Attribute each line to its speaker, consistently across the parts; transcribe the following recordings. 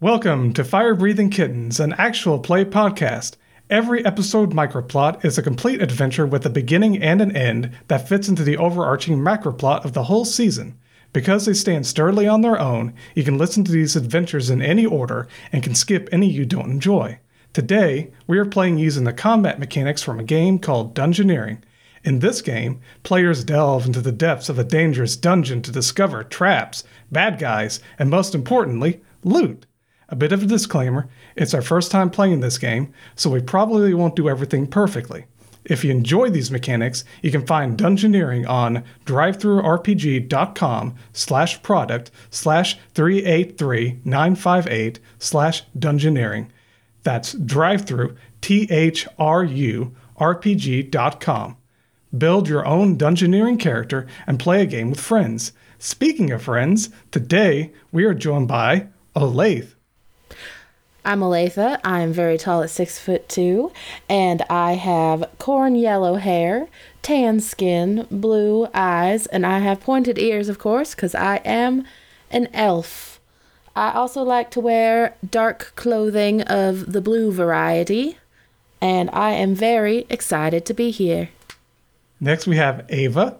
Speaker 1: Welcome to Fire Breathing Kittens, an actual play podcast. Every episode microplot is a complete adventure with a beginning and an end that fits into the overarching macroplot of the whole season. Because they stand sturdily on their own, you can listen to these adventures in any order and can skip any you don't enjoy. Today, we are playing using the combat mechanics from a game called Dungeoneering. In this game, players delve into the depths of a dangerous dungeon to discover traps, bad guys, and most importantly, loot. A bit of a disclaimer it's our first time playing this game, so we probably won't do everything perfectly. If you enjoy these mechanics, you can find Dungeoneering on drivethrurpg.com slash product slash 383958 slash Dungeoneering. That's drivethru, T-H-R-U, RPG.com. Build your own Dungeoneering character and play a game with friends. Speaking of friends, today we are joined by Olathe.
Speaker 2: I'm Olathe. I'm very tall at six foot two, and I have corn yellow hair, tan skin, blue eyes, and I have pointed ears, of course, because I am an elf. I also like to wear dark clothing of the blue variety, and I am very excited to be here.
Speaker 1: Next we have Ava.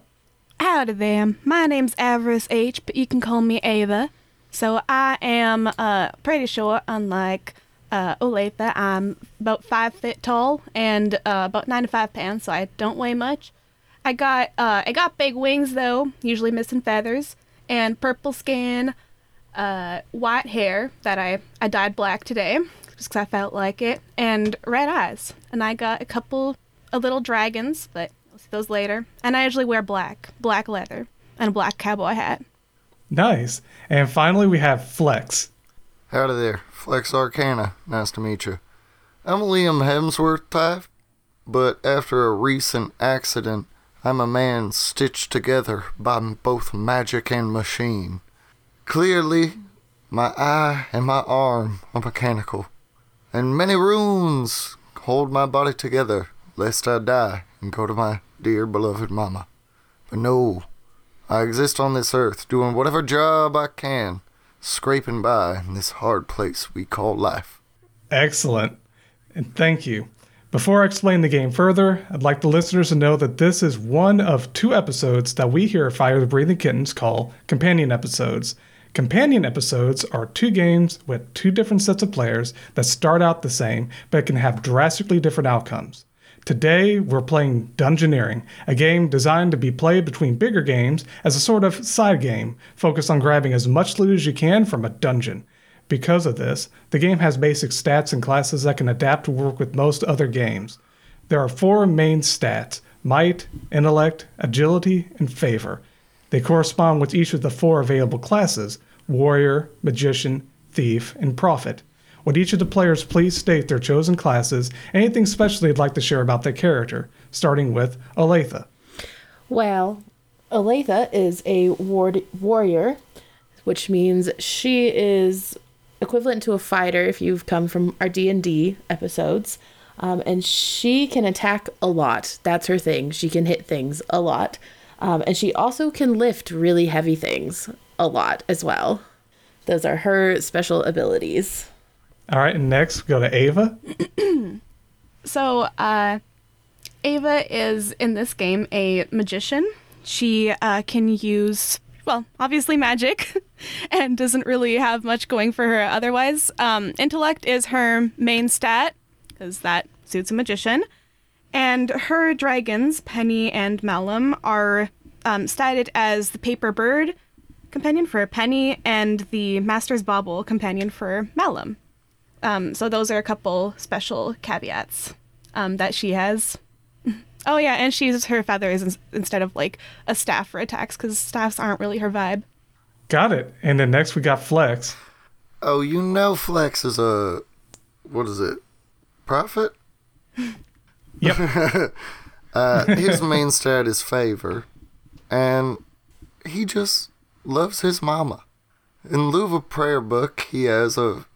Speaker 3: Howdy there. My name's Avarice H, but you can call me Ava. So I am uh, pretty short, unlike uh, Olathe. I'm about five feet tall and uh, about 95 pounds, so I don't weigh much. I got uh, I got big wings though, usually missing feathers, and purple skin, uh, white hair that I I dyed black today just because I felt like it, and red eyes. And I got a couple of little dragons, but I'll see those later. And I usually wear black, black leather, and a black cowboy hat.
Speaker 1: Nice. And finally we have Flex.
Speaker 4: Out of there, Flex Arcana. Nice to meet you. I'm a Liam Hemsworth type, but after a recent accident, I'm a man stitched together by both magic and machine. Clearly, my eye and my arm are mechanical, and many runes hold my body together lest I die and go to my dear beloved mama. But no, I exist on this earth doing whatever job I can scraping by in this hard place we call life.
Speaker 1: Excellent. And thank you. Before I explain the game further, I'd like the listeners to know that this is one of two episodes that we here at Fire the Breathing Kittens call companion episodes. Companion episodes are two games with two different sets of players that start out the same but can have drastically different outcomes. Today, we're playing Dungeoneering, a game designed to be played between bigger games as a sort of side game, focused on grabbing as much loot as you can from a dungeon. Because of this, the game has basic stats and classes that can adapt to work with most other games. There are four main stats might, intellect, agility, and favor. They correspond with each of the four available classes warrior, magician, thief, and prophet. Would each of the players please state their chosen classes, anything special they'd like to share about their character, starting with Olathe.
Speaker 2: Well, Olathe is a ward- warrior, which means she is equivalent to a fighter if you've come from our D&D episodes. Um, and she can attack a lot. That's her thing. She can hit things a lot. Um, and she also can lift really heavy things a lot as well. Those are her special abilities.
Speaker 1: All right, and next we go to Ava.
Speaker 3: So, uh, Ava is in this game a magician. She uh, can use, well, obviously magic, and doesn't really have much going for her otherwise. Um, intellect is her main stat, because that suits a magician. And her dragons, Penny and Malum, are um, statted as the paper bird companion for Penny and the Master's Bauble companion for Malum. Um, so those are a couple special caveats um, that she has. Oh yeah, and she uses her feathers ins- instead of like a staff for attacks because staffs aren't really her vibe.
Speaker 1: Got it. And then next we got Flex.
Speaker 4: Oh, you know Flex is a. What is it? Prophet?
Speaker 1: Yep.
Speaker 4: Uh, his main stat is favor, and he just loves his mama. In lieu of a prayer book, he has a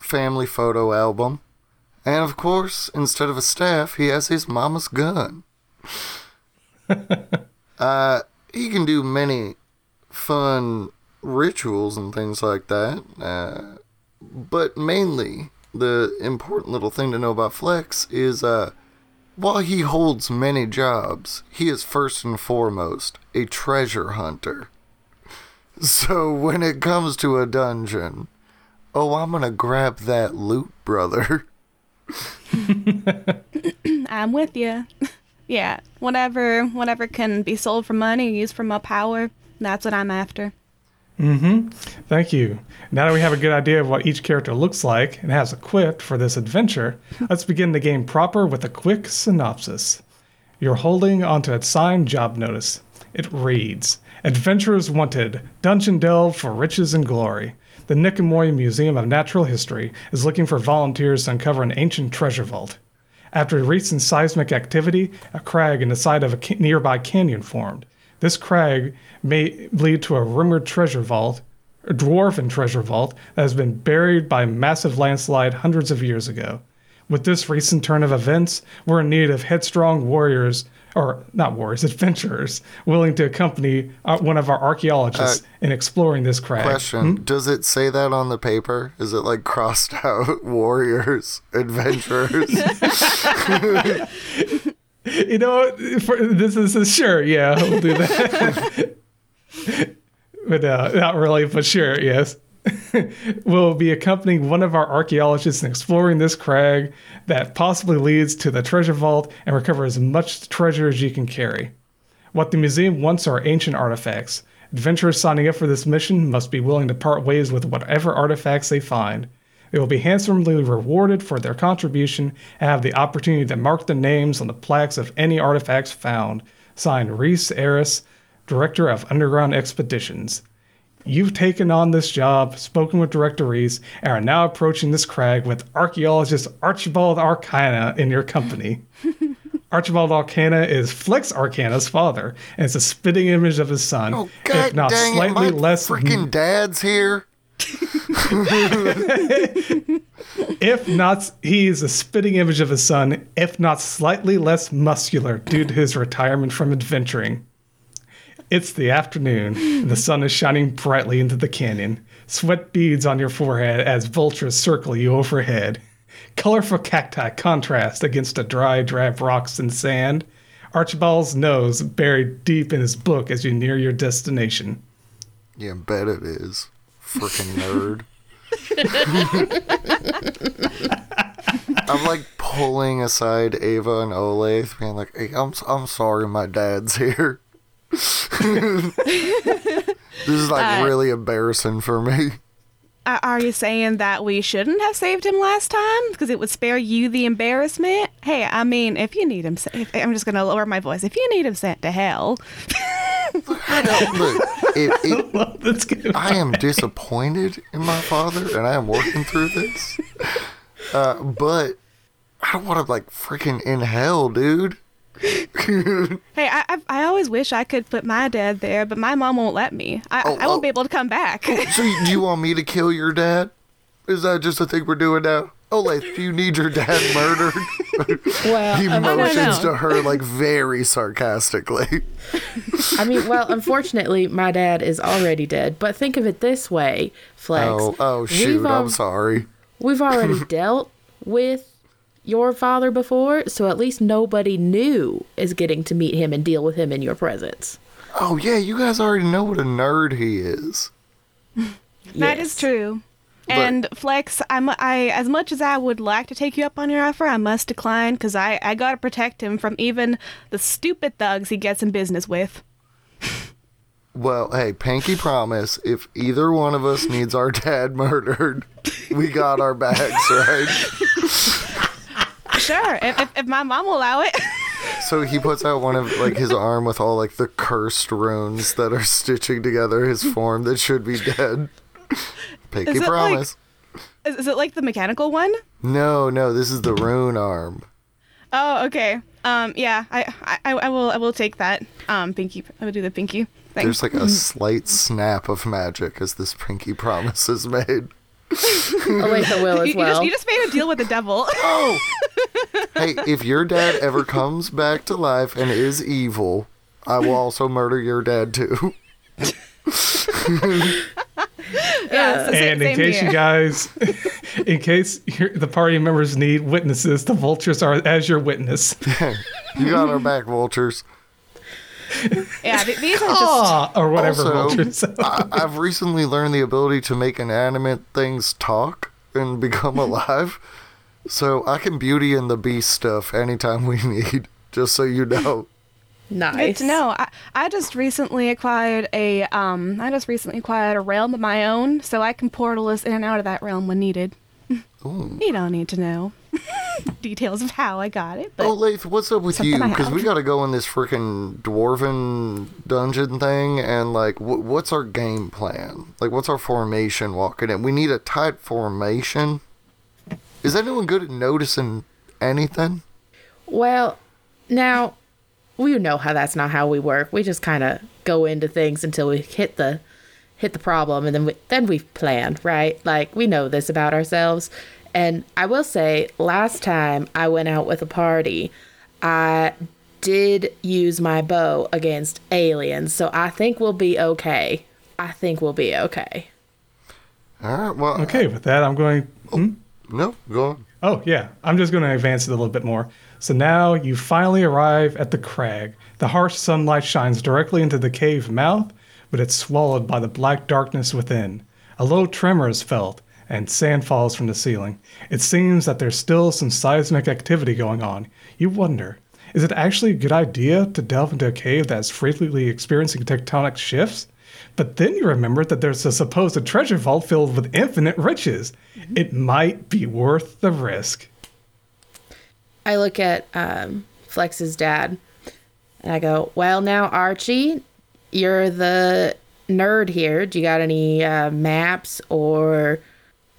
Speaker 4: family photo album. And of course, instead of a staff, he has his mama's gun. uh, he can do many fun rituals and things like that. Uh, but mainly, the important little thing to know about Flex is uh, while he holds many jobs, he is first and foremost a treasure hunter. So when it comes to a dungeon, oh, I'm gonna grab that loot, brother.
Speaker 3: I'm with you. yeah, whatever, whatever can be sold for money, used for my power. That's what I'm after. Mm-hmm.
Speaker 1: Thank you. Now that we have a good idea of what each character looks like and has equipped for this adventure, let's begin the game proper with a quick synopsis. You're holding onto a signed job notice. It reads Adventurers wanted, dungeon delve for riches and glory. The Nicomoy Museum of Natural History is looking for volunteers to uncover an ancient treasure vault. After recent seismic activity, a crag in the side of a nearby canyon formed. This crag may lead to a rumored treasure vault, a dwarven treasure vault that has been buried by a massive landslide hundreds of years ago. With this recent turn of events, we're in need of headstrong warriors, or not warriors, adventurers, willing to accompany uh, one of our archaeologists in exploring this crag.
Speaker 4: Question: Does it say that on the paper? Is it like crossed out warriors, adventurers?
Speaker 1: You know, for, this is a, sure, yeah, we'll do that. but uh, not really, but sure, yes. we'll be accompanying one of our archaeologists in exploring this crag that possibly leads to the treasure vault and recover as much treasure as you can carry. What the museum wants are ancient artifacts. Adventurers signing up for this mission must be willing to part ways with whatever artifacts they find. They will be handsomely rewarded for their contribution and have the opportunity to mark the names on the plaques of any artifacts found. Signed Reese Eris, Director of Underground Expeditions. You've taken on this job, spoken with Director Reese, and are now approaching this crag with archaeologist Archibald Arcana in your company. Archibald Arcana is Flex Arcana's father, and is a spitting image of his son,
Speaker 4: Oh god
Speaker 1: if not
Speaker 4: dang
Speaker 1: slightly
Speaker 4: it! My
Speaker 1: less
Speaker 4: freaking dad's here.
Speaker 1: if not he is a spitting image of his son if not slightly less muscular due to his retirement from adventuring it's the afternoon the sun is shining brightly into the canyon sweat beads on your forehead as vultures circle you overhead colorful cacti contrast against the dry drab rocks and sand archibald's nose buried deep in his book as you near your destination
Speaker 4: Yeah, bet it is. Freaking nerd. I'm like pulling aside Ava and Olathe, being like, hey, I'm, I'm sorry my dad's here. This is like
Speaker 3: Uh,
Speaker 4: really embarrassing for me.
Speaker 3: Are you saying that we shouldn't have saved him last time because it would spare you the embarrassment? Hey, I mean, if you need him, sa- if, I'm just gonna lower my voice. If you need him sent to hell,
Speaker 4: I don't, look, it, it,
Speaker 1: well, that's good
Speaker 4: I am disappointed in my father, and I am working through this. Uh, but I don't want to like freaking in hell, dude.
Speaker 3: hey, I, I I always wish I could put my dad there, but my mom won't let me. I
Speaker 4: Oh,
Speaker 3: I won't
Speaker 4: oh.
Speaker 3: be able to come back.
Speaker 4: So you- do you want me to kill your dad? Is that just a thing we're doing now? Olathe, do you need your dad murdered?
Speaker 2: Well,
Speaker 4: he
Speaker 2: um,
Speaker 3: no,
Speaker 4: motions
Speaker 3: no.
Speaker 4: to her like very sarcastically.
Speaker 2: I mean, well, unfortunately, my dad is already dead. But think of it this way, Flex.
Speaker 4: Oh, oh shoot!
Speaker 2: We've,
Speaker 4: I'm
Speaker 2: al-
Speaker 4: sorry.
Speaker 2: We've already dealt with your father before, so at least nobody new is getting to meet him and deal with him in your presence.
Speaker 4: Oh yeah, you guys already know what a nerd he is.
Speaker 3: That
Speaker 2: Yes.
Speaker 3: is true.
Speaker 4: But-
Speaker 3: And Flex, I'm I as much as I would like to take you up on your offer, I must decline because I I gotta protect him from even the stupid thugs he gets in business with.
Speaker 4: Well, hey, Pinky promise, if either one of us needs our dad murdered, we got our bags, right?
Speaker 3: Sure, if, if, if my mom will allow it.
Speaker 4: So he puts out one of like his arm with all like the cursed runes that are stitching together his form that should be dead. Pinky
Speaker 3: Is it like-
Speaker 4: promise.
Speaker 3: is, is it like the mechanical one?
Speaker 4: No, no, this is the rune arm.
Speaker 3: Oh, okay. Um, yeah, I, I, I will, I will take that. Um, pinky, I will do the pinky thing.
Speaker 4: There's like a slight snap of magic as this pinky promise is made.
Speaker 2: Oh, Olathe will
Speaker 3: you,
Speaker 2: as
Speaker 3: you just,
Speaker 2: well.
Speaker 3: you just made a deal with the devil.
Speaker 4: Oh! hey, if your dad ever comes back to life and is evil, I will also murder your dad too.
Speaker 3: Yeah, so sa-
Speaker 1: and in case
Speaker 3: here.
Speaker 1: you guys, in case the party members need witnesses, the vultures are as your witness.
Speaker 4: You got our back, vultures.
Speaker 3: Yeah, th- these are just
Speaker 1: Ah, or whatever
Speaker 4: Also,
Speaker 1: vultures.
Speaker 4: I, I've recently learned the ability to make inanimate things talk and become alive. So I can beauty and the beast stuff anytime we need, just so you know.
Speaker 2: Nice.
Speaker 3: Good to know. I, I just recently acquired a um I just recently acquired a realm of my own, so I can portal us in and out of that realm when needed. You don't need to know details of how I got it, but
Speaker 4: oh, Lath, what's up with you? Because we got to go in this freaking dwarven dungeon thing, and like, wh- what's our game plan? Like, what's our formation walking in? We need a tight formation. Is anyone good at noticing anything?
Speaker 2: Well, now we know how that's not how we work. We just kind of go into things until we hit the hit the problem, and then we then we plan, right? Like we know this about ourselves. And I will say, last time I went out with a party, I did use my bow against aliens, so I think we'll be okay. I think we'll be okay.
Speaker 4: All right. Well,
Speaker 1: okay, with that, I'm going. hmm?
Speaker 4: No, go on.
Speaker 1: Oh, yeah. I'm just going to advance it a little bit more. So now you finally arrive at the crag. The harsh sunlight shines directly into the cave mouth, but it's swallowed by the black darkness within. A low tremor is felt, and sand falls from the ceiling. It seems that there's still some seismic activity going on. You wonder, is it actually a good idea to delve into a cave that's frequently experiencing tectonic shifts? But then you remember that there's a supposed treasure vault filled with infinite riches. It might be worth the risk.
Speaker 2: I look at um, Flex's dad and I go, Well, now, Archie, you're the nerd here. Do you got any uh, maps or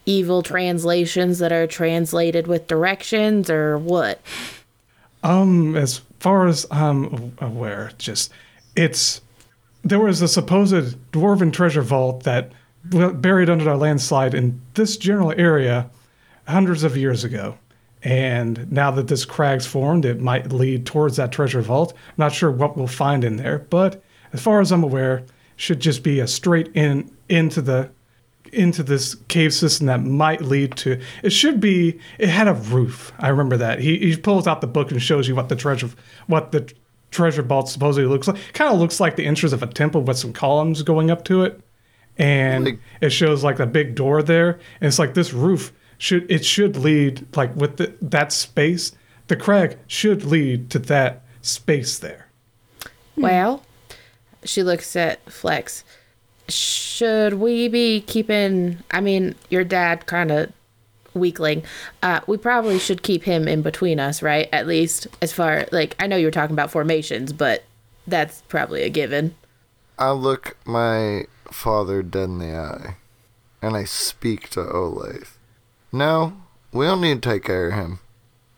Speaker 2: evil translations that are translated with directions or what?
Speaker 1: Um, as far as I'm aware, just it's there was a supposed dwarven treasure vault that buried under a landslide in this general area hundreds of years ago. And now that this crag's formed, it might lead towards that treasure vault. Not sure what we'll find in there, but as far as I'm aware, should just be a straight in into the into this cave system that might lead to it should be it had a roof. I remember that. He, he pulls out the book and shows you what the treasure what the treasure vault supposedly looks like. Kind of looks like the entrance of a temple with some columns going up to it. And
Speaker 4: Like-
Speaker 1: it shows like a big door there. And it's like this roof should it should lead like with the, that space the crag should lead to that space there.
Speaker 2: Well, she looks at Flex. Should we be keeping, I mean, your dad kind of weakling. Uh, we probably should keep him in between us, right? At least as far, like, I know you were talking about formations, but that's probably a given.
Speaker 4: I look my father dead in the eye, and I speak to Olathe. No, we don't need to take care of him.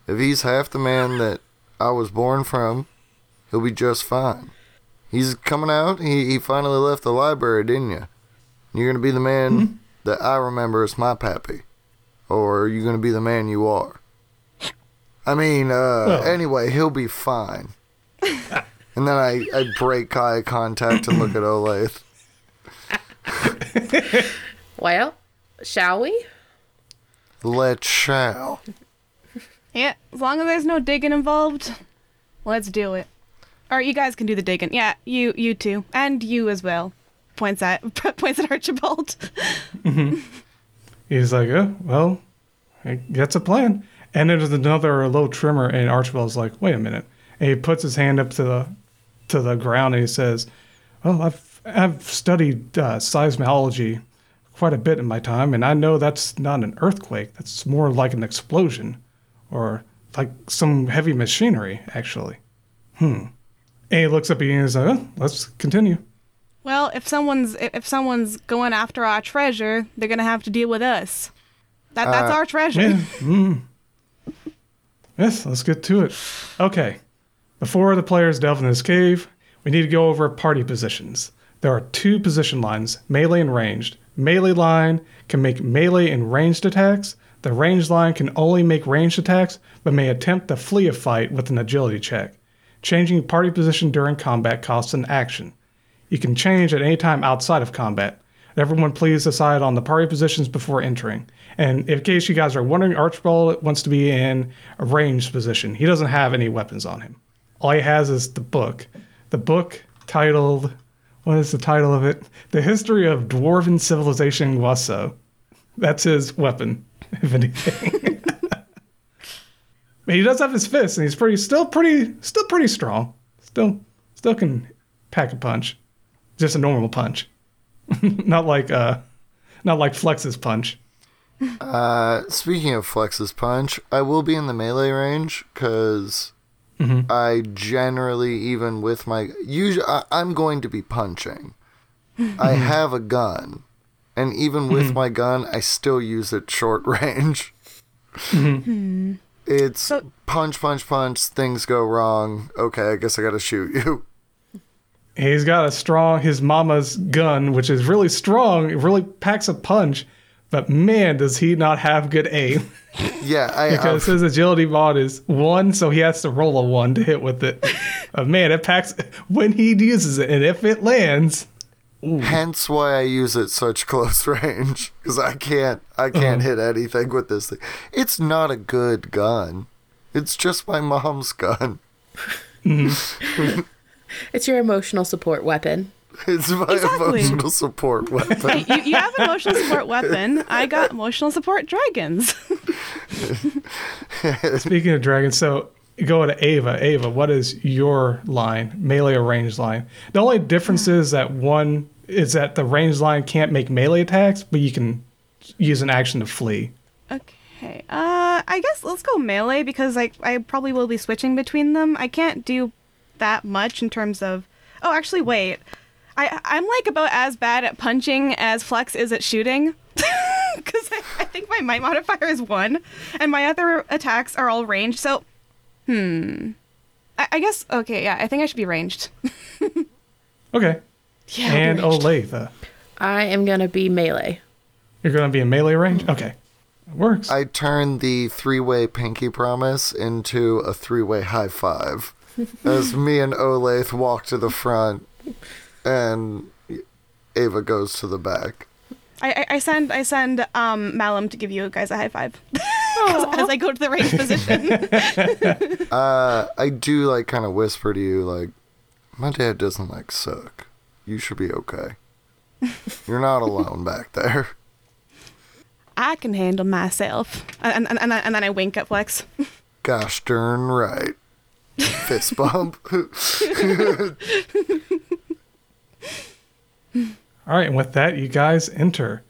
Speaker 4: If he's half the man that I was born from, he'll be just fine. He's coming out. He, he finally left the library, didn't you? You're going to be the man that I remember as my pappy. Or are you going to be the man you are? I mean, uh,
Speaker 1: Well-
Speaker 4: anyway, he'll be fine. and then I, I break eye contact and look at Olathe.
Speaker 2: Well, shall we?
Speaker 4: Let's shall.
Speaker 3: Yeah, as long as there's no digging involved, let's do it. Or you guys can do the digging. Yeah, you you too, and you as well. Points at points at Archibald.
Speaker 1: He's like, oh, well, that's a plan. And there's another low tremor, and Archibald's like, wait a minute. And he puts his hand up to the to the ground and he says, well, I've I've studied uh, seismology quite a bit in my time, and I know that's not an earthquake. That's more like an explosion, or like some heavy machinery, actually. Hmm. And he looks up at you and he's like, oh, let's continue.
Speaker 3: Well, if someone's if if someone's going after our treasure, they're gonna have to deal with us. That that's
Speaker 4: Uh,
Speaker 3: our treasure.
Speaker 1: Yeah. Mm. Yes, let's get to it. Okay. Before the players delve in this cave, we need to go over party positions. There are two position lines, melee and ranged. Melee line can make melee and ranged attacks. The ranged line can only make ranged attacks, but may attempt to flee a fight with an agility check. Changing party position during combat costs an action. You can change at any time outside of combat. Everyone, please decide on the party positions before entering. And in case you guys are wondering, Archibald wants to be in a ranged position. He doesn't have any weapons on him. All he has is the book. The book titled, what is the title of it? The History of Dwarven Civilization Guasso. That's his weapon, if anything. but he does have his fists, and he's pretty, still pretty, still pretty strong. Still, still can pack a punch. Just a normal punch. not like, uh, not like Flex's punch.
Speaker 4: Uh, speaking of Flex's punch, I will be in the melee range because mm-hmm. I generally, even with my usually, I, I'm going to be punching. I mm-hmm. have a gun, and even with mm-hmm. my gun, I still use it short range. Hmm. It's
Speaker 3: So-
Speaker 4: punch, punch, punch. Things go wrong. Okay, I guess I gotta shoot you.
Speaker 1: He's got a strong, his mama's gun, which is really strong. It really packs a punch. But man, does he not have good aim.
Speaker 4: Yeah, I.
Speaker 1: because
Speaker 4: I've-
Speaker 1: his agility mod is one, so he has to roll a one to hit with it. uh, man, it packs when he uses it, and if it lands,
Speaker 4: Hence why I use it such close range because I can't I uh-huh. can't hit anything with this thing. It's not a good gun. It's just my mom's gun. Mm-hmm.
Speaker 2: It's your emotional support weapon.
Speaker 4: It's my
Speaker 3: Exactly.
Speaker 4: emotional support weapon.
Speaker 3: You, you have emotional support weapon. I got emotional support dragons.
Speaker 1: speaking of dragons, so go to Ava. Ava, what is your line, melee or range line? The only difference is that one is that the range line can't make melee attacks, but you can use an action to flee.
Speaker 3: Okay. Uh, I guess let's go melee because I I probably will be switching between them. I can't do that much in terms of. Oh, actually, wait. I I'm like about as bad at punching as Flex is at shooting. Because I, I think my might modifier is one, and my other attacks are all ranged. So, hmm. I, I guess okay. Yeah, I think I should be ranged.
Speaker 1: Okay.
Speaker 2: Yeah.
Speaker 1: And
Speaker 2: ranged.
Speaker 1: Olathe,
Speaker 2: I am gonna be melee.
Speaker 1: you're going to be in melee range? Okay. That works.
Speaker 4: I turn the three way pinky promise into a three way high five as me and Olathe walk to the front and Ava goes to the back.
Speaker 3: I, I, I send I send um Malum to give you guys a high five as I go to the range position.
Speaker 4: Uh, I do like kind of whisper to you, like, my dad doesn't like suck. You should be okay. You're not alone back there.
Speaker 3: I can handle myself. And, and, and, and then I wink at Flex.
Speaker 4: Gosh darn right. Fist bump.
Speaker 1: All right, and with that, you guys enter.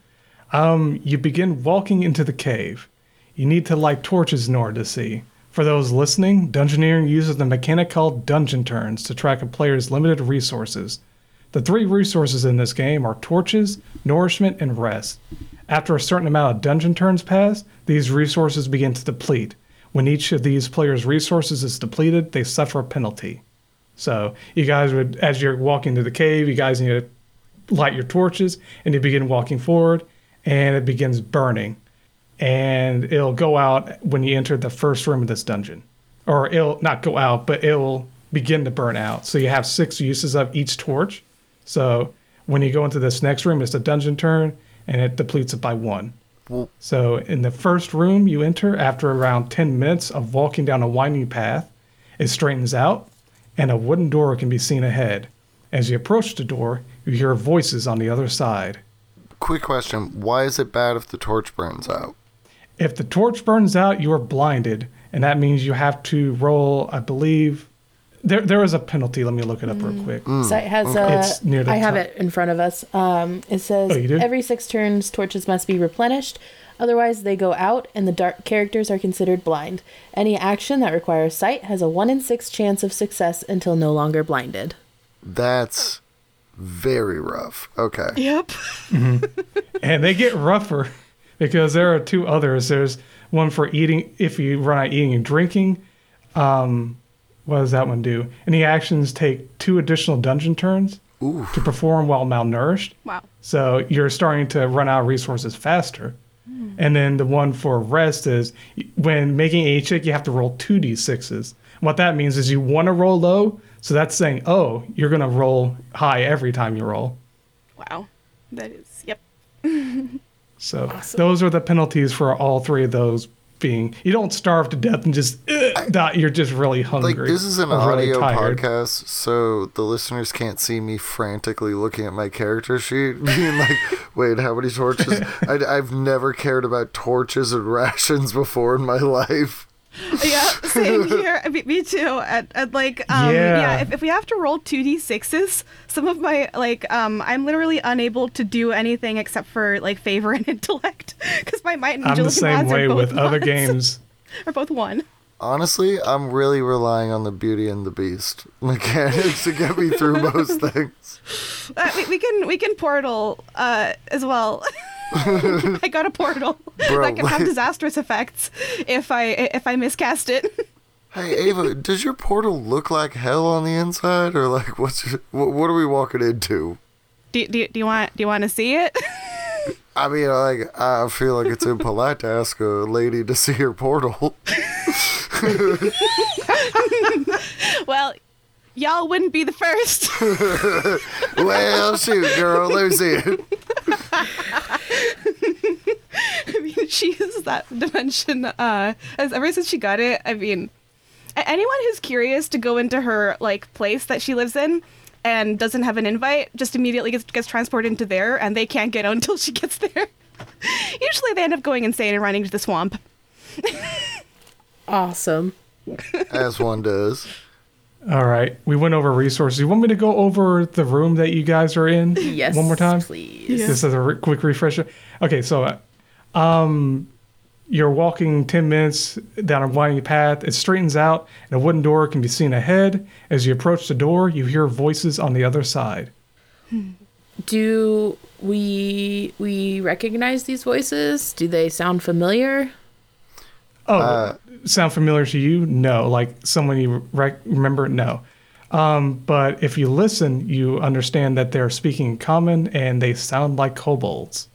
Speaker 1: Um, you begin walking into the cave. You need to light torches in order to see. For those listening, Dungeoneering uses the mechanic called dungeon turns to track a player's limited resources. The three resources in this game are torches, nourishment, and rest. After a certain amount of dungeon turns pass, these resources begin to deplete. When each of these players' resources is depleted, they suffer a penalty. So, you guys would, as you're walking to the cave, you guys need to light your torches and you begin walking forward and it begins burning and it'll go out when you enter the first room of this dungeon or it'll not go out but it'll begin to burn out so you have six uses of each torch so when you go into this next room it's a dungeon turn and it depletes it by one
Speaker 4: Well-
Speaker 1: so in the first room you enter after around 10 minutes of walking down a winding path it straightens out and a wooden door can be seen ahead as you approach the door you hear voices on the other side
Speaker 4: Quick question Why is it bad if the torch burns out?
Speaker 1: If the torch burns out, you are blinded, and that means you have to roll. I believe there there is a penalty. Let me look it up real quick.
Speaker 2: Site has
Speaker 1: It's
Speaker 2: a.
Speaker 1: near the
Speaker 2: I have
Speaker 1: top.
Speaker 2: it in front of us. Um, it says
Speaker 1: Oh, you do?
Speaker 2: every six turns, torches must be replenished. Otherwise, they go out, and the dark characters are considered blind. Any action that requires sight has a one in six chance of success until no longer blinded.
Speaker 4: That's very rough. Okay.
Speaker 3: Yep.
Speaker 1: and they get rougher because there are two others. There's one for eating if you run out eating and drinking. Um, what does that one do? Any actions take two additional dungeon turns
Speaker 4: Ooh.
Speaker 1: to perform while malnourished.
Speaker 3: Wow.
Speaker 1: So you're starting to run out of resources faster. Hmm. And then the one for rest is when making a check, you have to roll two d6s. What that means is you want to roll low, so that's saying, oh, you're going to roll high every time you roll.
Speaker 3: Wow. That is, yep.
Speaker 1: So
Speaker 2: Awesome.
Speaker 1: those are the penalties for all three of those being you don't starve to death and just uh, die. You're just really hungry.
Speaker 4: Like this is an
Speaker 1: or really
Speaker 4: audio podcast, so the listeners can't see me frantically looking at my character sheet, being like, "Wait, how many torches?" I, I've never cared about torches and rations before in my life.
Speaker 3: yeah, same here. Me, me too. And, and like, um, yeah,
Speaker 1: Yeah.
Speaker 3: if, if we have to roll two d sixes, some of my like, um, I'm literally unable to do anything except for like favor and intellect because my might and
Speaker 1: I'm the same
Speaker 3: are
Speaker 1: way
Speaker 3: both
Speaker 1: with other games.
Speaker 3: are both one.
Speaker 4: Honestly, I'm really relying on the Beauty and the Beast mechanics to get me through most things.
Speaker 3: Uh, we, we can we can portal uh, as well. I got a portal
Speaker 4: Bro,
Speaker 3: that can have disastrous effects if I if I miscast it.
Speaker 4: Hey Ava, does your portal look like hell on the inside, or like what's your, what, what are we walking into?
Speaker 3: do, do, do you want do you want to see it?
Speaker 4: I mean, like I feel like it's impolite to ask a lady to see her portal.
Speaker 3: well, y'all wouldn't be the first.
Speaker 4: well, shoot, girl, let me see it.
Speaker 3: I mean, she uses that dimension uh, as ever since she got it. I mean, anyone who's curious to go into her like place that she lives in and doesn't have an invite just immediately gets, gets transported into there, and they can't get out until she gets there. Usually, they end up going insane and running to the swamp.
Speaker 2: Awesome.
Speaker 4: As one does.
Speaker 1: All right, we went over resources. You want me to go over the room that you guys are in?
Speaker 2: Yes.
Speaker 1: One more time.
Speaker 2: please.
Speaker 1: Just as a re- quick refresher. Okay, so uh, um, you're walking 10 minutes down a winding path. It straightens out, and a wooden door can be seen ahead. As you approach the door, you hear voices on the other side.
Speaker 2: Do we we recognize these voices? Do they sound familiar?
Speaker 1: Oh,
Speaker 4: Uh,
Speaker 1: sound familiar to you? No. Like someone you rec- remember? No. Um, but if you listen, you understand that they're speaking in common and they sound like kobolds.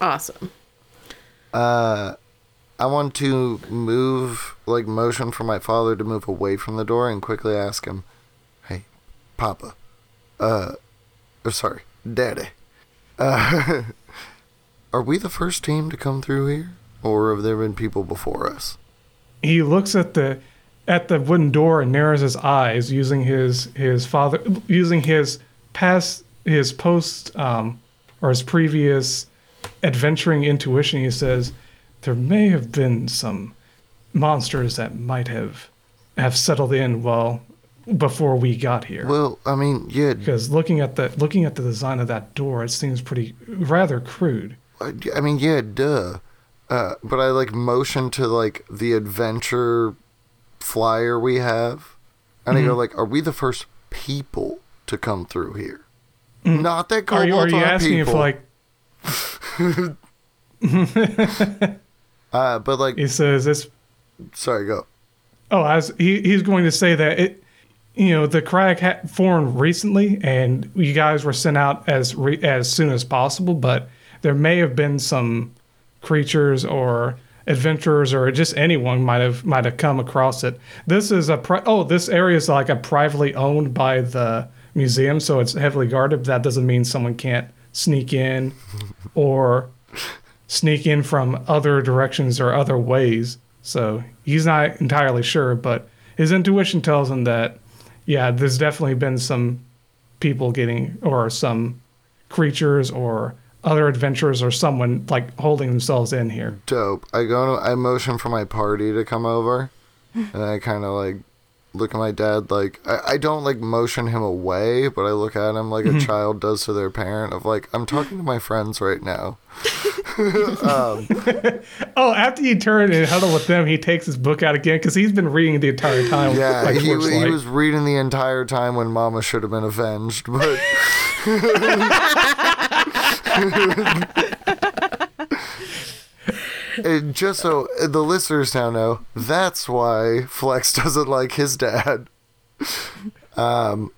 Speaker 2: Awesome.
Speaker 4: Uh, I want to move, like, motion for my father to move away from the door and quickly ask him, "Hey, Papa, uh, or sorry, Daddy, uh, are we the first team to come through here, or have there been people before us?"
Speaker 1: he looks at the at the wooden door and narrows his eyes using his his father using his past his post um, or his previous adventuring intuition he says there may have been some monsters that might have have settled in well before we got here
Speaker 4: Well, I mean, yeah,
Speaker 1: because looking at the looking at the design of that door it seems pretty rather crude
Speaker 4: I I mean, yeah, duh. Uh, but I like motion to like the adventure flyer we have, and I go like, "Are we the first people to come through here?" Not that
Speaker 1: are you, are you asking if
Speaker 4: people.
Speaker 1: like
Speaker 4: Uh, but like,
Speaker 1: he says this
Speaker 4: sorry, go.
Speaker 1: Oh, as he, he's going to say that it, you know, the crag had formed recently, and you guys were sent out as re, as soon as possible. But there may have been some creatures or adventurers or just anyone might have might have come across it. This is a pri- oh, this area is like a privately owned by the museum, so it's heavily guarded. But that doesn't mean someone can't sneak in or sneak in from other directions or other ways. So he's not entirely sure, but his intuition tells him that, yeah, there's definitely been some people getting, or some creatures or other adventurers or someone like holding themselves in here.
Speaker 4: Dope. I go. I motion for my party to come over, and I kind of like look at my dad. Like I, I don't like motion him away, but I look at him like a child does to their parent. Of like, I'm talking to my friends right now. um,
Speaker 1: Oh, after you turn and huddle with them, he takes his book out again because he's been reading the entire time.
Speaker 4: Yeah,
Speaker 1: like
Speaker 4: he, he was reading the entire time when Mama should have been avenged, but. And just so the listeners now know, that's why Flex doesn't like his dad. Um,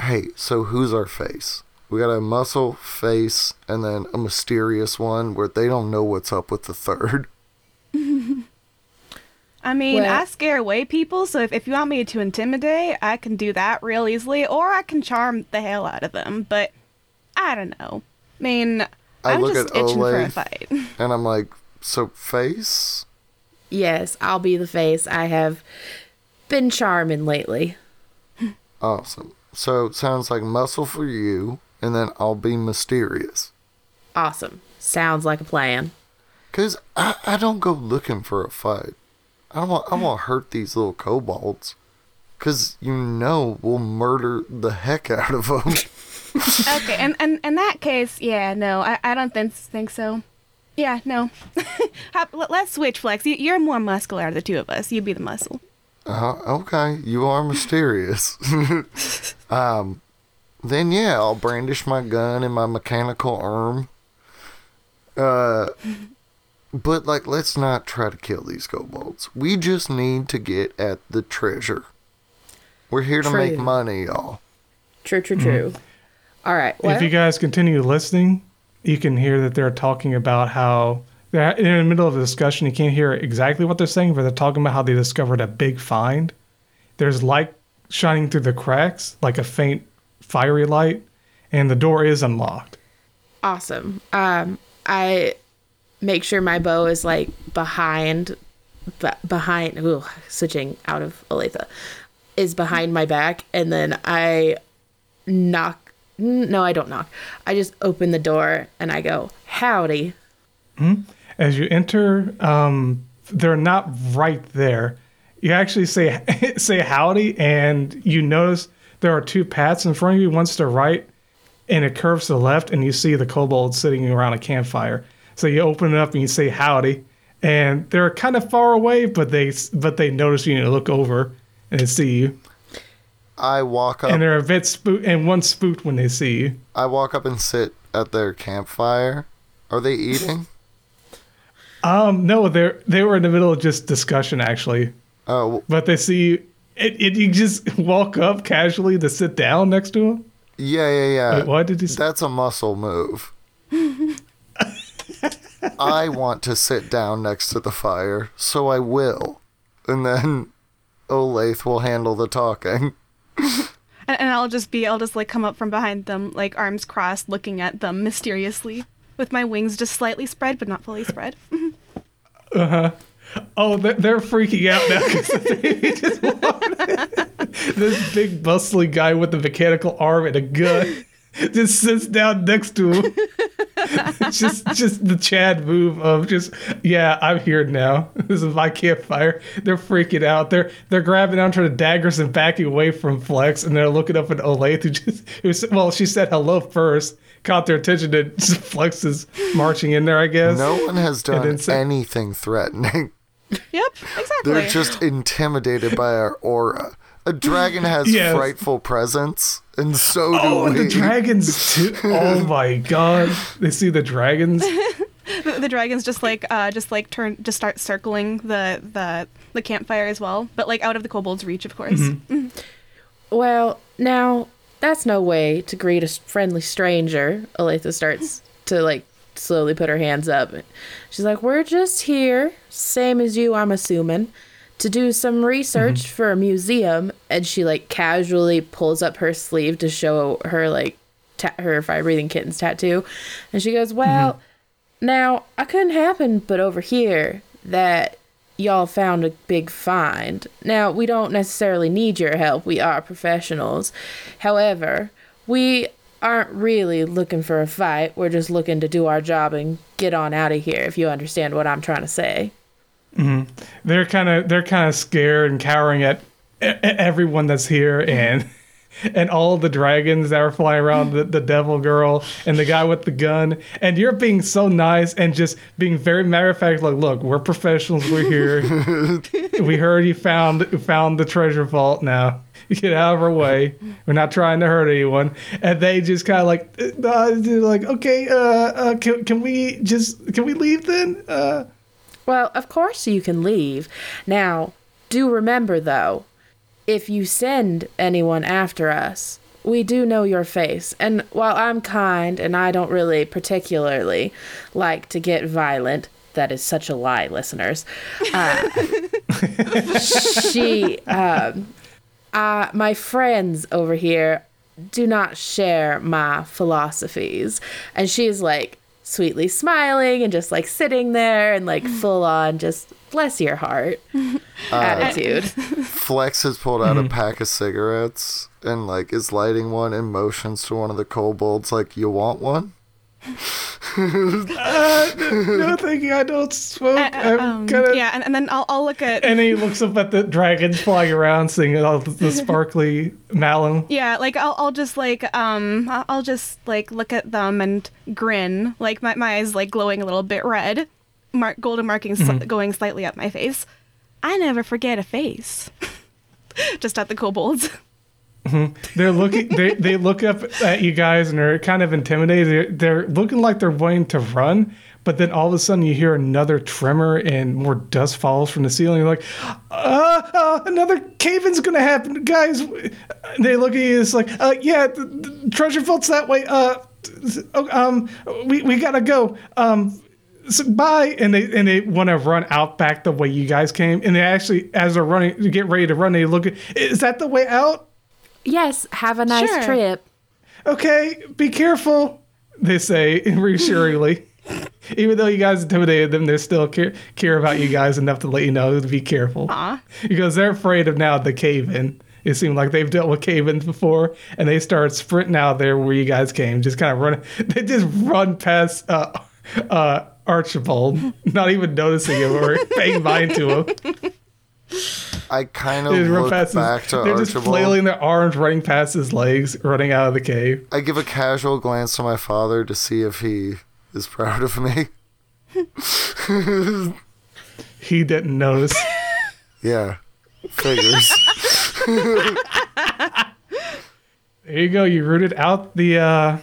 Speaker 4: hey, so who's our face? We got a muscle face and then a mysterious one where they don't know what's up with the third.
Speaker 3: I mean,
Speaker 2: Well-
Speaker 3: I scare away people, so if, if you want me to intimidate, I can do that real easily, or I can charm the hell out of them, but I don't know. Mean,
Speaker 4: I
Speaker 3: I'm
Speaker 4: look
Speaker 3: just
Speaker 4: at
Speaker 3: itching for a fight.
Speaker 4: And I'm like, so face?
Speaker 2: Yes, I'll be the face. I have been charming lately.
Speaker 4: Awesome. So it sounds like muscle for you, and then I'll be mysterious.
Speaker 2: Awesome. Sounds like a plan.
Speaker 4: Cause I, I don't go looking for a fight. I don't want I want to hurt these little kobolds. Cause you know we'll murder the heck out of them.
Speaker 3: okay, and, and in that case, yeah, no, I, I don't think think so. Yeah, no. How- let- Let's switch, Flex. You, you're more muscular of the two of us. You'd be the muscle.
Speaker 4: uh, okay, you are mysterious. um, then yeah, I'll brandish my gun and my mechanical arm. Uh, but like, let's not try to kill these kobolds. We just need to get at the treasure. We're here to make money, y'all.
Speaker 2: True, true, true. All right. Well,
Speaker 1: if you guys continue listening, you can hear that they're talking about how they're in the middle of a discussion. You can't hear exactly what they're saying, but they're talking about how they discovered a big find. There's light shining through the cracks, like a faint fiery light, and the door is unlocked.
Speaker 2: awesome. Um, I make sure my bow is like behind, be- behind. Ooh, switching out of Olathe is behind my back, and then I knock. No, I don't knock. I just open the door and I go, "Howdy."
Speaker 1: As you enter, um, they're not right there. You actually say say howdy, and you notice there are two paths in front of you. One's to the right, and it curves to the left, and you see the kobolds sitting around a campfire. So you open it up and you say howdy, and they're kind of far away, but they but they notice you and look over and see you,
Speaker 4: I walk up.
Speaker 1: and they're a bit spooked, and one spooked when they see you.
Speaker 4: I walk up and sit at their campfire. Are they eating?
Speaker 1: Um, no, they are they were in the middle of just discussion actually.
Speaker 4: Oh,
Speaker 1: But they see you, it, it, you just walk up casually to sit down next to him.
Speaker 4: yeah, yeah, yeah.
Speaker 1: Wait, what did you?
Speaker 4: That's a muscle move. I want to sit down next to the fire, so I will. And then Olathe will handle the talking.
Speaker 3: And, and I'll just be, I'll just like come up from behind them, like arms crossed, looking at them mysteriously, with my wings just slightly spread, but not fully spread. Uh huh.
Speaker 1: Oh, they're, they're freaking out now because this big bustling guy with the mechanical arm and a gun just sits down next to him. Just just the Chad move of just yeah, I'm here now. This is my campfire. They're freaking out. They're they're grabbing onto the daggers and backing away from Flex, and they're looking up at Olathe who just who well, she said hello first, caught their attention, and just Flex is marching in there. I guess
Speaker 4: No one has done
Speaker 1: then
Speaker 4: anything threatening.
Speaker 3: yep, exactly.
Speaker 4: They're just intimidated by our aura. A dragon has
Speaker 1: Yes.
Speaker 4: frightful presence, and so do
Speaker 1: Oh, and
Speaker 4: we.
Speaker 1: the dragons too. Oh my god. They see the dragons.
Speaker 3: the, the dragons just like, uh, just like turn, just start circling the the the campfire as well, but like out of the kobold's reach, of course.
Speaker 2: Well, now that's no way to greet a friendly stranger. Olathe starts to like slowly put her hands up. She's like, "We're just here, same as you, I'm assuming, to do some research mm-hmm. for a museum." And she like casually pulls up her sleeve to show her like ta- her fire breathing kittens tattoo, and she goes, "Well, mm-hmm. now I couldn't happen, but over here that." Y'all found a big find. Now, we don't necessarily need your help. We are professionals. However, we aren't really looking for a fight. We're just looking to do our job and get on out of here, if you understand what I'm trying to say.
Speaker 1: They're kind of they're kind of scared and cowering at everyone that's here and and all the dragons that are flying around the, the devil girl and the guy with the gun. And you're being so nice and just being very matter of fact like look we're professionals we're here. We heard you found found the treasure vault now. Get out of our way. We're not trying to hurt anyone. And they just kind of like uh, like okay uh, uh can, can we just can we leave then? Uh
Speaker 2: Well, of course you can leave. Now, do remember though, if you send anyone after us, we do know your face. And while I'm kind and I don't really particularly like to get violent, that is such a lie, listeners. Uh, she, um, uh, my friends over here do not share my philosophies. And she's like sweetly smiling and just like sitting there and like mm-hmm. full on just bless your heart uh, attitude.
Speaker 4: Flex has pulled out a mm-hmm. pack of cigarettes and like is lighting one and motions to one of the kobolds like, "You want one?"
Speaker 1: no, thank you. I don't smoke. I'm
Speaker 3: Um,
Speaker 1: gonna.
Speaker 3: yeah, and, and then I'll, I'll look at
Speaker 1: And he looks up at the dragons flying around, seeing all the, the sparkly malum.
Speaker 3: Yeah, like I'll I'll just like um I'll I'll just like look at them and grin, like my my eyes like glowing a little bit red, mark golden markings sli- going slightly up my face. I never forget a face. just at the kobolds.
Speaker 1: They're looking. They they look up at you guys and they're kind of intimidated. They're, they're looking like they're wanting to run, but then all of a sudden you hear another tremor and more dust falls from the ceiling. You're like, uh, uh another cave-in's gonna happen, guys. They look at you. It's like, uh, yeah, the, the treasure vault's that way. Uh, oh, um, we we gotta go. Um. So bye, and they and they want to run out back the way you guys came, and they actually, as they're running, to get ready to run, they look at, is that the way out?
Speaker 2: Yes, have a nice
Speaker 3: Sure.
Speaker 2: trip.
Speaker 1: okay, be careful, they say reassuringly. Even though you guys intimidated them, they still care, care about you guys enough to let you know to be careful.
Speaker 3: Aw.
Speaker 1: Because they're afraid of now the cave in. It seemed like they've dealt with cave ins before, and they start sprinting out there where you guys came, just kind of running. They just run past uh, uh, Archibald, not even noticing him or paying mind to him.
Speaker 4: I kind of
Speaker 1: They just run
Speaker 4: look
Speaker 1: past his-
Speaker 4: back to
Speaker 1: they're just flailing their arms, running past his legs, running out of the cave.
Speaker 4: I give a casual glance to my father to see if he is proud of me.
Speaker 1: He didn't notice.
Speaker 4: Yeah, figures.
Speaker 1: There you go. You rooted out the uh,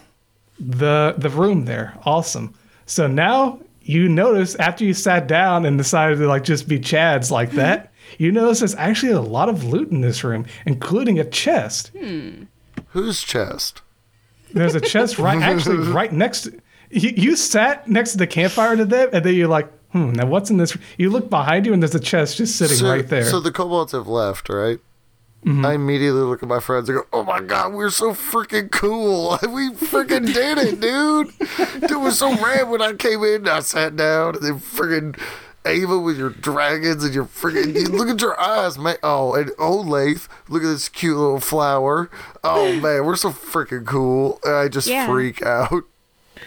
Speaker 1: the the room there. Awesome. So now you notice after you sat down and decided to like just be Chads like that, you notice there's actually a lot of loot in this room, including a chest.
Speaker 4: Whose chest?
Speaker 1: There's a chest right actually right next. To, you, you sat next to the campfire to them, and then you're like, hmm. Now what's in this? You look behind you, and there's a chest just sitting
Speaker 4: so,
Speaker 1: right there.
Speaker 4: So the kobolds have left, right?
Speaker 1: Mm-hmm.
Speaker 4: I immediately look at my friends and go, "Oh my god, we're so freaking cool! We freaking did it, dude! It was so rad when I came in. I sat down and then freaking Ava with your dragons and your freaking look at your eyes, man. Oh, and Lath, look at this cute little flower. Oh man, we're so freaking cool. I just
Speaker 3: Yeah.
Speaker 4: freak out.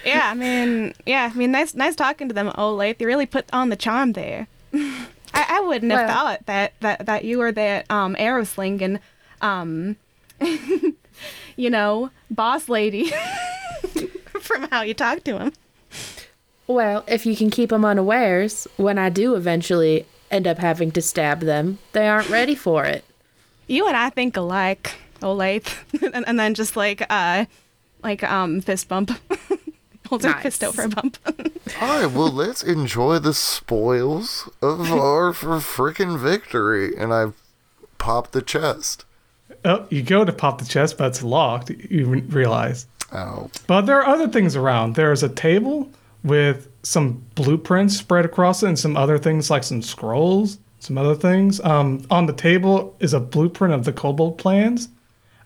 Speaker 3: Yeah, I mean, yeah, I mean, nice, nice talking to them, Olaf. You really put on the charm there. I, I wouldn't have
Speaker 2: Well-
Speaker 3: thought that, that that you were that um arrow slinging, um, you know, boss lady. From how you talk to him.
Speaker 2: Well, if you can keep them unawares, when I do eventually end up having to stab them, they aren't ready for it.
Speaker 3: You and I think alike, Olaf. and, and then just like uh, like um fist bump. Holds her
Speaker 2: Nice.
Speaker 3: fist out for a bump.
Speaker 4: All right, well, let's enjoy the spoils of our freaking victory. And I pop the chest.
Speaker 1: oh, you go to pop the chest, but it's locked. You realize.
Speaker 4: Oh,
Speaker 1: But there are other things around. There's a table with some blueprints spread across it and some other things like some scrolls, some other things. Um, on the table is a blueprint of the kobold plans.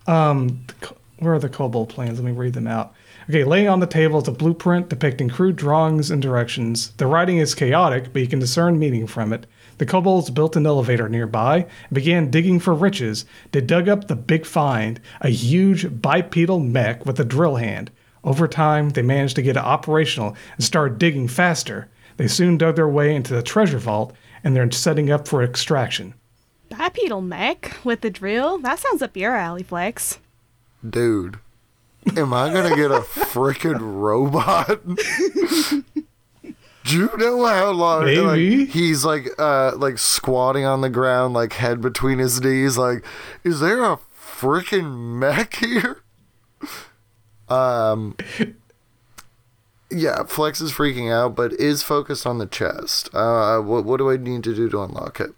Speaker 1: Um, the where are the kobold plans? Let me read them out. Okay, laying on the table is a blueprint depicting crude drawings and directions. The writing is chaotic, but you can discern meaning from it. The kobolds built an elevator nearby and began digging for riches. They dug up the big find, a huge bipedal mech with a drill hand. Over time, they managed to get it operational and started digging faster. They soon dug their way into the treasure vault and they're setting up for extraction.
Speaker 3: Bipedal mech with the drill? That sounds up your alley, Flex.
Speaker 4: dude. Am I gonna get a freaking robot? Do you know how long like, he's like uh like squatting on the ground, like head between his knees, like, is there a freaking mech here? Um Yeah, Flex is freaking out, but is focused on the chest. Uh what what do I need to do to unlock it?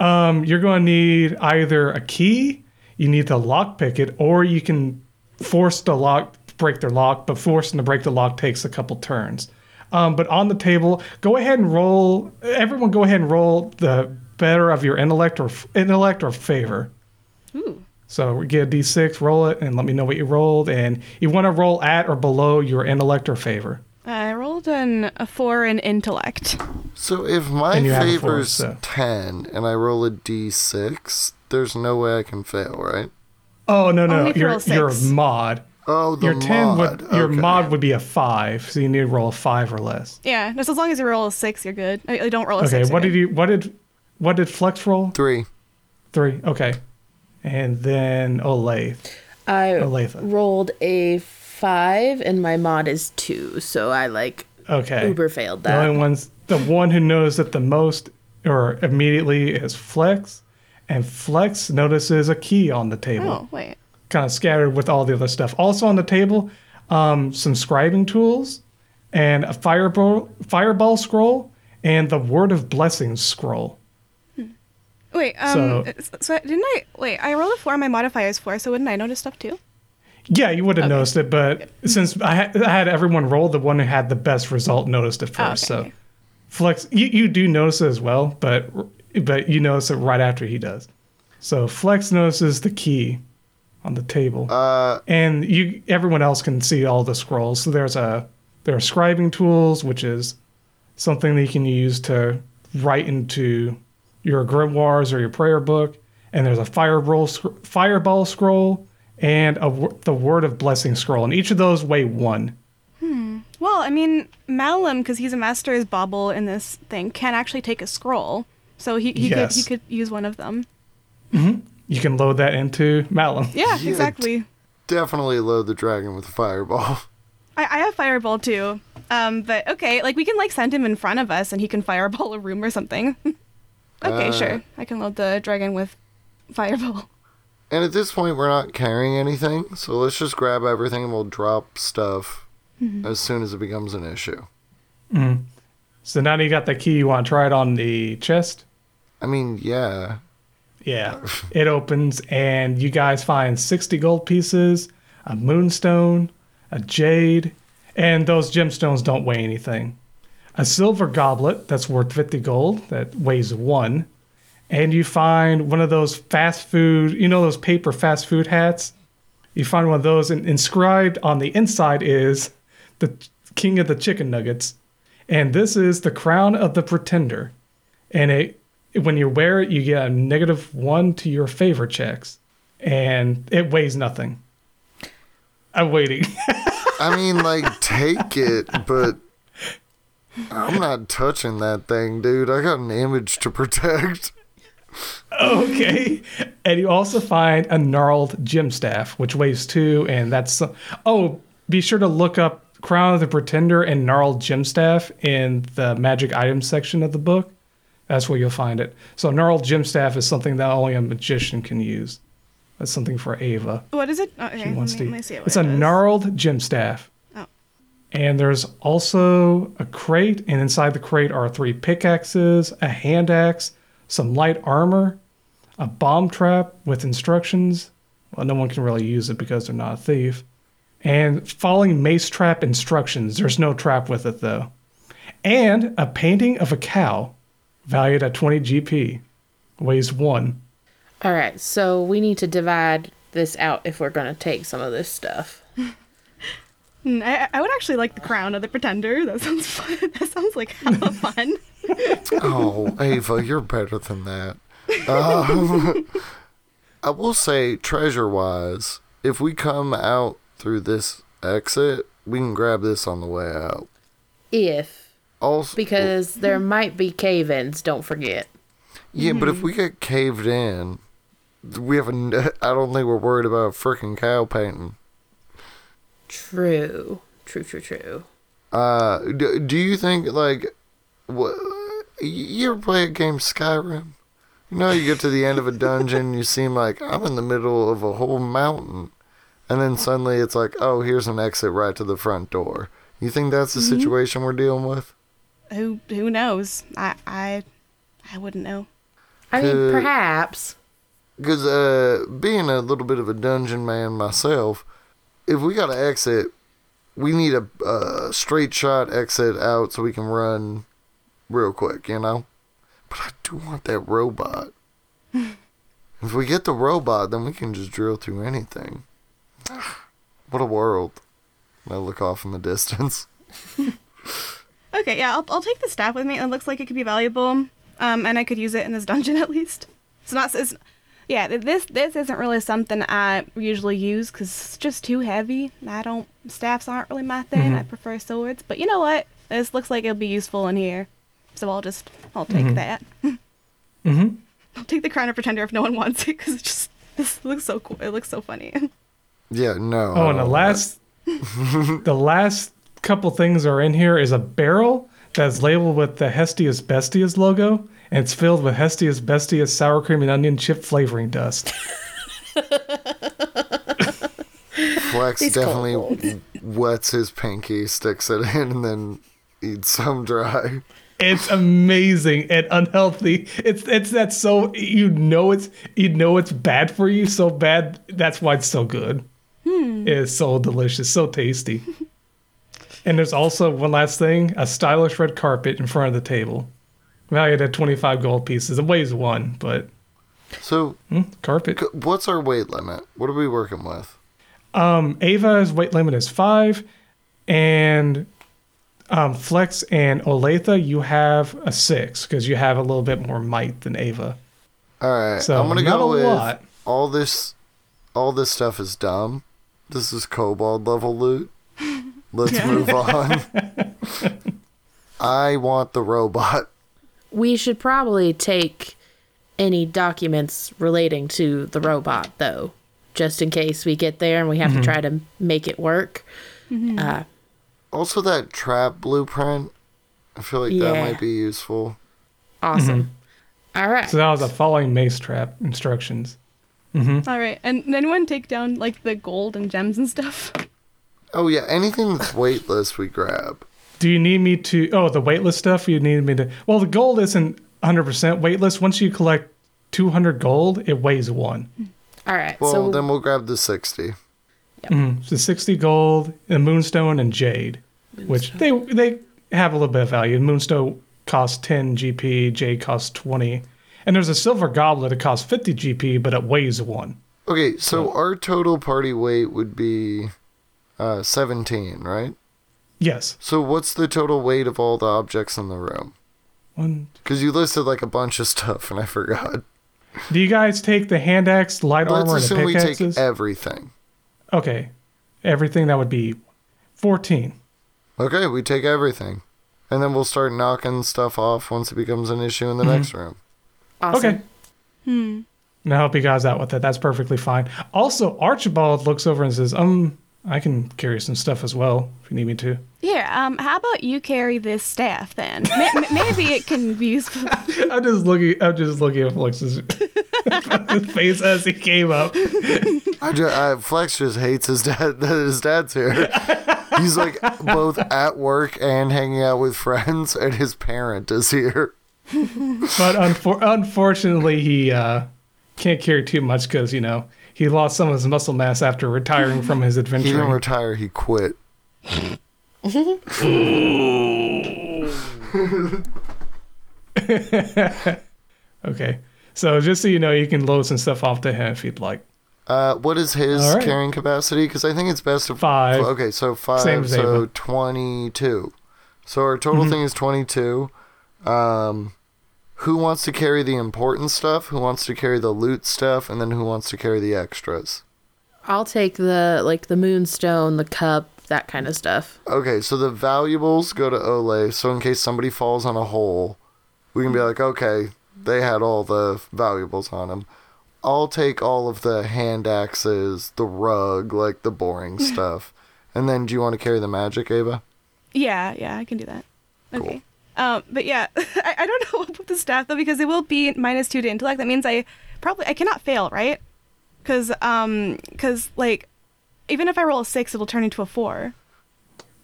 Speaker 1: Um, you're going to need either a key, you need to lock pick it, or you can force the lock, break the lock, but forcing to break the lock takes a couple turns. Um, but on the table, go ahead and roll. Everyone, go ahead and roll the better of your intellect or intellect or favor.
Speaker 3: Ooh.
Speaker 1: So get a d6, roll it, and let me know what you rolled. And you want to roll at or below your intellect or favor.
Speaker 3: I rolled an, a four in intellect.
Speaker 4: So if my
Speaker 1: And you have a four,
Speaker 4: favor's
Speaker 1: so-
Speaker 4: 10 and I roll a d6, there's no way I can fail, right?
Speaker 1: Oh no no,
Speaker 3: Only if you
Speaker 1: you're you're a mod.
Speaker 4: Oh, the
Speaker 1: Your ten
Speaker 4: mod.
Speaker 1: would your
Speaker 4: okay.
Speaker 1: mod would be a five, so you need to roll a five or less.
Speaker 3: Yeah, just as long as you roll a six, you're good. I, I don't roll a
Speaker 1: Okay,
Speaker 3: six.
Speaker 1: what did you what did what did Flex roll?
Speaker 4: Three.
Speaker 1: Three. Okay, and then Olathe.
Speaker 2: I
Speaker 1: Olathe.
Speaker 2: rolled a five, and my mod is two, so I like
Speaker 1: Okay.
Speaker 2: uber failed that.
Speaker 1: The only ones, the one who knows it the most or immediately is Flex, and Flex notices a key on the table,
Speaker 3: Oh wait.
Speaker 1: kind of scattered with all the other stuff. Also on the table, um, some scribing tools, and a fireball fireball scroll, and the Word of Blessings scroll.
Speaker 3: Wait. Um.
Speaker 1: So-
Speaker 3: So, so didn't I? Wait. I rolled a four. My modifier is four. So wouldn't I notice stuff too?
Speaker 1: Yeah, you would have noticed it, but since I had, I had everyone roll, the one who had the best result noticed it
Speaker 3: Oh,
Speaker 1: first.
Speaker 3: okay.
Speaker 1: So, Flex, you, you do notice it as well, but but you notice it right after he does. So Flex notices the key on the table,
Speaker 4: Uh,
Speaker 1: and you everyone else can see all the scrolls. So there's a there are scribing tools, which is something that you can use to write into your grimoires or your prayer book. And there's a fireball sc- fireball scroll and a the word of blessing scroll, and each of those weigh one. Hmm.
Speaker 3: Well, I mean, Malum, because he's a master, is bauble in this thing, can actually take a scroll. So he, he
Speaker 1: Yes.
Speaker 3: could he could use one of them.
Speaker 1: You can load that into Malum.
Speaker 3: Yeah,
Speaker 4: Yeah,
Speaker 3: exactly.
Speaker 4: definitely load the dragon with a fireball.
Speaker 3: I, I have fireball too. Um, but okay, like we can like send him in front of us and he can fireball a room or something. okay,
Speaker 4: Uh,
Speaker 3: sure. I can load the dragon with fireball.
Speaker 4: And at this point, we're not carrying anything, so let's just grab everything and we'll drop stuff as soon as it becomes an issue.
Speaker 1: So now that you got the key, you want to try it on the chest?
Speaker 4: I mean, yeah.
Speaker 1: Yeah. it opens, and you guys find 60 gold pieces, a moonstone, a jade, and those gemstones don't weigh anything. A silver goblet that's worth 50 gold that weighs one. And you find one of those fast food, you know, those paper fast food hats? You find one of those, and inscribed on the inside is the king of the chicken nuggets. And this is the crown of the pretender. And it when you wear it, you get a negative one to your favor checks. And it weighs nothing. I'm waiting.
Speaker 4: I mean, like, take it, but I'm not touching that thing, dude. I got an image to protect.
Speaker 1: okay. And you also find a gnarled gem staff, which weighs two, and that's oh, be sure to look up Crown of the Pretender and gnarled Gem staff in the magic items section of the book. That's where you'll find it. So gnarled Gem staff is something that only a magician can use. That's something for Ava.
Speaker 3: What is it? Oh, okay,
Speaker 1: She wants
Speaker 3: let me,
Speaker 1: to.
Speaker 3: let me see what
Speaker 1: it's
Speaker 3: it
Speaker 1: a
Speaker 3: is.
Speaker 1: gnarled gem staff. And there's also a crate, and inside the crate are three pickaxes, a hand axe, some light armor, a bomb trap with instructions. Well, no one can really use it because they're not a thief. And falling mace trap instructions. There's no trap with it though. And a painting of a cow, valued at 20 GP, weighs one.
Speaker 2: All right, so we need to divide this out if we're going to take some of this stuff.
Speaker 3: Hmm, I, I would actually like the crown of the pretender. That sounds fun. That sounds like hella fun.
Speaker 4: Oh, Ava, you're better than that. Um, I will say, treasure wise, if we come out through this exit, we can grab this on the way out.
Speaker 2: If,
Speaker 4: Also,
Speaker 2: because there might be cave ins, don't forget.
Speaker 4: yeah, but if we get caved in, we have a. I don't think we're worried about a freaking cow painting.
Speaker 2: True. True, true, true.
Speaker 4: Uh, do, do you think like, what? You ever play a game Skyrim? You know, you get to the end of a dungeon, you seem like I'm in the middle of a whole mountain, and then suddenly it's like, oh, here's an exit right to the front door. You think that's the situation we're dealing with?
Speaker 3: who who knows? I I I wouldn't know.
Speaker 2: I mean, perhaps.
Speaker 4: Because uh, being a little bit of a dungeon man myself, if we got to exit, we need a, a straight shot exit out so we can run real quick, you know? But I do want that robot. If we get the robot, then we can just drill through anything. What a world. I look off in the distance.
Speaker 3: Okay, yeah, I'll, I'll take the staff with me. It looks like it could be valuable, um, and I could use it in this dungeon at least. It's not. It's, yeah, this this isn't really something I usually use because it's just too heavy. I don't. Staffs aren't really my thing. I prefer swords. But you know what? This looks like it'll be useful in here, so I'll just I'll take that.
Speaker 1: Mm-hmm.
Speaker 3: I'll take the crown of pretender if no one wants it because it just this looks so cool. It looks so funny.
Speaker 4: Yeah, no.
Speaker 1: Oh, and the last, the last couple things are in here is a barrel that's labeled with the Hestias Bestias logo, and it's filled with Hestias Bestias sour cream and onion chip flavoring dust.
Speaker 4: Flex
Speaker 2: These
Speaker 4: definitely
Speaker 2: kobolds.
Speaker 4: wets his pinky, sticks it in, and then eats some dry.
Speaker 1: It's amazing and unhealthy. It's it's that so you know it's you know it's bad for you so bad that's why it's so good. Hmm. It's so delicious, so tasty. and there's also one last thing: a stylish red carpet in front of the table, valued at 25 gold pieces. It weighs one, but
Speaker 4: So,
Speaker 1: hmm, carpet.
Speaker 4: what's our weight limit? What are we working with?
Speaker 1: Um, Ava's weight limit is five, and um, Flex and Olathe, you have a six because you have a little bit more might than Ava.
Speaker 4: All right,
Speaker 1: So
Speaker 4: I'm gonna go with
Speaker 1: lot.
Speaker 4: all this. All this stuff is dumb. This is kobold level loot. Let's move on. I want the robot.
Speaker 2: We should probably take any documents relating to the robot, though, just in case we get there and we have to mm-hmm. try to make it work. Mm-hmm. Uh,
Speaker 4: Also, that trap blueprint. I feel like that might be useful.
Speaker 2: awesome. Mm-hmm. All right.
Speaker 1: So that was a following mace trap instructions.
Speaker 3: All right, and anyone take down like the gold and gems and stuff?
Speaker 4: Oh yeah, anything that's weightless we grab.
Speaker 1: Do you need me to? Oh, the weightless stuff. You need me to. Well, the gold isn't 100% weightless. Once you collect 200 gold, it weighs one.
Speaker 2: All right.
Speaker 4: Well,
Speaker 2: so
Speaker 4: then we'll grab the sixty.
Speaker 1: Mm, so 60 gold, and moonstone and jade, which they they have a little bit of value. Moonstone costs 10 GP, jade costs 20, and there's a silver goblet that costs 50 GP, but it weighs one.
Speaker 4: Okay, so our total party weight would be uh, seventeen, right?
Speaker 1: Yes,
Speaker 4: So what's the total weight of all the objects in the room?
Speaker 1: one.
Speaker 4: Because you listed like a bunch of stuff, and I forgot.
Speaker 1: Do you guys take the hand axe, light
Speaker 4: Let's
Speaker 1: armor, and the
Speaker 4: assume we take everything.
Speaker 1: okay, everything that would be 14.
Speaker 4: Okay, we take everything, and then we'll start knocking stuff off once it becomes an issue in the next room.
Speaker 2: awesome.
Speaker 1: Okay. And I'll help you guys out with it. That's perfectly fine. Also, Archibald looks over and says, um, I can carry some stuff as well if you need me to.
Speaker 3: Here, um, how about you carry this staff then? M- maybe it can be useful.
Speaker 1: I'm just looking. I'm just looking at Flex's face as he came up.
Speaker 4: I ju- I, Flex just hates his dad that his dad's here. He's like both at work and hanging out with friends, and his parent is here.
Speaker 1: But unfor- unfortunately, he uh, can't carry too much because you know he lost some of his muscle mass after retiring from his adventure.
Speaker 4: He didn't retire; he quit.
Speaker 1: okay, so just so you know, you can load some stuff off to him if you'd like.
Speaker 4: Uh, what is his
Speaker 1: right.
Speaker 4: carrying capacity? Because I think it's best to
Speaker 1: Five.
Speaker 4: Okay, so five,
Speaker 1: Same
Speaker 4: so twenty-two. So our total
Speaker 1: Mm-hmm.
Speaker 4: thing is twenty-two. Um, who wants to carry the important stuff? Who wants to carry the loot stuff? And then who wants to carry the extras?
Speaker 2: I'll take the like the moonstone, the cup, that kind of stuff.
Speaker 4: Okay, so the valuables go to Ole. So in case somebody falls on a hole, we can be like, okay, they had all the valuables on them. I'll take all of the hand axes, the rug, like the boring stuff. And then, do you want to carry the magic, Ava?
Speaker 3: Yeah, yeah, I can do that. Okay. Um, but yeah, I, I don't know about the staff though because it will be minus two to intellect. That means I probably I cannot fail, right? Because um, because like even if I roll a six, it'll turn into a four.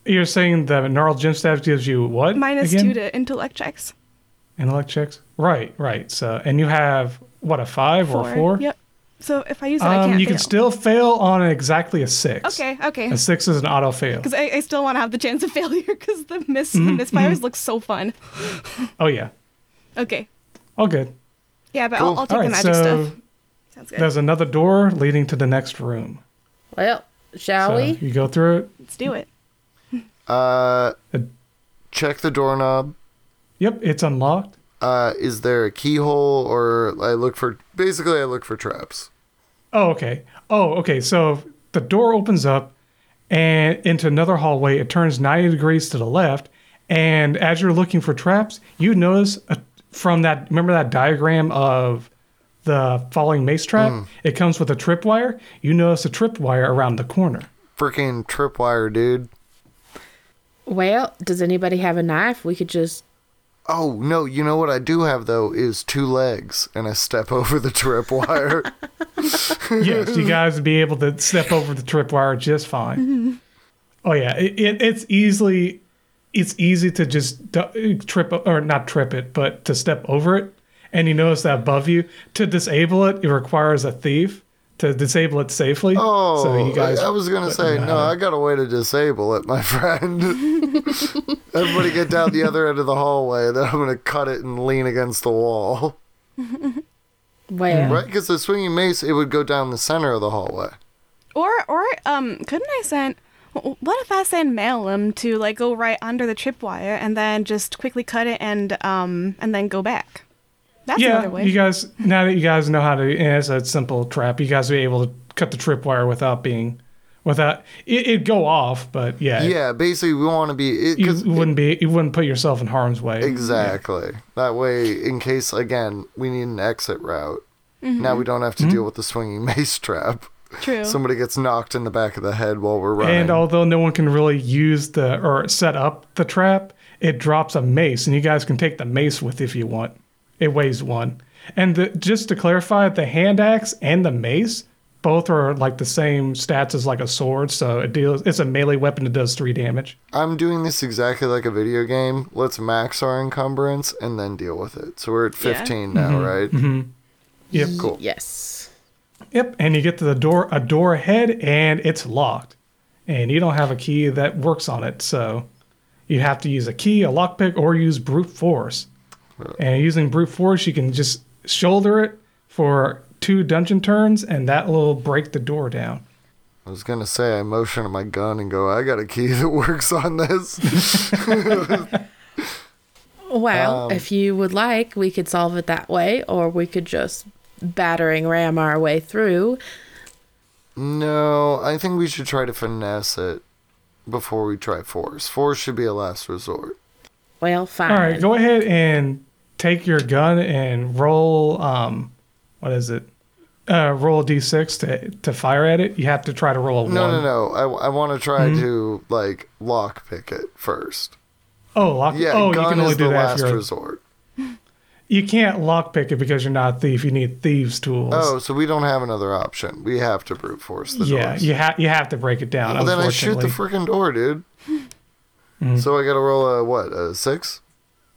Speaker 1: You're saying the gnarled gem staff gives you what?
Speaker 3: Minus two to intellect checks.
Speaker 1: intellect checks. Right, right. So and you have what a five or a four?
Speaker 3: Yep. So if I use it, I
Speaker 1: Um,
Speaker 3: can't.
Speaker 1: you
Speaker 3: fail.
Speaker 1: can still fail on exactly a six.
Speaker 3: Okay, okay.
Speaker 1: A six is an auto fail.
Speaker 3: Because I, I still want to have the chance of failure because the miss
Speaker 1: Mm-hmm,
Speaker 3: the misfires look so fun.
Speaker 1: Oh yeah,
Speaker 3: Okay.
Speaker 1: all good.
Speaker 3: Yeah, but
Speaker 4: Cool.
Speaker 3: I'll, I'll take
Speaker 1: All
Speaker 3: the
Speaker 1: right,
Speaker 3: magic
Speaker 1: so
Speaker 3: stuff. Sounds good.
Speaker 1: There's another door leading to the next room.
Speaker 2: Well, shall
Speaker 1: So
Speaker 2: we?
Speaker 1: you go through it.
Speaker 3: Let's do it.
Speaker 4: Uh,
Speaker 1: Uh,
Speaker 4: check the doorknob.
Speaker 1: Yep, it's unlocked.
Speaker 4: Uh, is there a keyhole or I look for basically I look for traps.
Speaker 1: Oh, okay. Oh, okay. So the door opens up and into another hallway. It turns 90 degrees to the left. And as you're looking for traps, you notice a, from that, remember that diagram of the falling mace trap? Mm. It comes with a tripwire. You notice a tripwire around the corner.
Speaker 4: Freaking tripwire, dude.
Speaker 2: Well, does anybody have a knife? We could just.
Speaker 4: Oh no, you know what I do have though is two legs and I step over the tripwire.
Speaker 1: yes, you guys would be able to step over the tripwire just fine. Mm-hmm. Oh yeah, it, it, it's easily it's easy to just trip or not trip it, but to step over it. And you notice that above you to disable it, it requires a thief to disable it safely.
Speaker 4: Oh,
Speaker 1: so you guys.
Speaker 4: I, I was gonna
Speaker 1: wouldn't
Speaker 4: say
Speaker 1: know
Speaker 4: no. I got a way to disable it, my friend. Everybody get down the other end of the hallway. Then I'm gonna cut it and lean against the wall.
Speaker 2: Well,
Speaker 4: Right? Because the swinging mace, it would go down the center of the hallway.
Speaker 3: Or or um, couldn't I send? What if I send Malum to like go right under the tripwire and then just quickly cut it and um and then go back? That's
Speaker 1: yeah,
Speaker 3: another way.
Speaker 1: you guys. Now that you guys know how to, and it's a simple trap. You guys will be able to cut the tripwire without being, without it, it'd go off. But yeah,
Speaker 4: Yeah, basically we want to be it,
Speaker 1: you
Speaker 4: 'cause
Speaker 1: wouldn't be, you wouldn't put yourself in harm's way.
Speaker 4: exactly that way. In case again we need an exit route. Now mm-hmm. we don't have to deal mm-hmm. with the swinging mace trap.
Speaker 3: True.
Speaker 4: Somebody gets knocked in the back of the head while we're running.
Speaker 1: And although no one can really use the or set up the trap, it drops a mace, and you guys can take the mace with if you want. It weighs one. And the, just to clarify, the hand axe and the mace both are like the same stats as like a sword, so it deals. It's a melee weapon that does three damage.
Speaker 4: I'm doing this exactly like a video game. Let's max our encumbrance and then deal with it. So we're at
Speaker 3: Yeah.
Speaker 4: 15 now, right? Mm-hmm.
Speaker 1: Yep.
Speaker 4: Cool.
Speaker 2: yes.
Speaker 1: Yep. And you get to the door, a door ahead, and it's locked, and you don't have a key that works on it, so you have to use a key, a lockpick, or use brute force. And using brute force, you can just shoulder it for two dungeon turns, and that will break the door down.
Speaker 4: I was gonna say I motion at my gun and go, I got a key that works on this.
Speaker 2: Well,
Speaker 4: Um,
Speaker 2: if you would like, we could solve it that way, or we could just battering ram our way through.
Speaker 4: no, I think we should try to finesse it before we try force. Force should be a last resort.
Speaker 2: Well, fine.
Speaker 1: All right, go ahead and take your gun and roll. Um, what is it? Uh, roll a d6 to to fire at it. You have to try to roll a
Speaker 4: No,
Speaker 1: one.
Speaker 4: no, no. no. I, I want to try to like lock pick it first.
Speaker 1: Oh, lock.
Speaker 4: Yeah,
Speaker 1: oh, you
Speaker 4: gun
Speaker 1: can only
Speaker 4: is
Speaker 1: do
Speaker 4: the
Speaker 1: that
Speaker 4: last resort.
Speaker 1: You can't lockpick it because you're not a thief. You need thieves' tools.
Speaker 4: Oh, so we don't have another option. We have to brute force the door.
Speaker 1: yeah,
Speaker 4: doors.
Speaker 1: you have you have to break it down.
Speaker 4: Well, then I shoot the freaking door, dude.
Speaker 1: Mm-hmm.
Speaker 4: So I gotta roll a what? A six?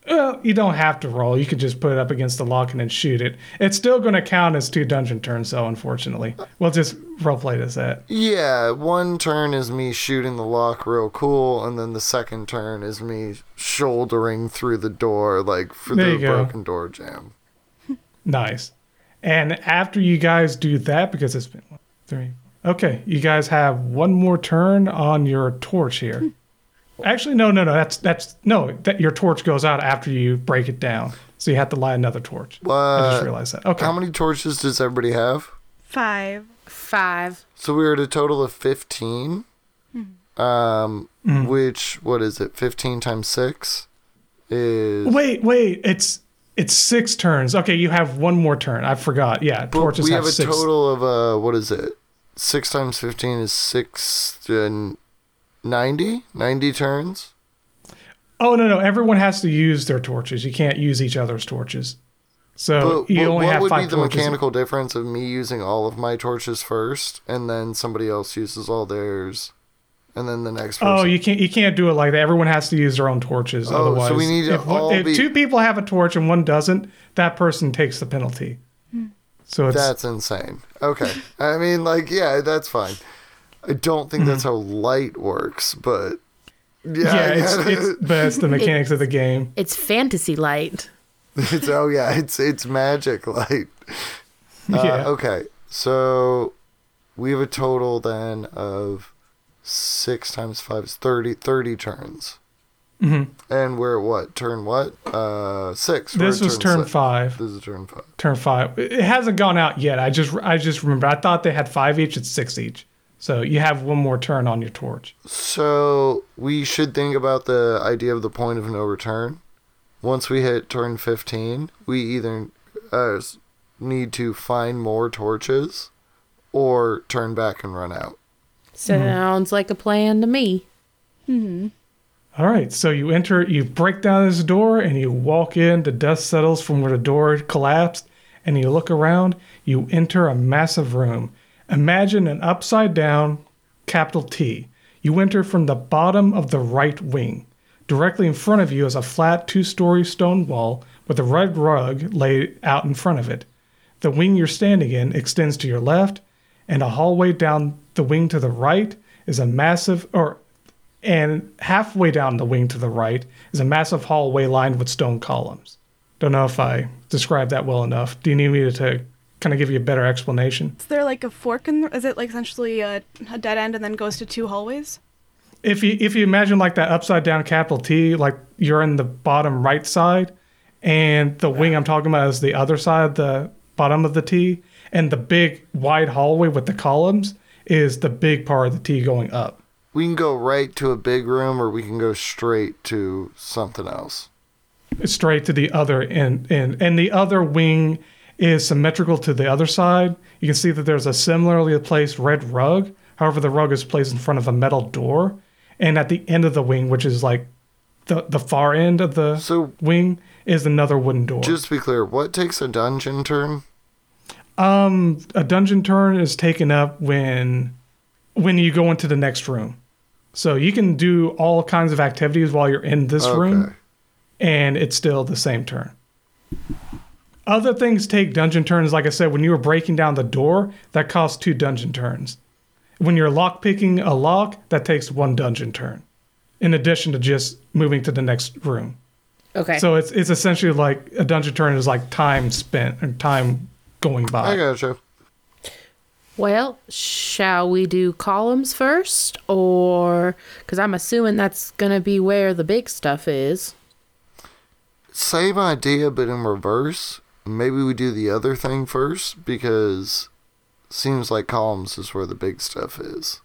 Speaker 1: Well, you don't have to roll. You could just put it up against the lock and then shoot it. It's still going to count as two dungeon turns, though. Unfortunately, we'll just roleplay as that.
Speaker 4: Yeah, one turn is me shooting the lock real cool, and then the second turn is me shouldering through the door like for
Speaker 1: There
Speaker 4: the broken door jamb.
Speaker 1: Nice. And after you guys do that, because it's been one, three. Okay, you guys have one more turn on your torch here. Actually, no, no, no. That's that's no. That your torch goes out after you break it down, so you have to light another torch. I just realized that. Okay.
Speaker 4: How many torches does everybody have?
Speaker 3: Five.
Speaker 2: Five.
Speaker 4: So we are at a total of 15. Um,
Speaker 1: Mm.
Speaker 4: which, what is it? 15 times 6 is.
Speaker 1: Wait, wait. It's it's six turns. Okay, you have one more turn. I forgot. Yeah,
Speaker 4: But
Speaker 1: torches
Speaker 4: we
Speaker 1: have,
Speaker 4: have a
Speaker 1: six.
Speaker 4: total of, uh, what is it? 6 times 15 is 6 and 90? 90 turns?
Speaker 1: Oh no, no. Everyone has to use their torches. You can't use each other's torches. So
Speaker 4: But
Speaker 1: you
Speaker 4: what,
Speaker 1: only
Speaker 4: what
Speaker 1: have
Speaker 4: would be the
Speaker 1: torches.
Speaker 4: mechanical difference of me using all of my torches first, and then somebody else uses all theirs, and then the next oh, person?
Speaker 1: Oh, you can't. You can't do it like that. Everyone has to use their own torches.
Speaker 4: Oh, so
Speaker 1: otherwise,
Speaker 4: we need to
Speaker 1: if, one-
Speaker 4: all
Speaker 1: if
Speaker 4: be-
Speaker 1: two people have a torch and one doesn't, that person takes the penalty. Hmm. So it's
Speaker 4: That's insane. Okay. I mean, like, yeah, that's fine. I don't think that's how light works, but yeah,
Speaker 1: Mm-hmm. yeah, it's,
Speaker 4: get
Speaker 1: it's but the mechanics of the game.
Speaker 2: It's fantasy light.
Speaker 4: It's- oh yeah, it's it's magic light. Uh,
Speaker 1: yeah.
Speaker 4: Okay, so we have a total then of six times five is 30, 30 turns.
Speaker 1: hmm
Speaker 4: And we're at what? Turn what? Uh, six.
Speaker 1: This
Speaker 4: at
Speaker 1: was turn
Speaker 4: six.
Speaker 1: five.
Speaker 4: This is turn five.
Speaker 1: Turn five. It hasn't gone out yet. I just I just remember. I thought they had five each. It's six each. So you have one more turn on your torch.
Speaker 4: So we should think about the idea of the point of no return. Once we hit turn 15, we either uh, need to find more torches or turn back and run out.
Speaker 2: Sounds like a plan to me. Mhm.
Speaker 1: All right, so you enter, you break down this door, and you walk in. The dust settles from where the door collapsed, and you look around. You enter a massive room. Imagine an upside down capital T. You enter from the bottom of the right wing. Directly in front of you is a flat two story stone wall with a red rug laid out in front of it. The wing you're standing in extends to your left, and a hallway down the wing to the right is a massive, or and halfway down the wing to the right is a massive hallway lined with stone columns. Don't know if I described that well enough. Do you need me to kind of give you a better explanation?
Speaker 3: Is there like a fork in? The, is it like essentially a, a dead end and then goes to two hallways?
Speaker 1: If you if you imagine like that upside down capital T, like you're in the bottom right side, and the wing I'm talking about is the other side, the bottom of the T, and the big wide hallway with the columns is the big part of the T going up.
Speaker 4: We can go right to a big room or we can go straight to something else.
Speaker 1: straight to the other end, and And the other wing is symmetrical to the other side. You can see that there's a similarly placed red rug. However, the rug is placed in front of a metal door. And at the end of the wing, which is like the, the far end of the
Speaker 4: So,
Speaker 1: wing, is another wooden door.
Speaker 4: just to be clear, what takes a dungeon turn?
Speaker 1: um, a dungeon turn is taken up when when you go into the next room. So you can do all kinds of activities while you're in this room. And it's still the same turn. Other things take dungeon turns. Like I said, when you were breaking down the door, that costs two dungeon turns. When you're lock picking a lock, that takes one dungeon turn, in addition to just moving to the next room.
Speaker 2: Okay.
Speaker 1: So it's it's essentially like a dungeon turn is like time spent and time going by.
Speaker 4: I gotcha.
Speaker 2: well, shall we do columns first, or because I'm assuming that's gonna be where the big stuff is.
Speaker 4: Same idea, but in reverse. Maybe we do the other thing first because seems like columns is where the big stuff is.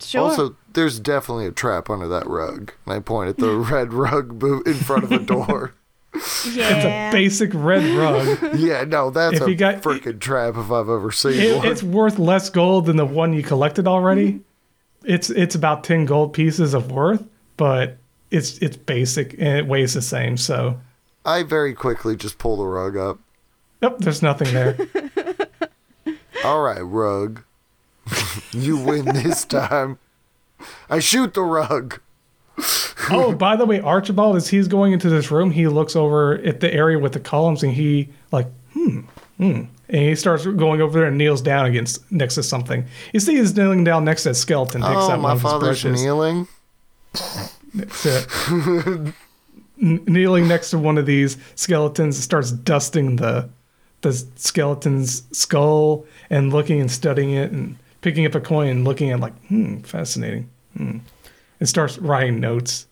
Speaker 3: Sure.
Speaker 4: Also, there's definitely a trap under that rug. And I point at the red rug bo- in front of a door.
Speaker 3: yeah.
Speaker 1: It's a basic red rug.
Speaker 4: yeah, no, that's
Speaker 1: If
Speaker 4: a
Speaker 1: you got-
Speaker 4: freaking trap if I've ever seen
Speaker 1: It-
Speaker 4: one.
Speaker 1: it's worth less gold than the one you collected already. Mm-hmm. It's it's about ten gold pieces of worth, but it's it's basic and it weighs the same. So,
Speaker 4: I very quickly just pull the rug up.
Speaker 1: Yep, there's nothing there.
Speaker 4: All right, rug. you win this time. I shoot the rug.
Speaker 1: oh, by the way, Archibald, as he's going into this room, he looks over at the area with the columns and he like, hmm, hmm. And he starts going over there and kneels down against next to something. You see he's kneeling down next to a skeleton. Picks
Speaker 4: Oh,
Speaker 1: up
Speaker 4: my
Speaker 1: one of his
Speaker 4: father's
Speaker 1: brushes.
Speaker 4: kneeling.
Speaker 1: N- kneeling next to one of these skeletons, and starts dusting the the skeleton's skull and looking and studying it and picking up a coin and looking at it like, hmm, fascinating. Hmm. And starts writing notes.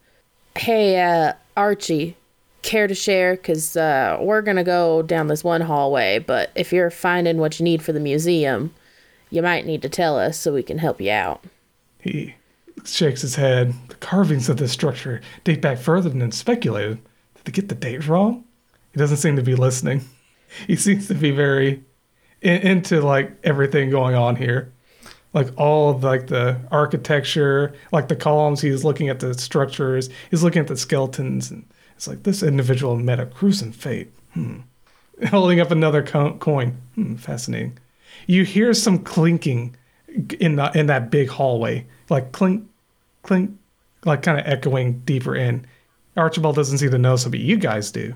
Speaker 2: Hey, uh, Archie, care to share? Because uh, we're going to go down this one hallway, but if you're finding what you need for the museum, you might need to tell us so we can help you out.
Speaker 1: He shakes his head. The carvings of this structure date back further than speculated. Did they get the date wrong? He doesn't seem to be listening. He seems to be very in, into like everything going on here. Like all like the architecture, like the columns, he's looking at the structures, he's looking at the skeletons, and it's like this individual met a fate. Hmm. Holding up another co- coin. Hmm, fascinating. You hear some clinking in the in that big hallway, like clink, clink, like kind of echoing deeper in. Archibald doesn't see the notice, but you guys do.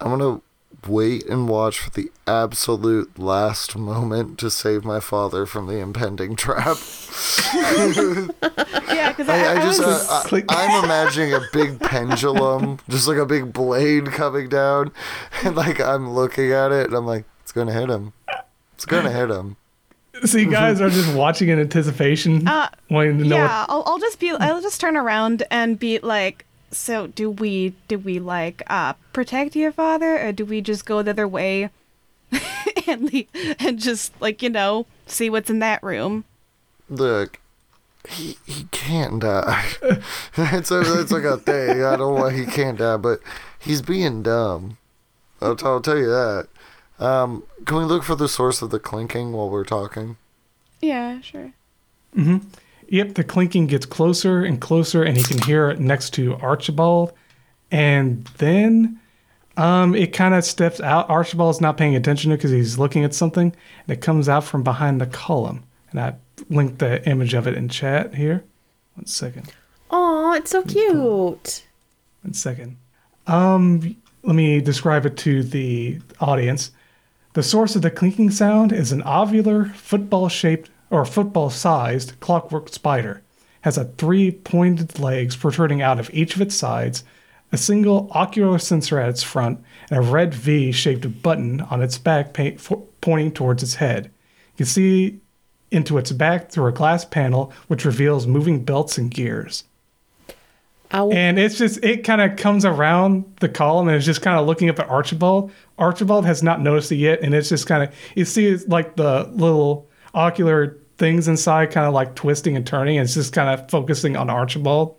Speaker 4: I'm gonna wait and watch for the absolute last moment to save my father from the impending trap.
Speaker 3: yeah, because I,
Speaker 4: I, I
Speaker 3: I
Speaker 4: just,
Speaker 3: was,
Speaker 4: uh,
Speaker 1: Click.
Speaker 4: I, I'm imagining a big pendulum, just like a big blade coming down, and like I'm looking at it, and I'm like, it's gonna hit him. It's gonna hit him.
Speaker 1: So you guys are just watching in anticipation,
Speaker 3: Uh,
Speaker 1: wanting to know
Speaker 3: yeah, I'll, I'll just be I'll just turn around and be like, so do we do we like uh protect your father or do we just go the other way and leave, and just like you know see what's in that room?
Speaker 4: Look, he he can't die. it's a, it's like a thing. I don't know why he can't die, but he's being dumb. I'll, t- I'll tell you that. Um, can we look for the source of the clinking while we're talking?
Speaker 3: Yeah, sure.
Speaker 1: Yep, the clinking gets closer and closer, and he can hear it next to Archibald. And then um, it kind of steps out. Archibald's not paying attention to it because he's looking at something, and it comes out from behind the column. And I linked the image of it in chat here. One second.
Speaker 2: Oh, it's so cute.
Speaker 1: One second. Um, let me describe it to the audience. The source of the clinking sound is an ovular, football-shaped or football-sized clockwork spider. Has a three pointed legs protruding out of each of its sides, a single ocular sensor at its front, and a red V-shaped button on its back pa- fo- pointing towards its head. You can see into its back through a glass panel which reveals moving belts and gears
Speaker 2: will,
Speaker 1: and it's just it kind of comes around the column and it's just kind of looking up at Archibald. Archibald has not noticed it yet, and it's just kind of you see it's like the little ocular things inside kind of like twisting and turning. And it's just kind of focusing on Archibald.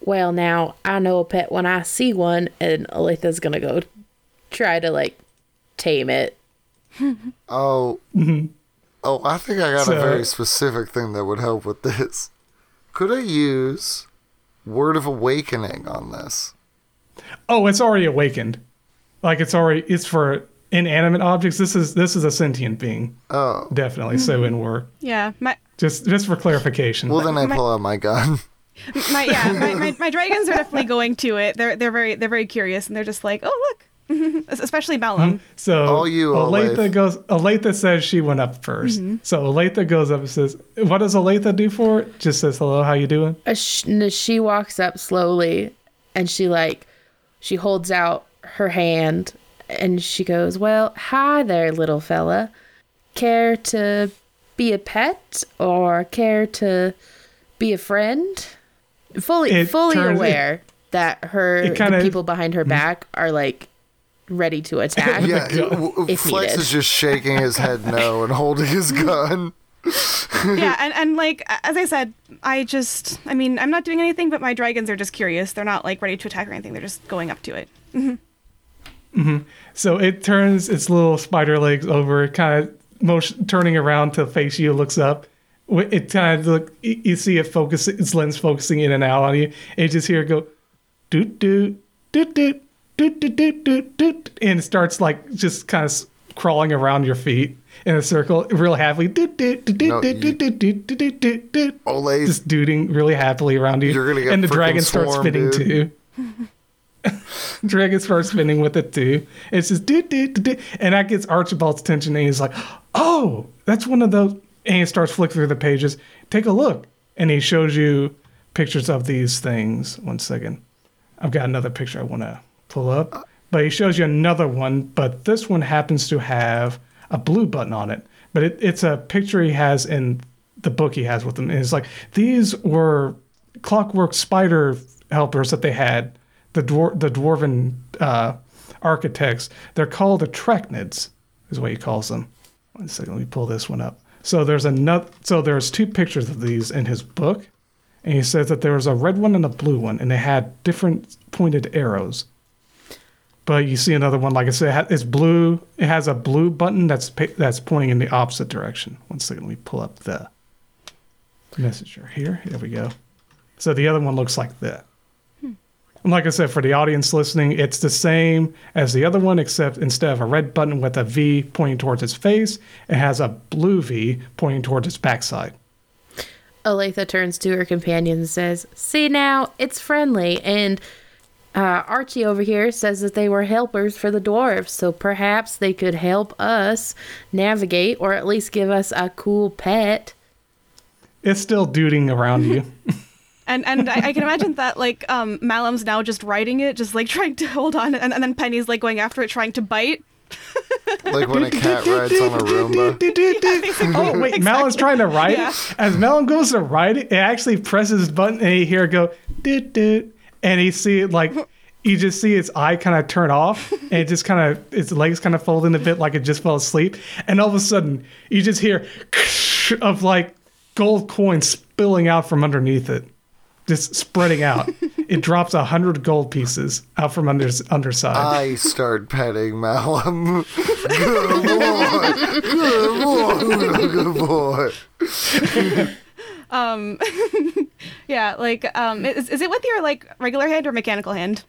Speaker 2: well, now I know a pet when I see one, and Aletha's gonna go try to like tame it.
Speaker 4: Oh, mm-hmm. oh, I think I got
Speaker 1: So-
Speaker 4: a very specific thing that would help with this. Could I use Word of Awakening on this?
Speaker 1: Oh, it's already awakened. Like it's already it's for inanimate objects. This is this is a sentient being,
Speaker 4: Oh,
Speaker 1: definitely. So in mm-hmm. we're
Speaker 3: Yeah, my
Speaker 1: just just for clarification.
Speaker 4: well then I
Speaker 3: My-
Speaker 4: pull out my gun.
Speaker 3: my yeah my, my, my dragons are definitely going to it. They're they're very they're very curious and they're just like oh look, especially Malum. Hmm?
Speaker 1: So
Speaker 4: All you,
Speaker 1: Olathe
Speaker 4: Olathe.
Speaker 1: goes. Olathe says she went up 1st mm-hmm. So Olathe goes up and says, "What does Olathe do for it?" Just says, "Hello, how you doing?"
Speaker 2: Uh, sh- She walks up slowly, and she like she holds out her hand, and she goes, "Well, hi there, little fella. Care to be a pet or care to be a friend?" Fully,
Speaker 1: It
Speaker 2: fully
Speaker 1: turns-
Speaker 2: aware that her
Speaker 1: kinda-
Speaker 2: people behind her mm-hmm. back are like ready to attack.
Speaker 4: yeah,
Speaker 1: gun.
Speaker 4: w- w-
Speaker 2: If
Speaker 4: Flex
Speaker 2: needed.
Speaker 4: is just shaking his head no and holding his gun.
Speaker 3: yeah, and, and like as I said, I just I mean I'm not doing anything, but my dragons are just curious. They're not like ready to attack or anything. They're just going up to it. Mm-hmm.
Speaker 1: So it turns its little spider legs over, kind of motion turning around to face you, looks up. It kind of look. You see it focus, its lens focusing in and out on you. And you just hear it go, doot doot doot doot doot doot doot doot doot, and it starts like just kind of crawling around your feet in a circle, real happily. Doot doot doot
Speaker 4: No,
Speaker 1: doot
Speaker 4: you-
Speaker 1: doot doot doot doot doot doot.
Speaker 4: Olay,
Speaker 1: Just dooting really happily around you.
Speaker 4: You're gonna get
Speaker 1: and the dragon starts
Speaker 4: dude.
Speaker 1: too. Dragon starts spinning with it too. It's just do do do, and that gets Archibald's attention, and he's like, "Oh, that's one of those." And he starts flicking through the pages. Take a look, and he shows you pictures of these things. One second, I've got another picture I want to pull up, but he shows you another one. But this one happens to have a blue button on it. But it, it's a picture he has in the book he has with him. And it's like these were clockwork spider helpers that they had the dwar- the dwarven uh, architects. They're called Atrecnids, is what he calls them. One second, let me pull this one up. So there's another. So there's two pictures of these in his book, and he says that there was a red one and a blue one, and they had different pointed arrows. But you see another one, like I said, it's blue. It has a blue button that's that's pointing in the opposite direction. One second, let me pull up the messenger here. Here we go. So the other one looks like that. And like I said, for the audience listening, it's the same as the other one, except instead of a red button with a V pointing towards its face, it has a blue V pointing towards its backside.
Speaker 2: Olathe turns to her companion and says, See now, it's friendly. And uh, Archie over here says that they were helpers for the dwarves, so perhaps they could help us navigate or at least give us a cool pet.
Speaker 1: It's still duding around you.
Speaker 3: And and I, I can imagine that like um Malum's now just riding it, just like trying to hold on, and, and then Penny's like going after it, trying to bite.
Speaker 4: Like when a cat rides on a Roomba.
Speaker 1: Oh wait, Malum's trying to write
Speaker 3: Yeah.
Speaker 1: it. As Malum goes to write it, it actually presses button, and you hear it go doot doot, and you see it like you just see its eye kind of turn off, and it just kind of its legs kind of fold in a bit, like it just fell asleep, and all of a sudden you just hear of like gold coins spilling out from underneath it, just spreading out. it drops a hundred gold pieces out from under underside.
Speaker 4: I start petting Malum. Good boy. Good boy. Good boy.
Speaker 3: Um, yeah, like, um, is, is it with your like regular hand or mechanical hand?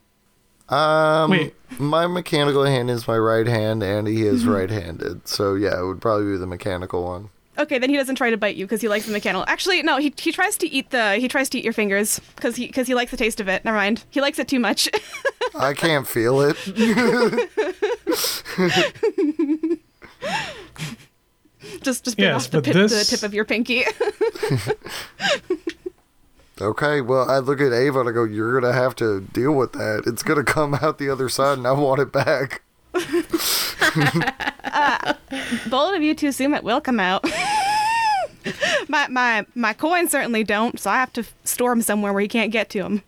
Speaker 4: Um,
Speaker 1: Wait.
Speaker 4: my mechanical hand is my right hand, and he is right-handed. So yeah, it would probably be the mechanical one.
Speaker 3: Okay, then he doesn't try to bite you because he likes the mechanical. Actually, no, he, he tries to eat the he tries to eat your fingers because he because he likes the taste of it. Never mind, he likes it too much.
Speaker 4: I can't feel it.
Speaker 3: just just bit
Speaker 1: Yes,
Speaker 3: off the,
Speaker 1: but
Speaker 3: pip,
Speaker 1: this-
Speaker 3: the tip of your pinky.
Speaker 4: Okay, well, I look at Ava and I go, "You're gonna have to deal with that. It's gonna come out the other side, and I want it back."
Speaker 3: Bold of you to assume it will come out. my my my coins certainly don't, so I have to store them somewhere where you can't get to them.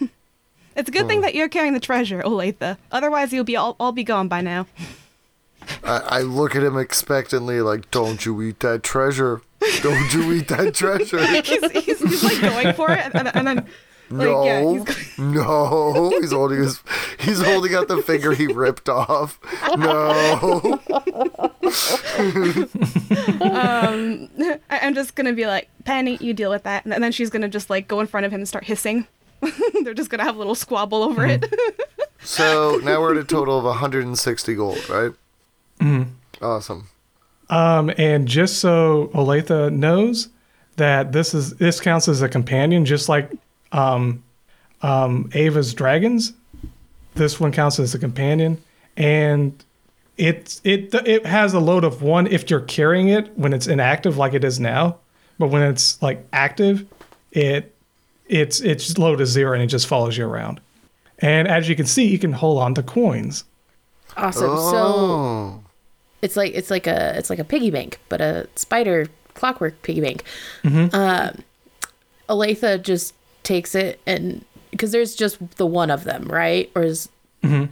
Speaker 3: it's a good thing hmm. that you're carrying the treasure, Olathe. Otherwise, you'll be all, all be gone by now.
Speaker 4: I, I look at him expectantly, like, "Don't you eat that treasure? Don't you eat that treasure?"
Speaker 3: he's, he's, he's like going for it, and, and then like
Speaker 4: no,
Speaker 3: yeah, he's going,
Speaker 4: no, he's holding his, he's holding out the finger he ripped off. No,
Speaker 3: I- I'm just gonna be like, Penny, you deal with that, and then she's gonna just like go in front of him and start hissing. They're just gonna have a little squabble over it.
Speaker 4: so now we're at a total of 160 gold, right? Mm-hmm. Awesome.
Speaker 1: Um, and just so Olathe knows that this is this counts as a companion, just like um, um, Ava's dragons. This one counts as a companion, and it it it has a load of one if you're carrying it when it's inactive, like it is now. But when it's like active, it it's it's low to zero and it just follows you around. And as you can see, you can hold on to coins.
Speaker 2: Awesome. So
Speaker 4: Oh,
Speaker 2: it's like it's like a it's like a piggy bank, but a spider clockwork piggy bank. Um, Olathe just takes it and because there's just the one of them, right? Or is mm-hmm.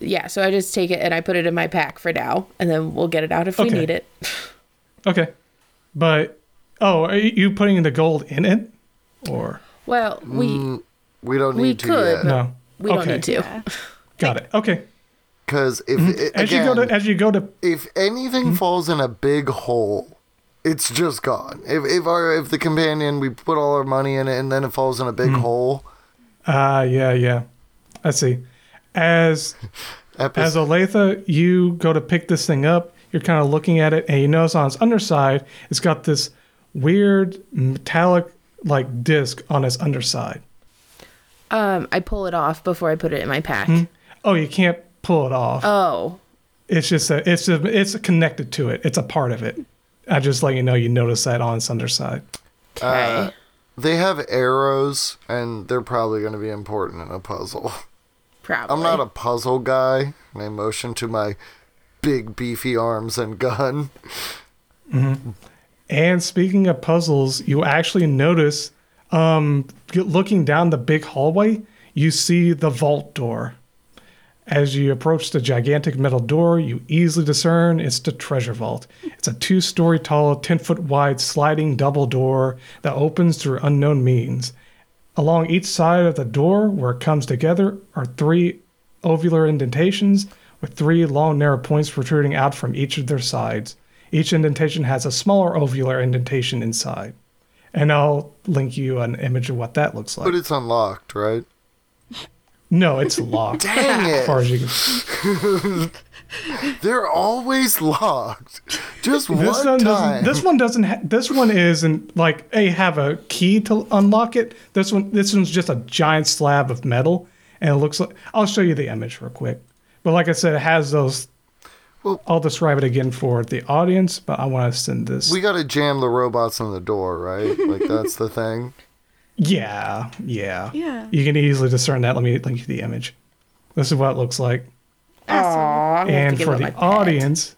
Speaker 2: yeah? So I just take it and I put it in my pack for now, and then we'll get it out if we need it.
Speaker 1: Okay, but oh, are you putting the gold in it, or
Speaker 2: Well, we mm,
Speaker 4: we don't
Speaker 2: We
Speaker 4: to
Speaker 2: could,
Speaker 4: yet.
Speaker 1: no?
Speaker 2: we don't need to.
Speaker 3: Yeah.
Speaker 1: Got it. Okay.
Speaker 4: Because if
Speaker 1: Mm-hmm. As
Speaker 4: again,
Speaker 1: you go to as you go to
Speaker 4: if anything mm-hmm. falls in a big hole, it's just gone. If if our if the companion we put all our money in it and then it falls in a big hole,
Speaker 1: ah yeah yeah, I see. As
Speaker 4: epi-
Speaker 1: as Olathe, you go to pick this thing up. You're kind of looking at it, and you notice on its underside, it's got this weird metallic like disc on its underside.
Speaker 2: Um, I pull it off before I put it in my pack.
Speaker 1: Oh, you can't pull it off.
Speaker 2: Oh,
Speaker 1: it's just a, it's a, it's connected to it. It's a part of it. I just let you know you notice that on its underside.
Speaker 2: okay.
Speaker 4: they have arrows and they're probably going to be important in a puzzle.
Speaker 2: Probably.
Speaker 4: I'm not a puzzle guy. And I motion to my big beefy arms and gun.
Speaker 1: And speaking of puzzles, you actually notice, um, looking down the big hallway, you see the vault door. As you approach the gigantic metal door, you easily discern it's the treasure vault. It's a two story tall, 10 foot wide sliding double door that opens through unknown means. Along each side of the door, where it comes together, are three ovular indentations with three long, narrow points protruding out from each of their sides. Each indentation has a smaller ovular indentation inside. And I'll link you an image of what that looks like.
Speaker 4: But it's unlocked, right?
Speaker 1: No, it's locked.
Speaker 4: Dang
Speaker 1: As far
Speaker 4: it!
Speaker 1: as you can.
Speaker 4: They're always locked. Just
Speaker 1: This
Speaker 4: one
Speaker 1: one
Speaker 4: time.
Speaker 1: doesn't. This one doesn't. Ha- this one isn't like they have a key to unlock it. This one. This one's just a giant slab of metal, and it looks like. I'll show you the image real quick. But like I said, it has those.
Speaker 4: Well-
Speaker 1: I'll describe it again for the audience, but I want to send this.
Speaker 4: we got to jam the robots on the door, right? Like that's the thing.
Speaker 1: Yeah, yeah,
Speaker 3: Yeah.
Speaker 1: You can easily discern that. Let me link you the image. This is what it looks like.
Speaker 3: Awesome.
Speaker 2: I'm gonna have to
Speaker 1: and for the audience,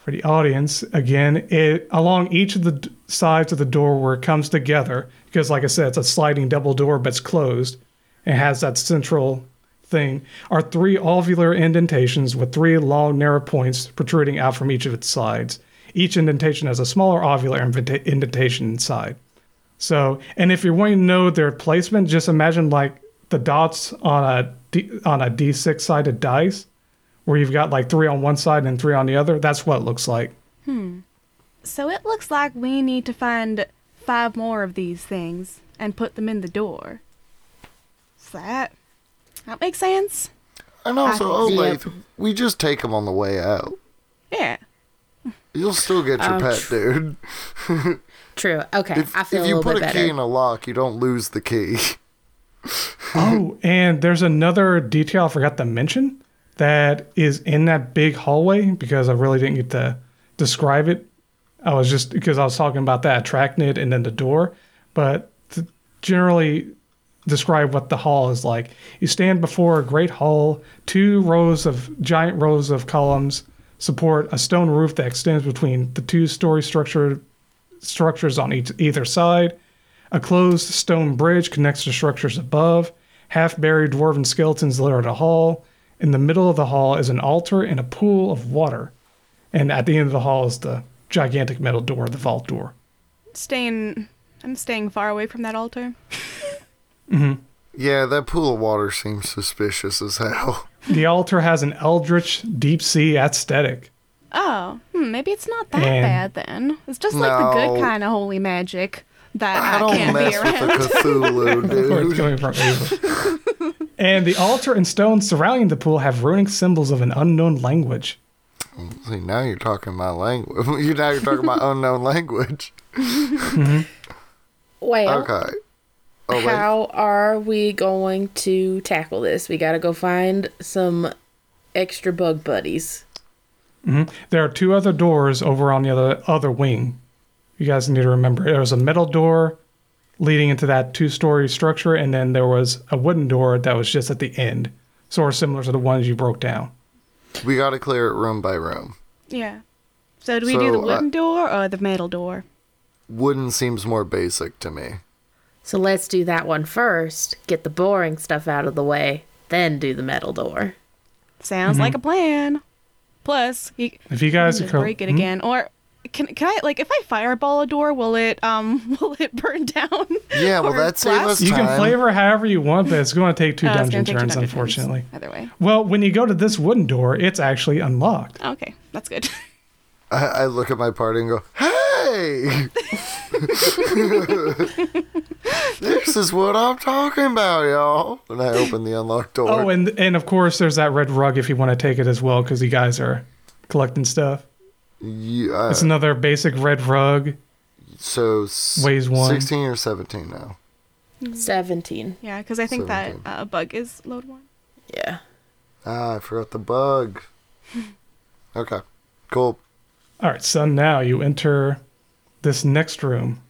Speaker 1: for the audience, again, it along each of the d- sides of the door where it comes together, because like I said, it's a sliding double door, but it's closed. It has that central thing. Are three ovular indentations with three long, narrow points protruding out from each of its sides. Each indentation has a smaller ovular indentation inside. So, and if you're wanting to know their placement, just imagine like the dots on a D, on a D6 sided dice, where you've got like three on one side and three on the other. That's what it looks like. Hmm.
Speaker 3: So it looks like we need to find five more of these things and put them in the door. Is that that makes sense?
Speaker 4: And also,
Speaker 2: think-
Speaker 4: Olathe, we just take them on the way out.
Speaker 3: Yeah.
Speaker 4: You'll still get your
Speaker 2: Um,
Speaker 4: pet, dude.
Speaker 2: True. Okay,
Speaker 4: If,
Speaker 2: I feel
Speaker 4: if
Speaker 2: a little bit.
Speaker 4: If you put
Speaker 2: bit
Speaker 4: a key in a lock, you don't lose the key.
Speaker 1: Oh, and there's another detail I forgot to mention that is in that big hallway because I really didn't get to describe it. I was just because I was talking about that arachnid and then the door, but to generally describe what the hall is like. You stand before a great hall, two rows of giant rows of columns support a stone roof that extends between the two story structure structures on each, either side. A closed stone bridge connects the structures above. Half buried dwarven skeletons litter the hall. In the middle of the hall is an altar and a pool of water. And at the end of the hall is the gigantic metal door, the vault door.
Speaker 3: Staying I'm staying far away from that altar. Mm-hmm.
Speaker 4: Yeah, that pool of water seems suspicious as hell.
Speaker 1: The altar has an eldritch deep sea aesthetic.
Speaker 3: Oh, hmm, maybe it's not that
Speaker 1: And-
Speaker 3: bad then. It's just like the
Speaker 4: No.
Speaker 3: good kind of holy magic that
Speaker 4: I
Speaker 3: I,
Speaker 4: don't
Speaker 3: can't be
Speaker 4: mess with
Speaker 3: around.
Speaker 4: the Cthulhu,
Speaker 1: Where it's
Speaker 4: dude.
Speaker 1: coming from Ava. and the altar and stones surrounding the pool have runic symbols of an unknown language.
Speaker 4: See, now you're talking my language. You now you're talking my unknown language.
Speaker 2: Well,
Speaker 4: Okay. Oh, wait.
Speaker 2: how are we going to tackle this? We got to go find some extra bug buddies.
Speaker 1: There are two other doors over on the other other wing. You guys need to remember there was a metal door leading into that two-story structure, and then there was a wooden door that was just at the end, sort of similar to the ones you broke down.
Speaker 4: We got to clear it room by room.
Speaker 3: Yeah. So do we do the
Speaker 4: So, uh,
Speaker 3: wooden door or the metal door?
Speaker 4: Wooden seems more basic to me.
Speaker 2: So let's do that one first. Get the boring stuff out of the way, then do the metal door.
Speaker 3: Sounds like a plan. Plus, you
Speaker 1: If you guys
Speaker 3: just
Speaker 1: are
Speaker 3: break it
Speaker 1: Hmm?
Speaker 3: again, or can can I like if I fireball a door, will it um will it burn down?
Speaker 4: Yeah, well,
Speaker 3: that's
Speaker 4: that saved us
Speaker 3: blast?
Speaker 1: You can flavor however you want, but it's going to take two
Speaker 3: it's
Speaker 1: dungeon
Speaker 3: gonna take two
Speaker 1: turns,
Speaker 3: dungeon turns,
Speaker 1: unfortunately.
Speaker 3: Either way.
Speaker 1: Well, when you go to this wooden door, it's actually unlocked.
Speaker 3: Okay, that's good.
Speaker 4: I, I look at my party and go, "Hey, this is what I'm talking about, y'all." And I open the unlocked door.
Speaker 1: Oh, and and of course, there's that red rug if you want to take it as well, because you guys are collecting stuff.
Speaker 4: yeah,
Speaker 1: It's another basic red rug.
Speaker 4: so s-
Speaker 1: weighs one.
Speaker 4: sixteen or seventeen now.
Speaker 2: 17.
Speaker 3: yeah, because I think that
Speaker 4: Seventeen.
Speaker 3: uh, bug is load one.
Speaker 2: Yeah.
Speaker 4: Ah, I forgot the bug. Okay, cool.
Speaker 1: All right, so now you enter this next room.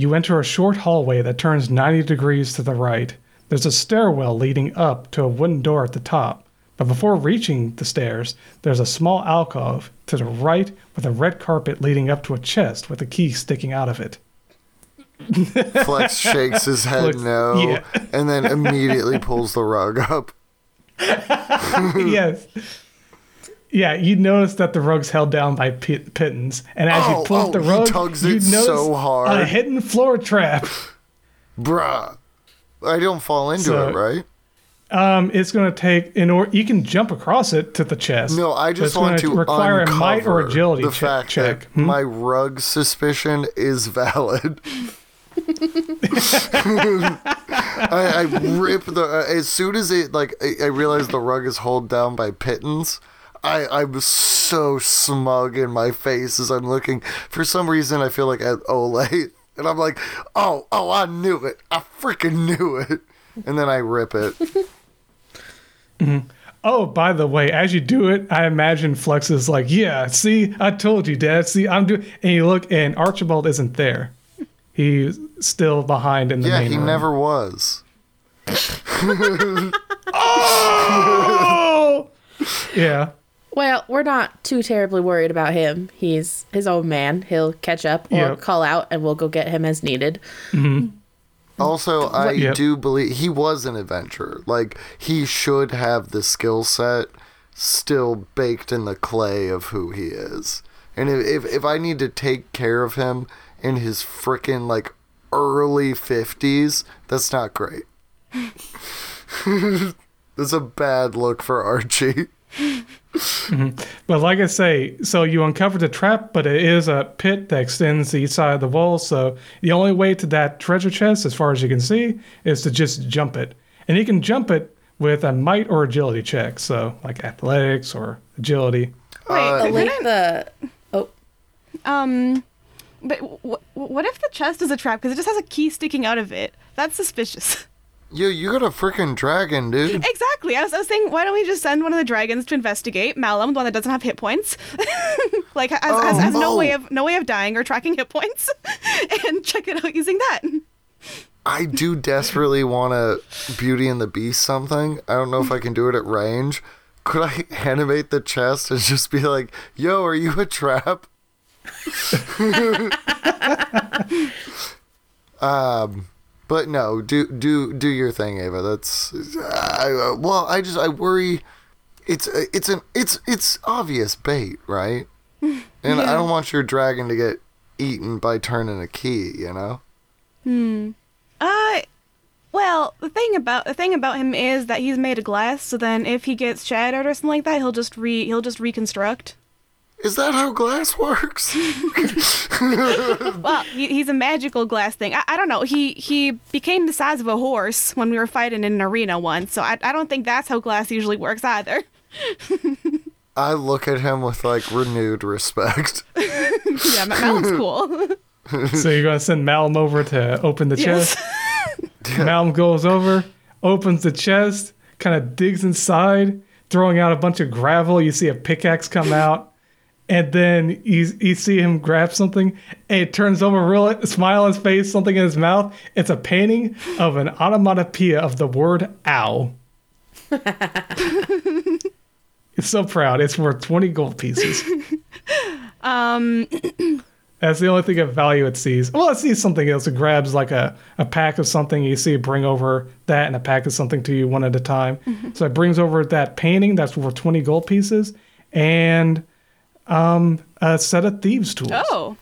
Speaker 1: You enter a short hallway that turns 90 degrees to the right. There's a stairwell leading up to a wooden door at the top. But before reaching the stairs, there's a small alcove to the right with a red carpet leading up to a chest with a key sticking out of it.
Speaker 4: Flex shakes his head
Speaker 1: Flex-
Speaker 4: no,
Speaker 1: yeah.
Speaker 4: and then immediately pulls the rug up.
Speaker 1: yes. Yeah, you notice that the rug's held down by pit- pitons, and as
Speaker 4: Oh,
Speaker 1: you pull
Speaker 4: oh,
Speaker 1: the
Speaker 4: he
Speaker 1: rug,
Speaker 4: tugs
Speaker 1: you
Speaker 4: it
Speaker 1: notice
Speaker 4: so hard.
Speaker 1: a hidden floor trap.
Speaker 4: Bruh. I don't fall into
Speaker 1: So-
Speaker 4: it, right?
Speaker 1: Um, it's going to take in order you can jump across it to the chest.
Speaker 4: No, I just want to
Speaker 1: require a might or agility
Speaker 4: the
Speaker 1: check.
Speaker 4: that
Speaker 1: Hmm?
Speaker 4: my rug suspicion is valid. I, I rip the uh, as soon as it like I, I realize the rug is held down by pitons. I I'm so smug in my face as I'm looking. For some reason, I feel like at Olay, and I'm like, oh oh, I knew it. I freaking knew it. And then I rip it. Mm-hmm.
Speaker 1: Oh, by the way, as you do it, I imagine Flex is like, "Yeah, see, I told you, Dad. See, I'm doing." And you look, and Archibald isn't there. He's still behind in the
Speaker 4: Yeah,
Speaker 1: main
Speaker 4: he
Speaker 1: room.
Speaker 4: never was.
Speaker 1: Oh! yeah.
Speaker 2: Well, we're not too terribly worried about him. He's his own man. He'll catch up or
Speaker 1: Yep.
Speaker 2: call out, and we'll go get him as needed. Mm-hmm.
Speaker 4: Also, I
Speaker 1: Yep.
Speaker 4: do believe he was an adventurer. Like he should have the skill set still baked in the clay of who he is. And if if, if I need to take care of him in his freaking like early fifties, that's not great. that's a bad look for Archie.
Speaker 1: But like I say, so you uncovered the trap, but it is a pit that extends to each side of the wall. So the only way to that treasure chest, as far as you can see, is to just jump it. And you can jump it with a might or agility check. So like athletics or agility.
Speaker 4: Wait, Uh,
Speaker 2: Aletha, oh,
Speaker 3: Um, but w- what if the chest is a trap? Because it just has a key sticking out of it. That's suspicious.
Speaker 4: Yo, you got a freaking dragon, dude.
Speaker 3: exactly. I was, I was saying, why don't we just send one of the dragons to investigate Malum, the one that doesn't have hit points, like has, has, has no
Speaker 4: Oh,
Speaker 3: way of no way of dying or tracking hit points, and check it out using that.
Speaker 4: I do desperately want to Beauty and the Beast something. I don't know if I can do it at range. Could I animate the chest and just be like, "Yo, are you a trap?" um, but no, do do do your thing, Ava. That's I, uh, well, I just I worry. It's uh, it's an it's it's obvious bait, right? And I don't want your dragon to get eaten by turning a key. You know. Hmm.
Speaker 3: Uh, well, the thing about the thing about him is that he's made of glass. So then, if he gets shattered or something like that, he'll just re he'll just reconstruct.
Speaker 4: Is that how glass works?
Speaker 3: Well, he, he's a magical glass thing. I, I don't know. He he became the size of a horse when we were fighting in an arena once. So I I don't think that's how glass usually works either.
Speaker 4: I look at him with like renewed respect.
Speaker 3: yeah, Ma- Malum's cool.
Speaker 1: so you're going to send Malum over to open the
Speaker 3: Yes.
Speaker 1: chest. Malum goes over, opens the chest, kind of digs inside, throwing out a bunch of gravel. You see a pickaxe come out, and then you, you see him grab something, and it turns over, real smile on his face, something in his mouth. It's a painting of an onomatopoeia of the word ow. it's so proud. It's worth 20 gold pieces.
Speaker 3: um,
Speaker 1: That's the only thing of value it sees. Well, it sees something else. It grabs like a, a pack of something. You see it bring over that and a pack of something to you one at a time. So it brings over that painting that's worth 20 gold pieces and um, a set of thieves' tools.
Speaker 3: oh,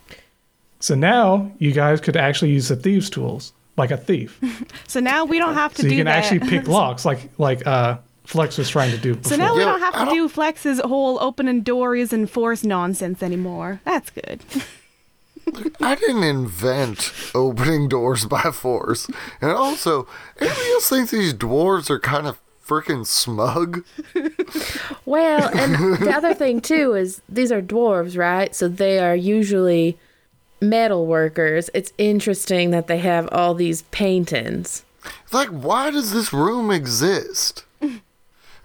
Speaker 1: So now you guys could actually use the thieves' tools like a thief.
Speaker 3: so now we don't have to
Speaker 1: so
Speaker 3: do
Speaker 1: you can
Speaker 3: that.
Speaker 1: actually pick locks like like uh, Flex was trying to do before.
Speaker 3: So now we don't have to
Speaker 4: don't-
Speaker 3: do Flex's whole opening doors and force nonsense anymore. That's good.
Speaker 4: I didn't invent opening doors by force. And also, anybody else think these dwarves are kind of freaking smug?
Speaker 2: well, and the other thing too is these are dwarves, right? So they are usually metal workers. It's interesting that they have all these paintings.
Speaker 4: Like, why does this room exist? like,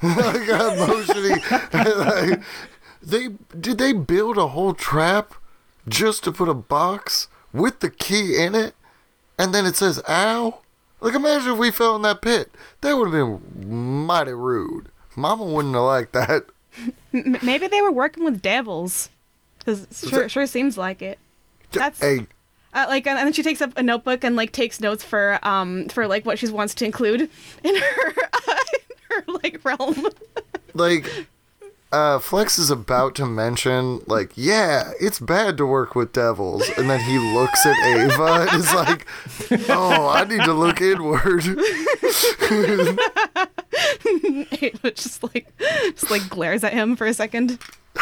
Speaker 4: I'm motioning. like, they did they build a whole trap just to put a box with the key in it, and then it says "ow." Like, imagine if we fell in that pit. That would have been mighty rude. Mama wouldn't have liked that.
Speaker 3: M- maybe they were working with devils. Because sure, sure seems like it. That's
Speaker 4: Hey,
Speaker 3: uh, like, and then she takes up a notebook and like takes notes for um for like what she wants to include in her uh, in her like realm.
Speaker 4: like uh Flex is about to mention like yeah it's bad to work with devils and then he looks at Ava and is like oh I need to look inward
Speaker 3: it just like just like glares at him for a second.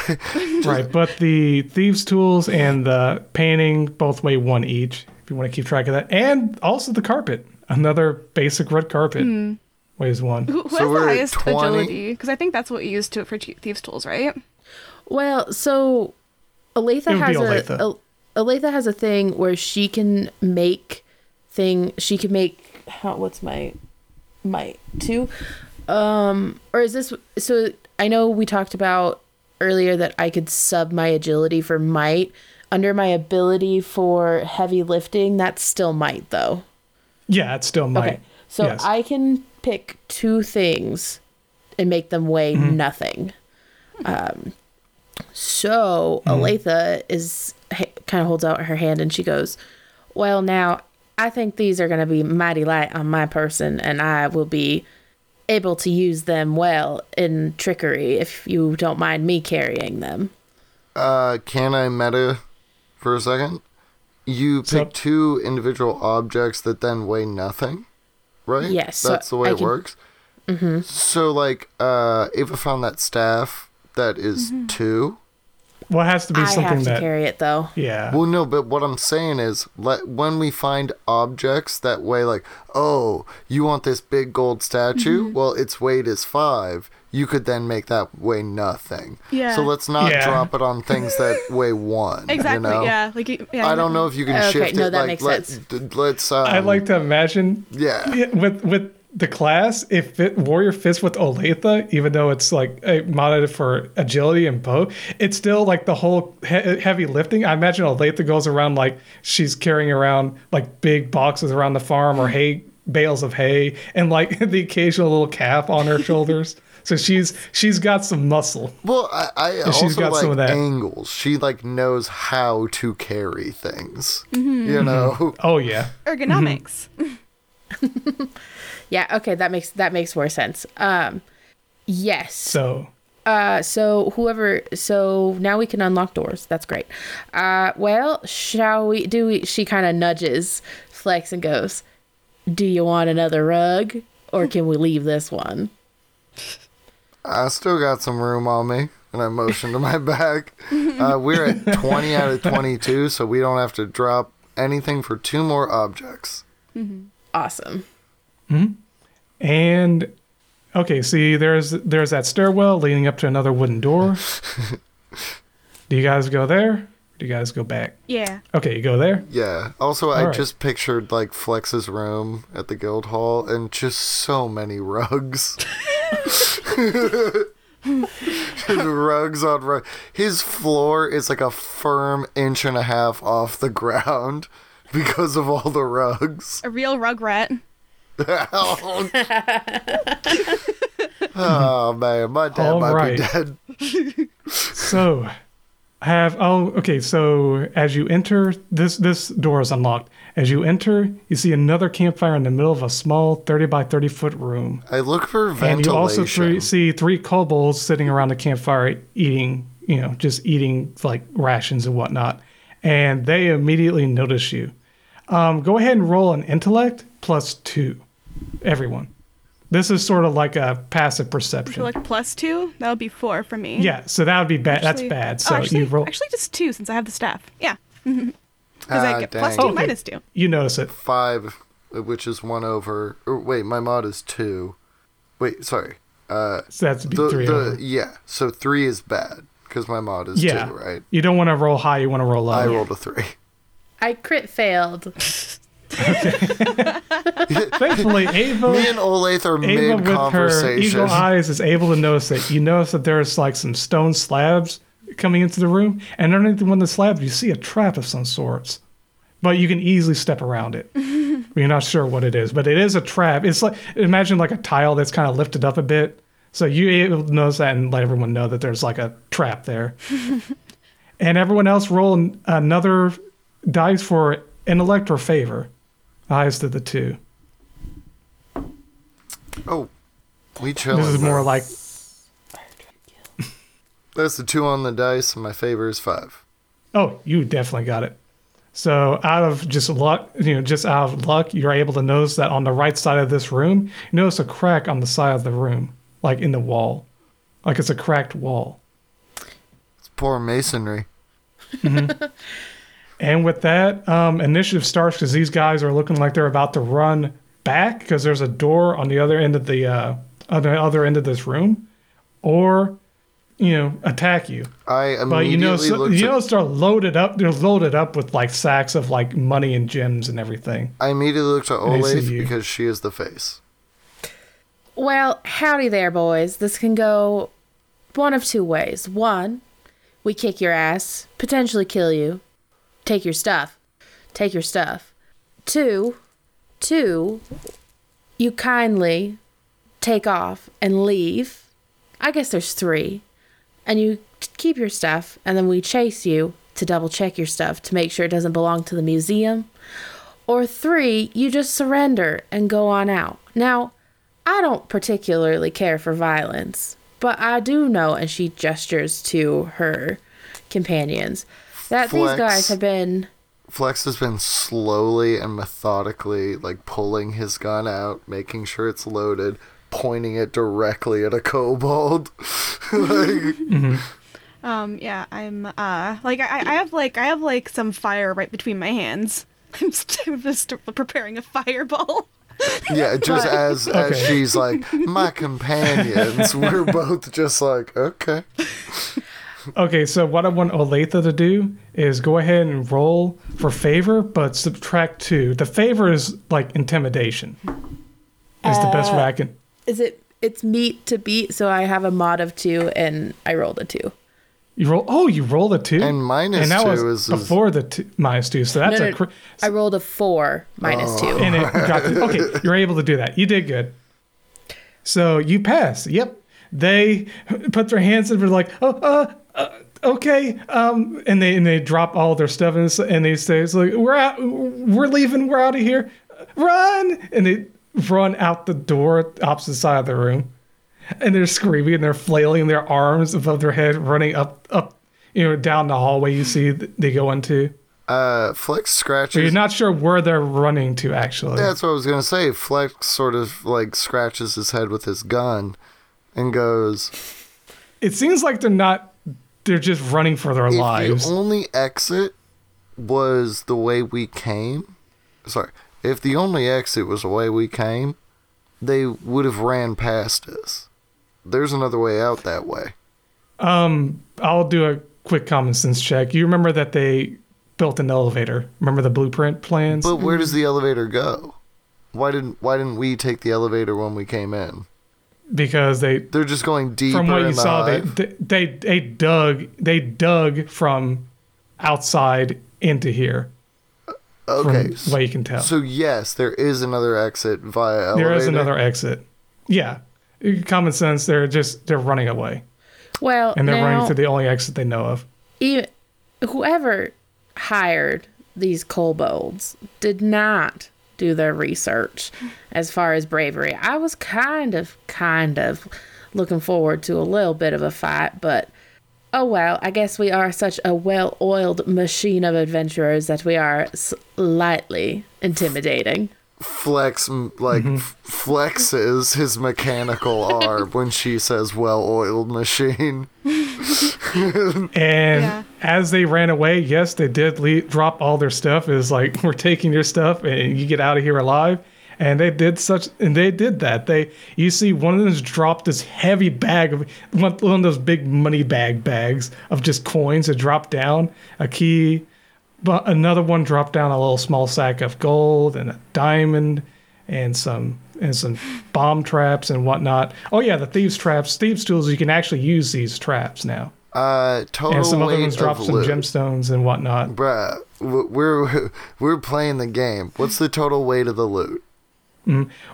Speaker 1: right, but the thieves' tools and the painting both weigh one each. If you want to keep track of that, and also the carpet, another basic red carpet, weighs one.
Speaker 3: Who, who
Speaker 4: So
Speaker 3: has
Speaker 4: we're
Speaker 3: the highest
Speaker 4: 20?
Speaker 3: agility? Because I think that's what you use to for thieves' tools, right?
Speaker 2: Well, so Aletha has
Speaker 1: be
Speaker 2: a
Speaker 1: Olathe.
Speaker 2: Aletha has a thing where she can make thing. She can make how, what's my my two, um, or is this so? I know we talked about earlier that I could sub my agility for might under my ability for heavy lifting. That's still might though.
Speaker 1: Yeah, it's still might.
Speaker 2: Okay, so
Speaker 1: yes.
Speaker 2: I can pick two things and make them weigh
Speaker 1: Mm-hmm.
Speaker 2: nothing. Um, So Aletha is kind of holds out her hand and she goes, "Well, now I think these are going to be mighty light on my person, and I will be able to use them well in trickery if you don't mind me carrying them."
Speaker 4: Uh, can I meta for a second? You
Speaker 1: So-
Speaker 4: pick two individual objects that then weigh nothing, right?
Speaker 2: Yes, so
Speaker 4: That's the way
Speaker 2: I
Speaker 4: it
Speaker 2: can-
Speaker 4: works. Mm-hmm. So, like, uh, Ava found that staff that is two.
Speaker 1: Well, it has to be something
Speaker 2: I
Speaker 1: something
Speaker 2: have to
Speaker 1: that.
Speaker 2: carry it though.
Speaker 1: Yeah.
Speaker 4: Well, no, but what I'm saying is, let when we find objects that weigh like, oh, you want this big gold statue?
Speaker 2: Mm-hmm.
Speaker 4: Well, its weight is five. You could then make that weigh nothing.
Speaker 3: Yeah.
Speaker 4: So let's not
Speaker 1: Yeah.
Speaker 4: drop it on things that weigh one.
Speaker 3: Exactly.
Speaker 4: You know?
Speaker 3: Yeah. Like yeah.
Speaker 4: I don't know if you can
Speaker 2: Okay,
Speaker 4: shift
Speaker 2: no,
Speaker 4: it.
Speaker 2: that
Speaker 4: like,
Speaker 2: makes
Speaker 4: let,
Speaker 2: sense.
Speaker 4: d- let's. Um,
Speaker 1: I like to imagine
Speaker 4: Yeah.
Speaker 1: Yeah, with with the class, if it warrior fits with Olathe, even though it's like a modded for agility and bow, it's still like the whole he- heavy lifting. I imagine Olathe goes around like she's carrying around like big boxes around the farm or hay bales of hay and like the occasional little calf on her shoulders. So she's she's got some muscle.
Speaker 4: Well, I, I also
Speaker 1: she's got
Speaker 4: like
Speaker 1: some of that.
Speaker 4: angles. She like knows how to carry things.
Speaker 2: Mm-hmm.
Speaker 4: You know.
Speaker 1: Oh yeah.
Speaker 3: ergonomics.
Speaker 2: Yeah, okay, that makes that makes more sense. Um yes.
Speaker 1: So
Speaker 2: Uh so whoever so now we can unlock doors. That's great. Uh well, shall we do we she kind of nudges Flex and goes, "Do you want another rug or can we leave this one?"
Speaker 4: I still got some room on me, and I motion to my back. Uh, we're at 20 out of 22, so we don't have to drop anything for two more objects.
Speaker 2: Awesome.
Speaker 1: and okay, see there's there's that stairwell leading up to another wooden door. Do you guys go there? Do you guys go back?
Speaker 3: Yeah.
Speaker 1: Okay, you go there.
Speaker 4: Yeah. Also, I
Speaker 1: Alright.
Speaker 4: just pictured like Flex's room at the guild hall, and just so many rugs. Rugs on rug. His floor is like a firm inch and a half off the ground because of all the rugs.
Speaker 3: A real rugrat.
Speaker 4: oh, Oh, man, my dad
Speaker 1: All
Speaker 4: might
Speaker 1: right.
Speaker 4: be dead.
Speaker 1: So, have oh okay. So as you enter, this this door is unlocked. As you enter, you see another campfire in the middle of a small thirty by thirty foot room,
Speaker 4: I look for ventilation.
Speaker 1: and you also three, see three kobolds sitting around the campfire eating, you know, just eating like rations and whatnot. And they immediately notice you. Um, go ahead and roll an intellect plus two, everyone. This is sort of like a passive perception.
Speaker 3: like plus two, that would be four for me.
Speaker 1: yeah, so that would be bad. That's
Speaker 3: Actually-
Speaker 1: bad.
Speaker 3: oh,
Speaker 1: So
Speaker 3: actually,
Speaker 1: you roll.
Speaker 3: actually just two since I have the staff. Yeah. Because
Speaker 4: Ah,
Speaker 3: I get plus
Speaker 4: dang.
Speaker 3: two
Speaker 1: Okay.
Speaker 3: minus two.
Speaker 1: You notice it.
Speaker 4: five, which is one over. Or wait, my mod is two. Wait, sorry. Uh,
Speaker 1: So that's
Speaker 4: the,
Speaker 1: three.
Speaker 4: the yeah. So three is bad because my mod is
Speaker 1: Yeah.
Speaker 4: two, right?
Speaker 1: You don't want to roll high. You want to roll low.
Speaker 4: I rolled a three.
Speaker 2: I crit failed.
Speaker 1: Thankfully, Ava,
Speaker 4: Me and Olathe are mid conversation.
Speaker 1: eagle eyes is able to notice it. You notice that there's like some stone slabs coming into the room, and underneath one of the slabs, you see a trap of some sorts. But you can easily step around it. You're not sure what it is, but it is a trap. It's like imagine like a tile that's kind of lifted up a bit. So you're able to notice that and let everyone know that there's like a trap there. and everyone else roll another dice for intellect or favor. The highest of the two.
Speaker 4: Oh, we chilling.
Speaker 1: This is more like
Speaker 4: That's the two on the dice, and my favor is five.
Speaker 1: Oh, you definitely got it. So out of just luck, you know, just out of luck, you're able to notice that on the right side of this room, you notice a crack on the side of the room, like in the wall, like it's a cracked wall.
Speaker 4: It's poor masonry.
Speaker 1: And with that, um, initiative starts because these guys are looking like they're about to run back because there's a door on the other end of the uh, on the other end of this room, or you know, attack you.
Speaker 4: I
Speaker 1: But you know,
Speaker 4: immediately
Speaker 1: so,
Speaker 4: looked.
Speaker 1: you know, they're loaded up. They're loaded up with like sacks of like money and gems and everything.
Speaker 4: I immediately looked at
Speaker 1: I see
Speaker 4: Olathe
Speaker 1: you.
Speaker 4: because she is the face.
Speaker 2: Well, howdy there, boys. This can go one of two ways. One, we kick your ass, potentially kill you, take your stuff. Take your stuff. Two, two, you kindly take off and leave. I guess there's three. And you keep your stuff, and then we chase you to double check your stuff to make sure it doesn't belong to the museum. Or three, you just surrender and go on out. Now, I don't particularly care for violence, but I do know, and she gestures to her companions, that these guys have been.
Speaker 4: Flex has been slowly and methodically like pulling his gun out, making sure it's loaded, pointing it directly at a kobold. like,
Speaker 3: Um, yeah, I'm uh like I, I have like I have like some fire right between my hands. I'm just, I'm just preparing a fireball.
Speaker 4: yeah, just as as
Speaker 1: Okay.
Speaker 4: she's like, my companions, we're both just like, okay.
Speaker 1: Okay, so what I want Olathe to do is go ahead and roll for favor, but subtract two. The favor is like intimidation. Is the best way I can.
Speaker 2: Is it? It's meat to beat, so I have a mod of two, and I rolled a two.
Speaker 1: You roll. Oh, you roll a two.
Speaker 4: And minus
Speaker 1: and that
Speaker 4: two
Speaker 1: was
Speaker 4: is- is-
Speaker 1: before the two, minus two. So that's
Speaker 2: No,
Speaker 1: a.
Speaker 2: no,
Speaker 1: Cr-
Speaker 2: I rolled a four minus two.
Speaker 1: and it got the, okay. You're able to do that. You did good. So you pass. Yep. They put their hands and were like, oh, uh, uh, okay. Um, and they and they drop all their stuff and, and they say, it's like, we're out, we're leaving, we're out of here, run! And they run out the door, opposite side of the room, and they're screaming and they're flailing their arms above their head, running up, up, you know, down the hallway. You see they go into.
Speaker 4: Uh, Flex scratches
Speaker 1: So you're not sure where they're running to actually.
Speaker 4: That's what I was gonna say. Flex sort of like scratches his head with his gun, and goes,
Speaker 1: It seems like they're not. They're just running for their
Speaker 4: "If
Speaker 1: lives.
Speaker 4: the only exit was the way we came, sorry, if the only exit was the way we came, they would have ran past us. There's another way out that way."
Speaker 1: Um, I'll do a quick common sense check. You remember that they built an elevator? Remember the blueprint plans?
Speaker 4: But where does the elevator go? Why didn't Why didn't we take the elevator when we came in?
Speaker 1: because they,
Speaker 4: They're just going deeper
Speaker 1: from what you saw, they, they they they dug they dug from outside into here.
Speaker 4: Okay,
Speaker 1: From what you can tell,
Speaker 4: so yes, there is another exit via elevator.
Speaker 1: there is another exit. Yeah, common sense. They're just they're running away,
Speaker 2: Well,
Speaker 1: and they're
Speaker 2: now,
Speaker 1: running to the only exit they know of.
Speaker 2: even whoever hired these kobolds did not do their research as far as bravery. I was kind of, kind of looking forward to a little bit of a fight, but oh well, I guess we are such a well oiled machine of adventurers that we are slightly intimidating.
Speaker 4: Flex like
Speaker 1: Mm-hmm.
Speaker 4: f- flexes his mechanical arm when she says "well-oiled machine."
Speaker 1: And
Speaker 3: Yeah.
Speaker 1: as they ran away, yes, they did leave, drop all their stuff. It was like we're taking your stuff and you get out of here alive. And they did such, and they did that. They, you see, one of them dropped this heavy bag of one, one of those big money bag bags of just coins. It dropped down a key, but another one dropped down a little small sack of gold and a diamond, and some and some bomb traps and whatnot. Oh yeah, the thieves traps, thieves tools. You can actually use these traps now
Speaker 4: Uh, total
Speaker 1: and some other ones dropped some
Speaker 4: loot.
Speaker 1: gemstones and whatnot.
Speaker 4: Bruh, we're we're playing the game. What's the total weight of the loot?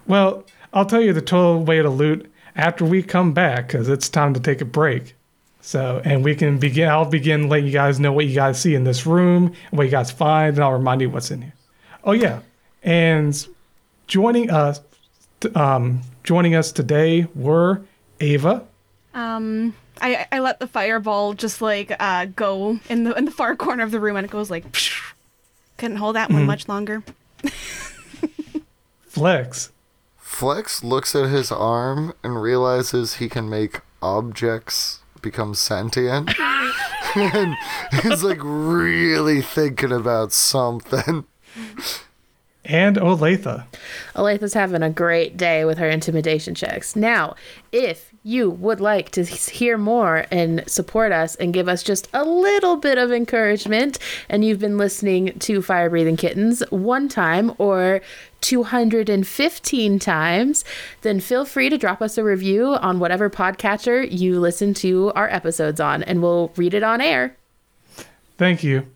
Speaker 1: Well, I'll tell you the total way to loot after we come back because it's time to take a break. So, and we can begin. I'll begin letting you guys know what you guys see in this room, what you guys find, and I'll remind you what's in here. Oh yeah, and joining us, um, joining us today were Ava,
Speaker 3: Um, I I let the fireball just like uh go in the in the far corner of the room, and it goes like. Couldn't hold that one much longer.
Speaker 1: Flex,
Speaker 4: Flex looks at his arm and realizes he can make objects become sentient. and he's like really thinking about something.
Speaker 1: and Olathe.
Speaker 2: Aletha's having a great day with her intimidation checks. Now, if you would like to hear more and support us and give us just a little bit of encouragement, and you've been listening to Fire Breathing Kittens one time or 215 times, then feel free to drop us a review on whatever podcatcher you listen to our episodes on, and we'll read it on air.
Speaker 1: Thank you.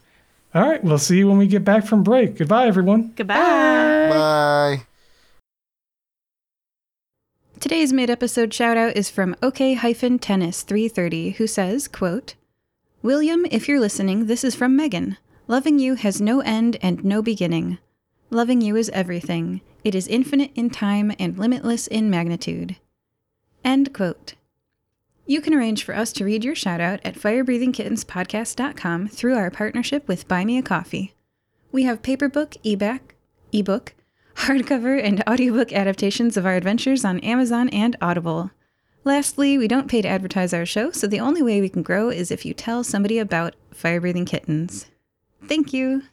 Speaker 1: All right, we'll see you when we get back from break. Goodbye, everyone.
Speaker 3: Goodbye.
Speaker 4: Bye.
Speaker 5: Today's mid-episode shout out is from OK-Tennis 330 who says, quote, William, if you're listening, this is from Megan. Loving you has no end and no beginning. Loving you is everything. It is infinite in time and limitless in magnitude. End quote. You can arrange for us to read your shout out at firebreathingkittenspodcast.com through our partnership with Buy Me a Coffee. We have paperbook, ebook, ebook, hardcover, and audiobook adaptations of our adventures on Amazon and Audible. Lastly, we don't pay to advertise our show, so the only way we can grow is if you tell somebody about Fire Breathing Kittens. Thank you.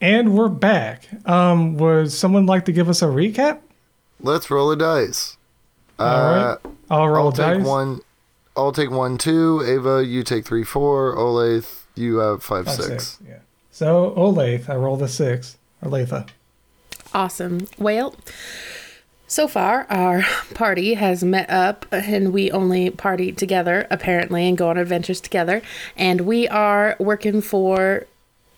Speaker 1: And we're back. Um, would someone like to give us a recap?
Speaker 4: Let's roll a dice.
Speaker 1: All
Speaker 4: Uh,
Speaker 1: right. I'll roll
Speaker 4: I'll take
Speaker 1: dice.
Speaker 4: one. I'll take one, two. Ava, you take three, four. Olathe, you have five,
Speaker 1: Five,
Speaker 4: six.
Speaker 1: Yeah. So Olathe, I rolled a six. Olathe.
Speaker 2: Awesome. Well, so far our party has met up and we only party together apparently and go on adventures together and we are working for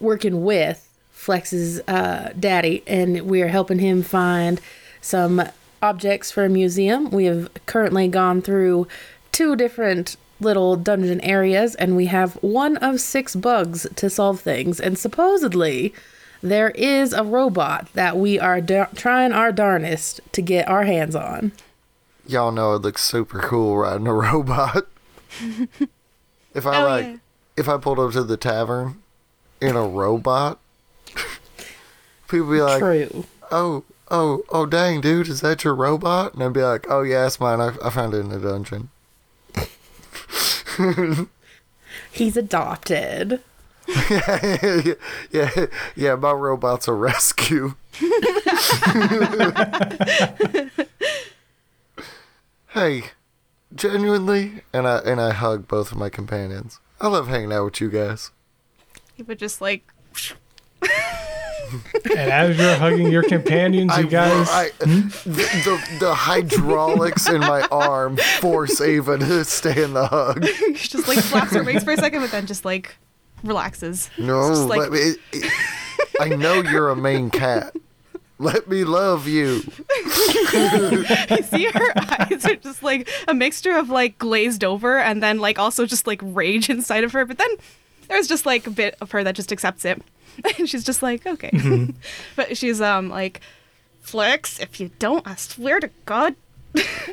Speaker 2: working with Flex's uh, daddy and we are helping him find some objects for a museum. We have currently gone through two different little dungeon areas and we have one of six bugs to solve things and supposedly there is a robot that we are da- trying our darnest to get our hands on.
Speaker 4: Y'all know it looks super cool riding a robot. if I
Speaker 3: Oh,
Speaker 4: like,
Speaker 3: yeah.
Speaker 4: if I pulled up to the tavern in a robot, people be like,
Speaker 2: True.
Speaker 4: "Oh, oh, oh, dang, dude, is that your robot?" And I'd be like, "Oh yeah, it's mine. I, I found it in a dungeon."
Speaker 2: He's adopted.
Speaker 4: Yeah, yeah, yeah. My robot's a rescue. hey, genuinely, and I and I hug both of my companions. I love hanging out with you guys.
Speaker 3: He would just like
Speaker 1: And as you're hugging your companions,
Speaker 4: I,
Speaker 1: you guys.
Speaker 4: I, hmm? the, the the hydraulics in my arm force Ava to stay in the hug.
Speaker 3: She just like flaps her wings for a second, but then just like relaxes.
Speaker 4: No,
Speaker 3: It's like-
Speaker 4: let me. It, it- I know you're a main cat. Let me love you.
Speaker 3: you see her eyes are just like a mixture of like glazed over and then like also just like rage inside of her. But then there's just like a bit of her that just accepts it. And she's just like, okay. but she's um like, Flex, if you don't, I swear to God.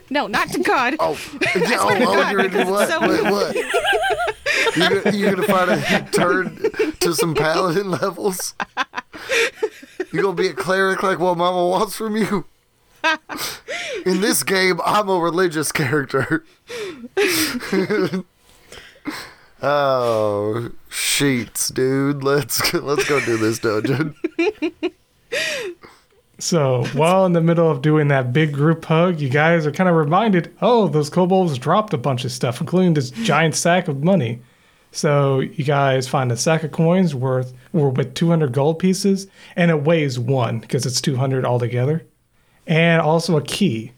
Speaker 3: No, not to God.
Speaker 4: Oh, yeah, oh, oh you're gonna do what?
Speaker 3: So-
Speaker 4: Wait, what? You're, gonna- you're gonna find a turn to some paladin levels? You're gonna be a cleric like what Mama wants from you? In this game, I'm a religious character. oh, sheets, dude. Let's let's go do this dungeon.
Speaker 1: So while in the middle of doing that big group hug, you guys are kind of reminded, oh, those kobolds dropped a bunch of stuff, including this giant sack of money. So you guys find a sack of coins worth or with 200 gold pieces, and it weighs one because it's 200 altogether, and also a key.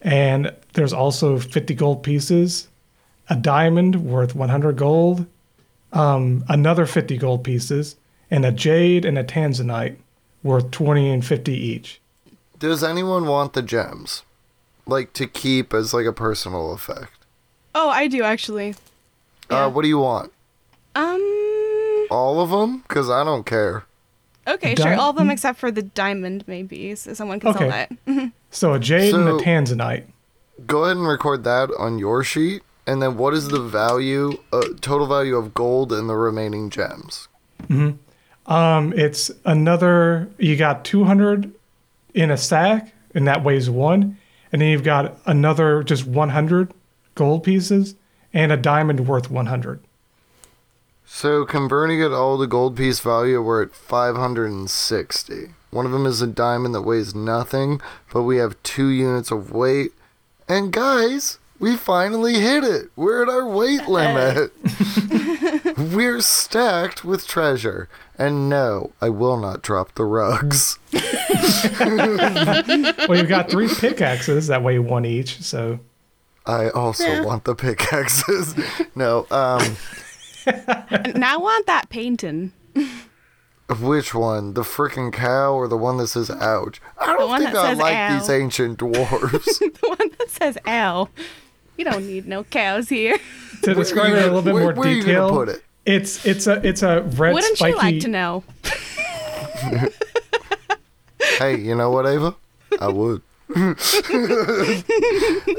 Speaker 1: And there's also 50 gold pieces, a diamond worth 100 gold, um, another 50 gold pieces, and a jade and a tanzanite worth 20 and 50 each.
Speaker 4: Does anyone want the gems? Like to keep as like a personal effect?
Speaker 3: Oh, I do actually. Yeah.
Speaker 4: Uh, what do you want?
Speaker 3: Um.
Speaker 4: All of them? Because I don't care.
Speaker 3: Okay,
Speaker 1: Di-
Speaker 3: sure. All of them except for the diamond, maybe. So someone can sell
Speaker 1: Okay.
Speaker 3: that.
Speaker 1: So a jade and a tanzanite.
Speaker 4: Go ahead and record that on your sheet. And then what is the value, uh, total value of gold and the remaining gems?
Speaker 1: Um, it's another. You got 200 in a stack, and that weighs one. And then you've got another just 100 gold pieces and a diamond worth 100.
Speaker 4: So converting it all to gold piece value, we're at 560. One of them is a diamond that weighs nothing, but we have two units of weight. And guys, we finally hit it. We're at our weight limit. We're stacked with treasure. And no, I will not drop the rugs.
Speaker 1: Well, you've got three pickaxes that weigh one each. So
Speaker 4: I also want the pickaxes. no, um,
Speaker 3: and I want that painting.
Speaker 4: which one? The freaking cow or the one that says ouch? I don't think I like
Speaker 3: ow.
Speaker 4: these ancient dwarves.
Speaker 3: the one that says "ow." You don't need no cows here.
Speaker 1: to describe it in a little bit
Speaker 4: where,
Speaker 1: more
Speaker 4: where
Speaker 1: detail,
Speaker 4: Are you gonna put it?
Speaker 1: It's it's a it's a red
Speaker 3: Wouldn't
Speaker 1: spiky.
Speaker 3: you like to know?
Speaker 4: Hey, you know what, Ava? I would.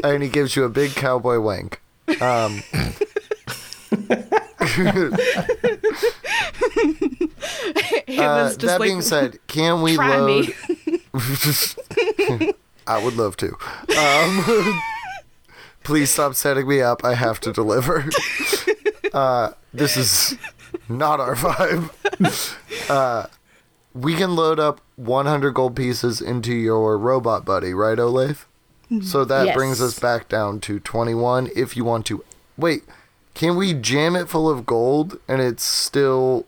Speaker 4: and he gives you a big cowboy wink. Um, uh,
Speaker 3: just
Speaker 4: that
Speaker 3: like,
Speaker 4: being said, can we
Speaker 3: try
Speaker 4: load?
Speaker 3: me.
Speaker 4: I would love to. Um, please stop setting me up. I have to deliver. Uh, this is not our vibe. Uh, we can load up 100 gold pieces into your robot buddy, right, Olathe? So that
Speaker 2: Yes.
Speaker 4: brings us back down to 21 if you want to. Wait, can we jam it full of gold and it's still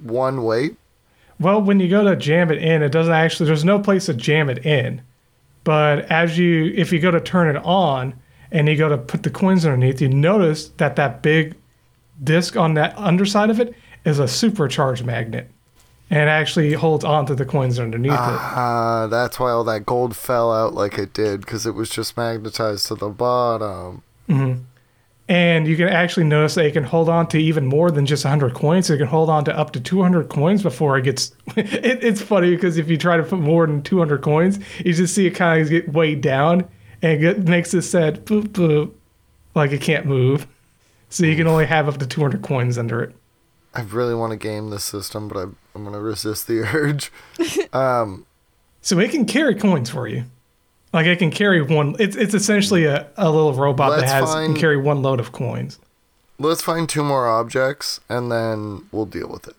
Speaker 4: one weight?
Speaker 1: Well, when you go to jam it in, it doesn't actually. There's no place to jam it in. But as you, if you go to turn it on and you go to put the coins underneath, you notice that that big disc on that underside of it is a supercharged magnet, and actually holds on to the coins underneath it.
Speaker 4: Uh, that's why all that gold fell out like it did because it was just magnetized to the bottom.
Speaker 1: And you can actually notice that it can hold on to even more than just 100 coins. It can hold on to up to 200 coins before it gets. it, it's funny because if you try to put more than 200 coins, you just see it kind of get weighed down and it makes it said boop boop, like it can't move. So you can only have up to 200 coins under it.
Speaker 4: I really want to game this system, but I'm, I'm going to resist the urge.
Speaker 1: Um, so it can carry coins for you. Like it can carry one. It's it's essentially a, a little robot that has
Speaker 4: find-
Speaker 1: can carry one load of coins.
Speaker 4: Let's find two more objects and then we'll deal with it.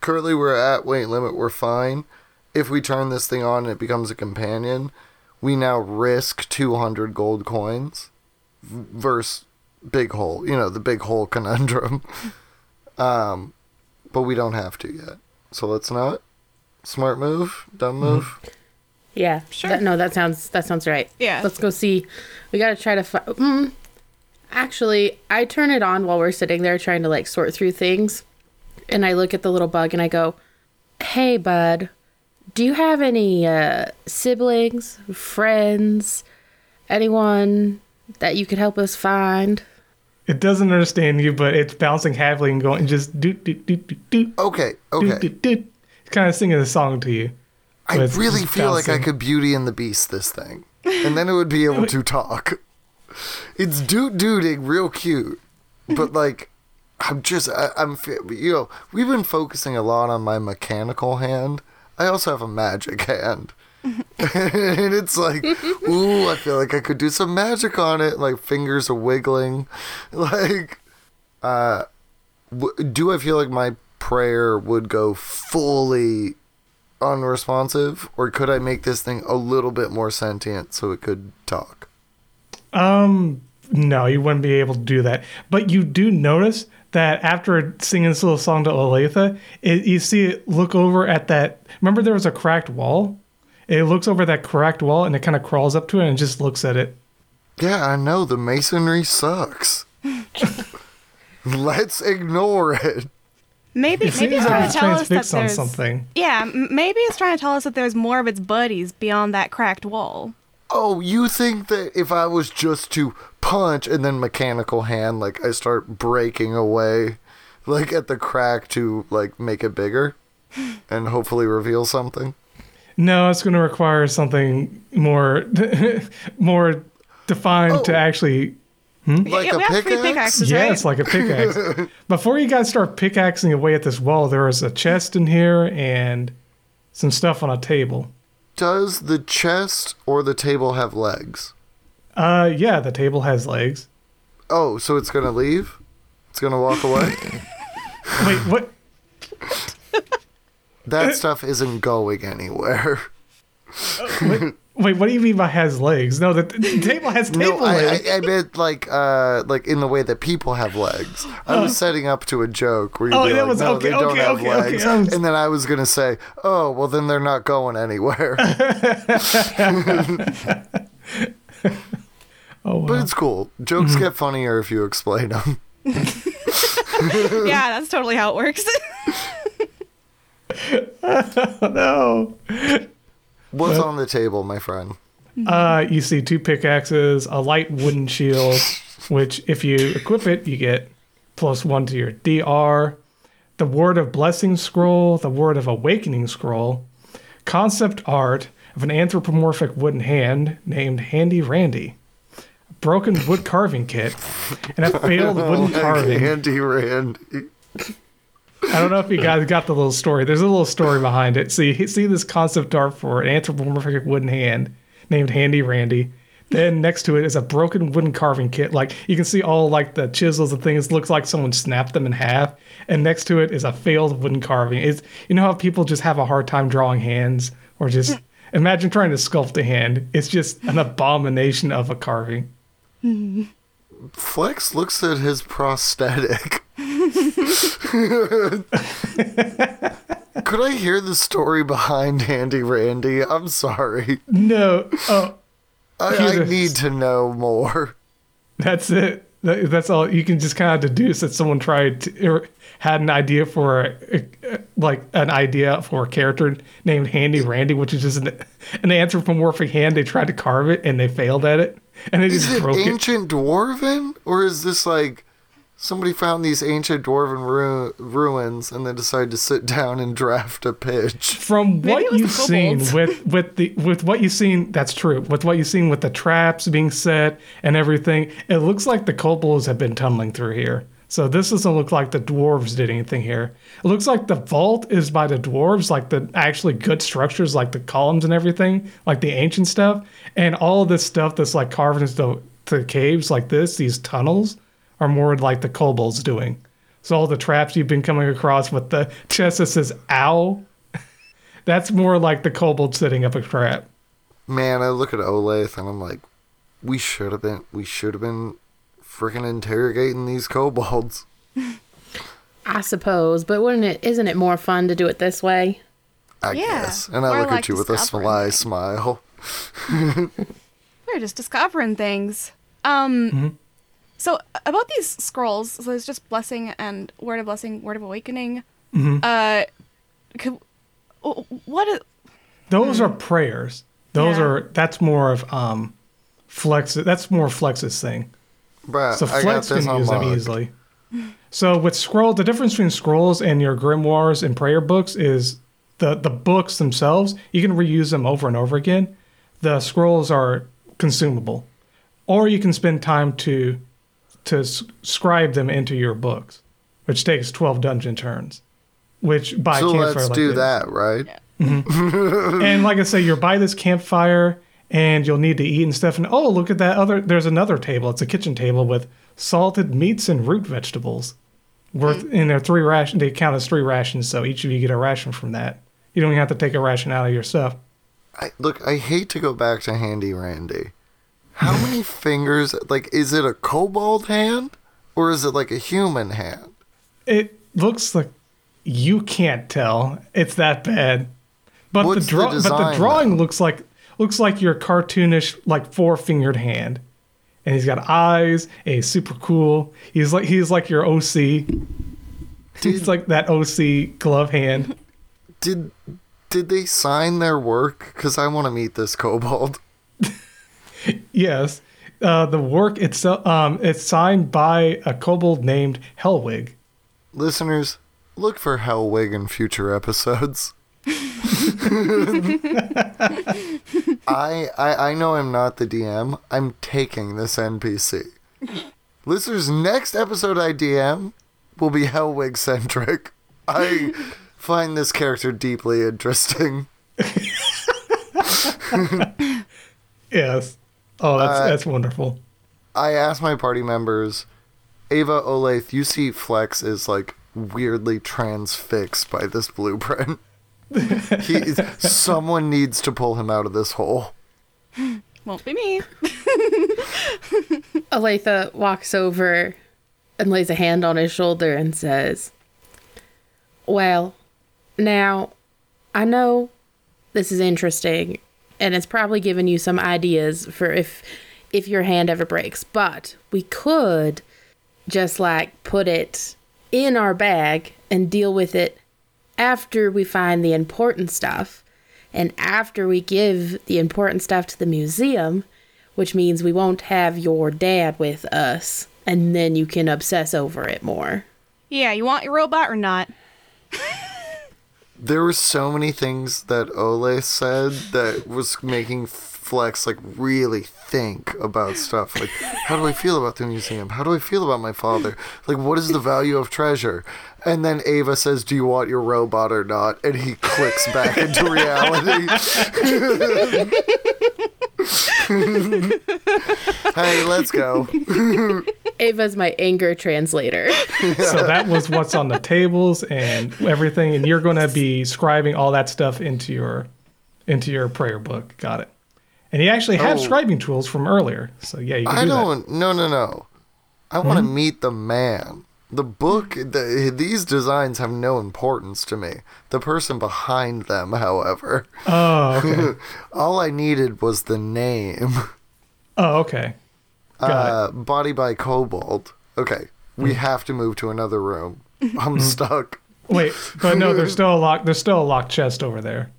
Speaker 4: Currently, we're at weight limit. We're fine. If we turn this thing on and it becomes a companion, we now risk 200 gold coins versus big hole. You know, the big hole conundrum. um, but we don't have to yet. So let's not. Smart move, dumb move.
Speaker 2: Yeah.
Speaker 3: Sure.
Speaker 2: That- no, that sounds that sounds right.
Speaker 3: Yeah.
Speaker 2: Let's go see. We gotta try to. Fi- mm, actually, I turn it on while we're sitting there trying to like sort through things, and I look at the little bug and I go, "Hey, bud, do you have any uh, siblings, friends, anyone that you could help us find?"
Speaker 1: It doesn't understand you, but it's bouncing happily and going just do do do do doot.
Speaker 4: Okay,
Speaker 1: doot,
Speaker 4: okay.
Speaker 1: doot, doot. It's kind of singing a song to you.
Speaker 4: I
Speaker 1: it's
Speaker 4: really
Speaker 1: just
Speaker 4: feel like I could Beauty and the Beast this thing, and then it would be able to talk. It's doot dooting real cute, but like, I'm just I, I'm you know we've been focusing a lot on my mechanical hand. I also have a magic hand, and it's like, ooh, I feel like I could do some magic on it. Like fingers are wiggling, like, uh, w- do I feel like my prayer would go fully unresponsive, or could I make this thing a little bit more sentient so it could talk?
Speaker 1: Um, no, you wouldn't be able to do that. But you do notice that after singing this little song to Olathe, it, you see it look over at that. Remember, there was a cracked wall. It looks over that cracked wall and it kind of crawls up to it and just looks at it.
Speaker 4: Yeah, I know the masonry sucks. Let's ignore it.
Speaker 3: Maybe
Speaker 1: It
Speaker 3: maybe it's
Speaker 1: like
Speaker 3: trying
Speaker 1: it's
Speaker 3: to tell us that there's
Speaker 1: something.
Speaker 3: yeah maybe it's trying to tell us that there's more of its buddies beyond that cracked wall.
Speaker 4: Oh, you think that if I was just to punch and then mechanical hand, like I start breaking away, like at the crack to like make it bigger and hopefully reveal something?
Speaker 1: No, it's going to require something more, more defined to
Speaker 4: Oh.
Speaker 1: actually. Hmm?
Speaker 4: Like
Speaker 3: yeah,
Speaker 4: a
Speaker 3: we have
Speaker 4: pickaxe?
Speaker 3: pickaxes,
Speaker 1: Yeah,
Speaker 3: right?
Speaker 1: it's like a pickaxe. Before you guys start pickaxing away at this wall, there is a chest in here and some stuff on a table.
Speaker 4: Does the chest or the table have legs?
Speaker 1: Uh, yeah, the table has legs.
Speaker 4: Oh, so it's gonna leave? It's gonna walk away?
Speaker 1: Wait, what?
Speaker 4: that stuff isn't going anywhere.
Speaker 1: Wait, what do you mean by has legs? No, the, the table has table
Speaker 4: No, I,
Speaker 1: legs.
Speaker 4: I, I meant like uh like in the way that people have legs. I was setting up to a joke where you
Speaker 1: Oh,
Speaker 4: like,
Speaker 1: was-
Speaker 4: no,
Speaker 1: okay,
Speaker 4: they don't
Speaker 1: okay,
Speaker 4: have
Speaker 1: okay, okay,
Speaker 4: legs,
Speaker 1: I was-
Speaker 4: and then I was gonna say, oh, well then they're not going anywhere.
Speaker 1: oh,
Speaker 4: but it's cool. Jokes get funnier if you explain them.
Speaker 3: yeah, that's totally how it works.
Speaker 1: no.
Speaker 4: What's on the table, my friend?
Speaker 1: Uh, you see two pickaxes, a light wooden shield, which if you equip it, you get plus one to your DR. The Word of Blessing scroll, the Word of Awakening scroll, concept art of an anthropomorphic wooden hand named Handy Randy, a broken wood carving kit, and a failed wooden carving.
Speaker 4: Handy Randy.
Speaker 1: I don't know if you guys got the little story. There's a little story behind it. You see this concept art for an anthropomorphic wooden hand named Handy Randy. Then next to it is a broken wooden carving kit. Like you can see all like the chisels and things. Looks like someone snapped them in half. And next to it is a failed wooden carving. It's you know how people just have a hard time drawing hands or just imagine trying to sculpt a hand. It's just an abomination of a carving.
Speaker 4: Flex looks at his prosthetic. Could I hear the story behind Handy Randy? I'm sorry.
Speaker 1: No, oh,
Speaker 4: I, I need to know more.
Speaker 1: That's it. That- That's all. You can just kind of deduce that someone tried to, or had an idea for a, a- like an idea for a character named Handy Randy, which is just an, an anthropomorphic hand. They tried to carve it and they failed at it, and they
Speaker 4: Is
Speaker 1: just
Speaker 4: it
Speaker 1: broke it.
Speaker 4: ancient dwarven? Or is this like somebody found these ancient dwarven ru- ruins and then decided to sit down and draft a pitch?
Speaker 1: From what you've seen with with the with what you've seen, that's true. With what you've seen with the traps being set and everything, it looks like the kobolds have been tunneling through here. So this doesn't look like the dwarves did anything here. It looks like the vault is by the dwarves, like the actually good structures, like the columns and everything, like the ancient stuff, and all of this stuff that's like carved into the, the caves, like this, these tunnels, are more like the kobolds doing. So all the traps you've been coming across with the chest that says "ow," that's more like the kobold setting up a trap.
Speaker 4: Man, I look at Olathe and I'm like, we should have been, we should have been freaking interrogating these kobolds.
Speaker 2: I suppose, but wouldn't it? Isn't it more fun to do it this way?
Speaker 4: I
Speaker 3: Yeah,
Speaker 4: guess. And I
Speaker 3: or
Speaker 4: look
Speaker 3: like
Speaker 4: at you with a sly smile.
Speaker 3: We're just discovering things. Um,
Speaker 1: Mm-hmm.
Speaker 3: So about these scrolls, so there's just blessing and word of blessing, word of awakening.
Speaker 1: Mm-hmm.
Speaker 3: Uh, could, what? i-
Speaker 1: Those are prayers. Those
Speaker 3: Yeah.
Speaker 1: are that's more of um, flex. That's more flex's thing.
Speaker 4: Bruh,
Speaker 1: So
Speaker 4: I got
Speaker 1: Flex
Speaker 4: this
Speaker 1: can use them
Speaker 4: unlocked.
Speaker 1: easily. So with scroll, the difference between scrolls and your grimoires and prayer books is the the books themselves. You can reuse them over and over again. The scrolls are consumable, or you can spend time to to scribe them into your books, which takes twelve dungeon turns. Which by
Speaker 4: So
Speaker 1: campfire
Speaker 4: let's
Speaker 1: like
Speaker 4: do
Speaker 1: this.
Speaker 4: that, right? Mm-hmm.
Speaker 1: and like I say, you're by this campfire and you'll need to eat and stuff. And oh, look at that other. There's another table. It's a kitchen table with salted meats and root vegetables. Worth mm-hmm. in there three ration. They count as three rations, so each of you get a ration from that. You don't even have to take a ration out of your stuff.
Speaker 4: I, look, I hate to go back to Handy Randy. How many fingers? Like, is it a kobold hand or is it like a human hand?
Speaker 1: It looks like you can't tell. It's that bad. But
Speaker 4: What's
Speaker 1: the draw,
Speaker 4: the
Speaker 1: but the drawing
Speaker 4: though?
Speaker 1: looks like looks like your cartoonish like four fingered hand, and he's got eyes. And he's super cool. He's like he's like your OC. He's like that OC glove hand.
Speaker 4: Did did they sign their work? Because I want to meet this kobold.
Speaker 1: Yes, uh, the work itself. Um, it's signed by a kobold named Hellwig.
Speaker 4: Listeners, look for Hellwig in future episodes. I, I I know I'm not the DM. I'm taking this NPC. Listeners, next episode I DM will be Hellwig centric. I find this character deeply interesting.
Speaker 1: Yes. Oh, that's
Speaker 4: Uh,
Speaker 1: that's wonderful.
Speaker 4: I asked my party members, Ava Olathe, you see Flex is like weirdly transfixed by this blueprint. he, someone needs to pull him out of this hole.
Speaker 3: Won't be me.
Speaker 2: Olathe walks over and lays a hand on his shoulder and says, Well, now, I know this is interesting and it's probably given you some ideas for if if your hand ever breaks, but we could just like put it in our bag and deal with it after we find the important stuff and after we give the important stuff to the museum, which means we won't have your dad with us and then you can obsess over it more.
Speaker 3: Yeah, you want your robot or not?
Speaker 4: There were so many things that Ole said that was making Flex like really think about stuff. Like, how do I feel about the museum? How do I feel about my father? Like, what is the value of treasure? And then Ava says, "Do you want your robot or not?" And he clicks back into reality. hey, let's go.
Speaker 2: Ava's my anger translator.
Speaker 1: So that was what's on the tables and everything, and you're going to be scribing all that stuff into your into your prayer book. Got it. And you actually have
Speaker 4: Oh.
Speaker 1: scribing tools from earlier, so yeah, you can
Speaker 4: I
Speaker 1: do that.
Speaker 4: don't. No, no, no. I want to hmm? meet the man. The book, the, these designs have no importance to me. The person behind them, however,
Speaker 1: Oh, okay.
Speaker 4: all I needed was the name.
Speaker 1: Oh, okay. Got it.
Speaker 4: Uh, Body by Kobold. Okay, we have to move to another room. I'm stuck.
Speaker 1: Wait, but no, there's still a lock. There's still a locked chest over there,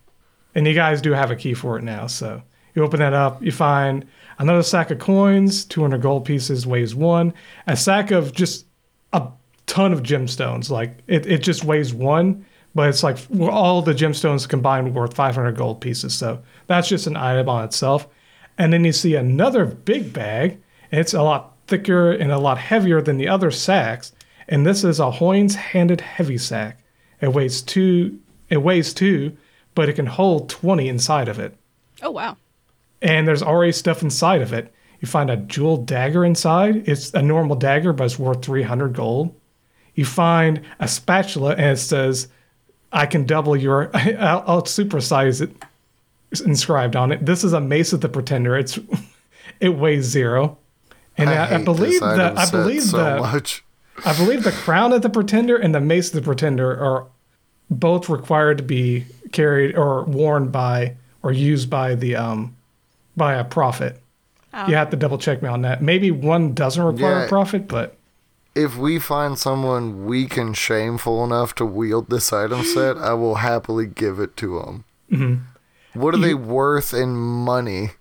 Speaker 1: and you guys do have a key for it now. So you open that up, you find another sack of coins, 200 gold pieces, weighs one. A sack of just ton of gemstones. Like it, it just weighs one, but it's like all the gemstones combined worth 500 gold pieces. So that's just an item on itself. And then you see another big bag. It's a lot thicker and a lot heavier than the other sacks. And this is a Hoynes handed heavy sack. It weighs two. It weighs two, but it can hold 20 inside of it.
Speaker 3: Oh wow.
Speaker 1: And there's already stuff inside of it. You find a jeweled dagger inside. It's a normal dagger, but it's worth 300 gold. You find a spatula, and it says, "I can double your." I'll, I'll supersize it. It's inscribed on it. This is a mace of the pretender. It's it weighs zero, and I, I,
Speaker 4: hate
Speaker 1: believe
Speaker 4: this
Speaker 1: that
Speaker 4: item
Speaker 1: I believe
Speaker 4: so
Speaker 1: that
Speaker 4: much.
Speaker 1: I believe the crown of the pretender and the mace of the pretender are both required to be carried or worn by or used by the um by a prophet. You have to double check me on that. Maybe one doesn't require
Speaker 4: Yeah.
Speaker 1: a prophet, but
Speaker 4: If we find someone weak and shameful enough to wield this item set, I will happily give it to them.
Speaker 1: Mm-hmm.
Speaker 4: What are they worth in money?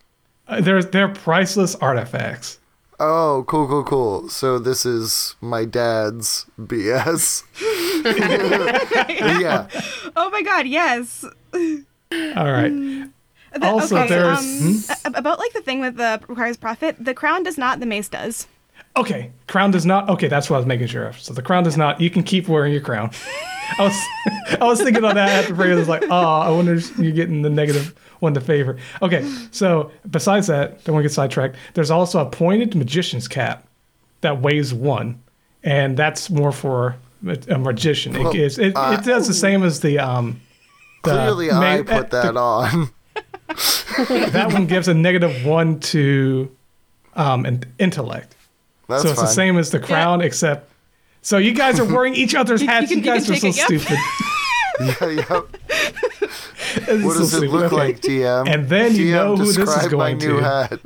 Speaker 1: uh, they're they're priceless artifacts.
Speaker 4: Oh, cool, cool, cool. So this is my dad's BS. yeah.
Speaker 3: Oh my god, yes.
Speaker 1: All right.
Speaker 3: The-
Speaker 1: Also,
Speaker 3: okay,
Speaker 1: there's
Speaker 3: um, a- about like the thing with the requires profit. The crown does not. The mace does.
Speaker 1: Okay. Crown does not. Okay, that's what I was making sure of. So the crown does not. You can keep wearing your crown. I was I was thinking on that after prayer. I was like, oh, I wonder if you're getting the negative one to favor. Okay, so besides that, don't want to get sidetracked. There's also a pointed magician's cap that weighs one, and that's more for a magician. It,
Speaker 4: Well,
Speaker 1: gives, it,
Speaker 4: uh,
Speaker 1: it does the same as the um. the
Speaker 4: Clearly,
Speaker 1: ma-
Speaker 4: I put that on.
Speaker 1: that one gives a negative one to um in- intellect.
Speaker 4: That's
Speaker 1: so it's
Speaker 4: fine.
Speaker 1: the same as the crown, except. So you guys are wearing each other's hats. You,
Speaker 3: can- you
Speaker 1: guys
Speaker 3: can
Speaker 1: are so
Speaker 3: it, yep.
Speaker 1: stupid.
Speaker 4: Yeah, yep.
Speaker 1: This is
Speaker 4: What
Speaker 1: so
Speaker 4: does it look
Speaker 1: Okay.
Speaker 4: like, DM?
Speaker 1: And then you
Speaker 4: DM,
Speaker 1: know who this is going
Speaker 4: my new
Speaker 1: to.
Speaker 4: hat.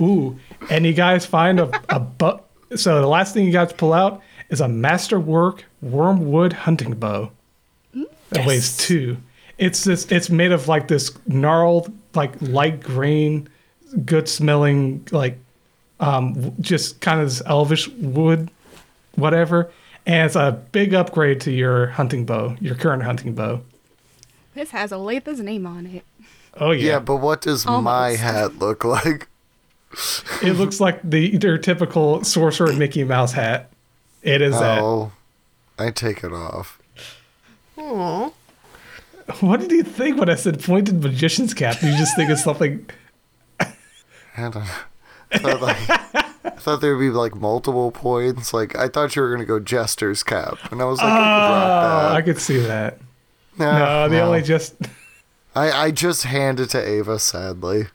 Speaker 1: Ooh, and you guys find a a bu- So the last thing you guys pull out is a masterwork wormwood hunting bow. That weighs two. It's this. It's made of like this gnarled, like light green, good smelling, like um, just kind of this elvish wood, whatever. And it's a big upgrade to your hunting bow, your current hunting bow.
Speaker 3: This has Olathe's name on it.
Speaker 1: Oh
Speaker 4: Yeah,
Speaker 1: yeah,
Speaker 4: but what does my hat look like?
Speaker 1: it looks like the their typical sorcerer Mickey Mouse hat. It is that.
Speaker 4: Oh, I take it off.
Speaker 2: Aw.
Speaker 1: What did you think when I said pointed magician's cap? You just think of something.
Speaker 4: I don't know. I thought, like, I thought there would be like multiple points. Like I thought you were gonna go jester's cap, and I was like, I
Speaker 1: Oh,
Speaker 4: could
Speaker 1: I could see that.
Speaker 4: that.
Speaker 1: No, the only just.
Speaker 4: I I just hand it to Ava. Sadly,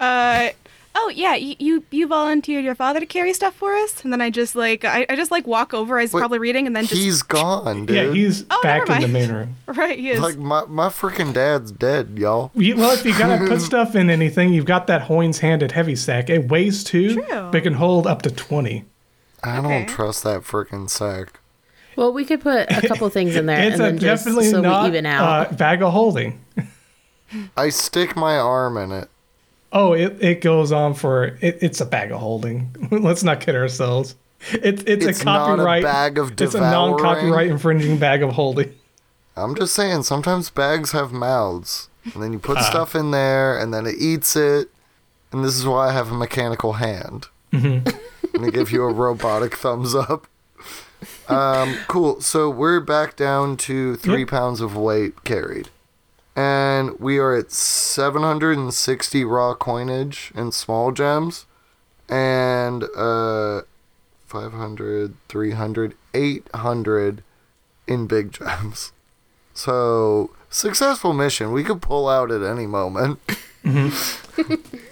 Speaker 3: Uh oh yeah, you you, you volunteered your father to carry stuff for us, and then I just like I, I just like walk over. I was
Speaker 4: Wait,
Speaker 3: probably reading, and then just
Speaker 4: he's gone, dude.
Speaker 1: Yeah, he's
Speaker 3: Oh,
Speaker 1: back
Speaker 3: never
Speaker 1: in the main room.
Speaker 3: right. He is.
Speaker 4: like my my freaking dad's dead, y'all.
Speaker 1: You- Well, if you gotta put stuff in anything, you've got that Hoynes handed heavy sack. It weighs two,
Speaker 3: True.
Speaker 1: but it can hold up to 20.
Speaker 4: I
Speaker 3: Okay.
Speaker 4: don't trust that freaking sack.
Speaker 2: Well, we could put a couple things in there
Speaker 1: It's
Speaker 2: and
Speaker 1: a
Speaker 2: then just
Speaker 1: definitely
Speaker 2: so
Speaker 1: not
Speaker 2: we even out.
Speaker 1: uh, bag of holding.
Speaker 4: I stick my arm in it.
Speaker 1: Oh, it, it goes on for. It, it's a bag of holding. Let's not kid ourselves. It's it's,
Speaker 4: It's
Speaker 1: a
Speaker 4: not a
Speaker 1: copyright
Speaker 4: bag of
Speaker 1: It's a non-copyright infringing bag of holding.
Speaker 4: I'm just saying, sometimes bags have mouths, and then you put stuff in there, and then it eats it. And this is why I have a mechanical hand.
Speaker 1: Mm-hmm.
Speaker 4: Gonna give you a robotic thumbs up. Um, cool. So we're back down to three
Speaker 1: Yep.
Speaker 4: pounds of weight carried, and we are at 760 raw coinage and small gems, and uh, 500, 300, 800 in big gems. So successful mission. We could pull out at any moment.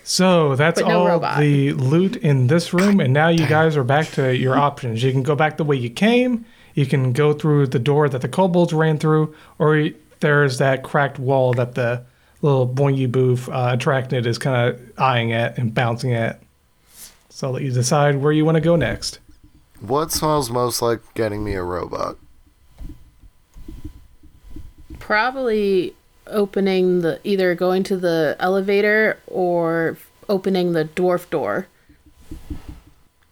Speaker 1: So that's
Speaker 2: no
Speaker 1: all
Speaker 2: robot.
Speaker 1: the loot in this room, and now you guys are back to your options. You can go back the way you came. You can go through the door that the kobolds ran through, or y- there's that cracked wall that the little boingy booth uh, attracted is kind of eyeing at and bouncing at. So I'll let you decide where you want to go next.
Speaker 4: What smells most like getting me a robot?
Speaker 2: Probably opening the either going to the elevator or opening the dwarf door.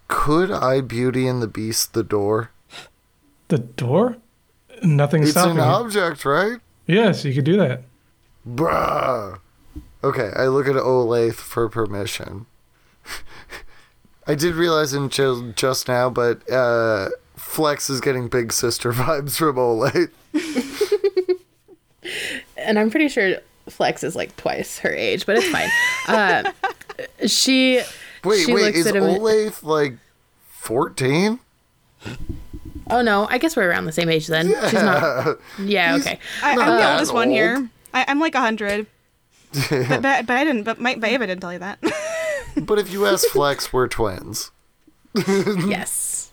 Speaker 4: Could I Beauty and the Beast the door?
Speaker 1: The door? Nothing's
Speaker 4: It's
Speaker 1: stopping
Speaker 4: an
Speaker 1: you.
Speaker 4: object, right?
Speaker 1: Yes, you could do that.
Speaker 4: Bruh. Okay, I look at Olathe for permission. I did realize in ju- just now, but uh, Flex is getting big sister vibes from Olathe.
Speaker 2: and I'm pretty sure Flex is like twice her age, but it's fine. uh, she
Speaker 4: Wait,
Speaker 2: she
Speaker 4: wait,
Speaker 2: looks
Speaker 4: is
Speaker 2: at.
Speaker 4: Olathe like 14?
Speaker 2: Oh no, I guess we're around the same age then. She's not. Yeah, okay.
Speaker 3: I, I'm the
Speaker 4: that
Speaker 3: oldest one here. I, I'm like 100. but, but, but I didn't, but my, but Ava didn't tell you that.
Speaker 4: But if you ask Flex, we're twins.
Speaker 2: yes.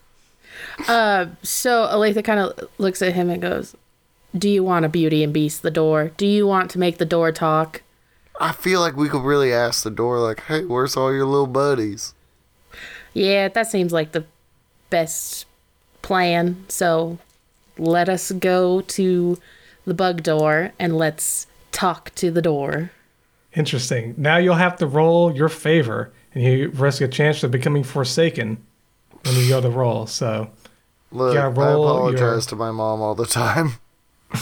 Speaker 2: Uh, so Olathe kind of looks at him and goes, "Do you want a Beauty and Beast the door? Do you want to make the door talk?"
Speaker 4: I feel like we could really ask the door, like, hey, where's all your little buddies?
Speaker 2: Yeah, that seems like the best plan. So let us go to the bug door and let's talk to the door.
Speaker 1: Interesting. Now you'll have to roll your favor, and you risk a chance of becoming forsaken when you go to roll. So
Speaker 4: Look,
Speaker 1: Yeah,
Speaker 4: I
Speaker 1: roll
Speaker 4: apologize
Speaker 1: your-
Speaker 4: to my mom all the time.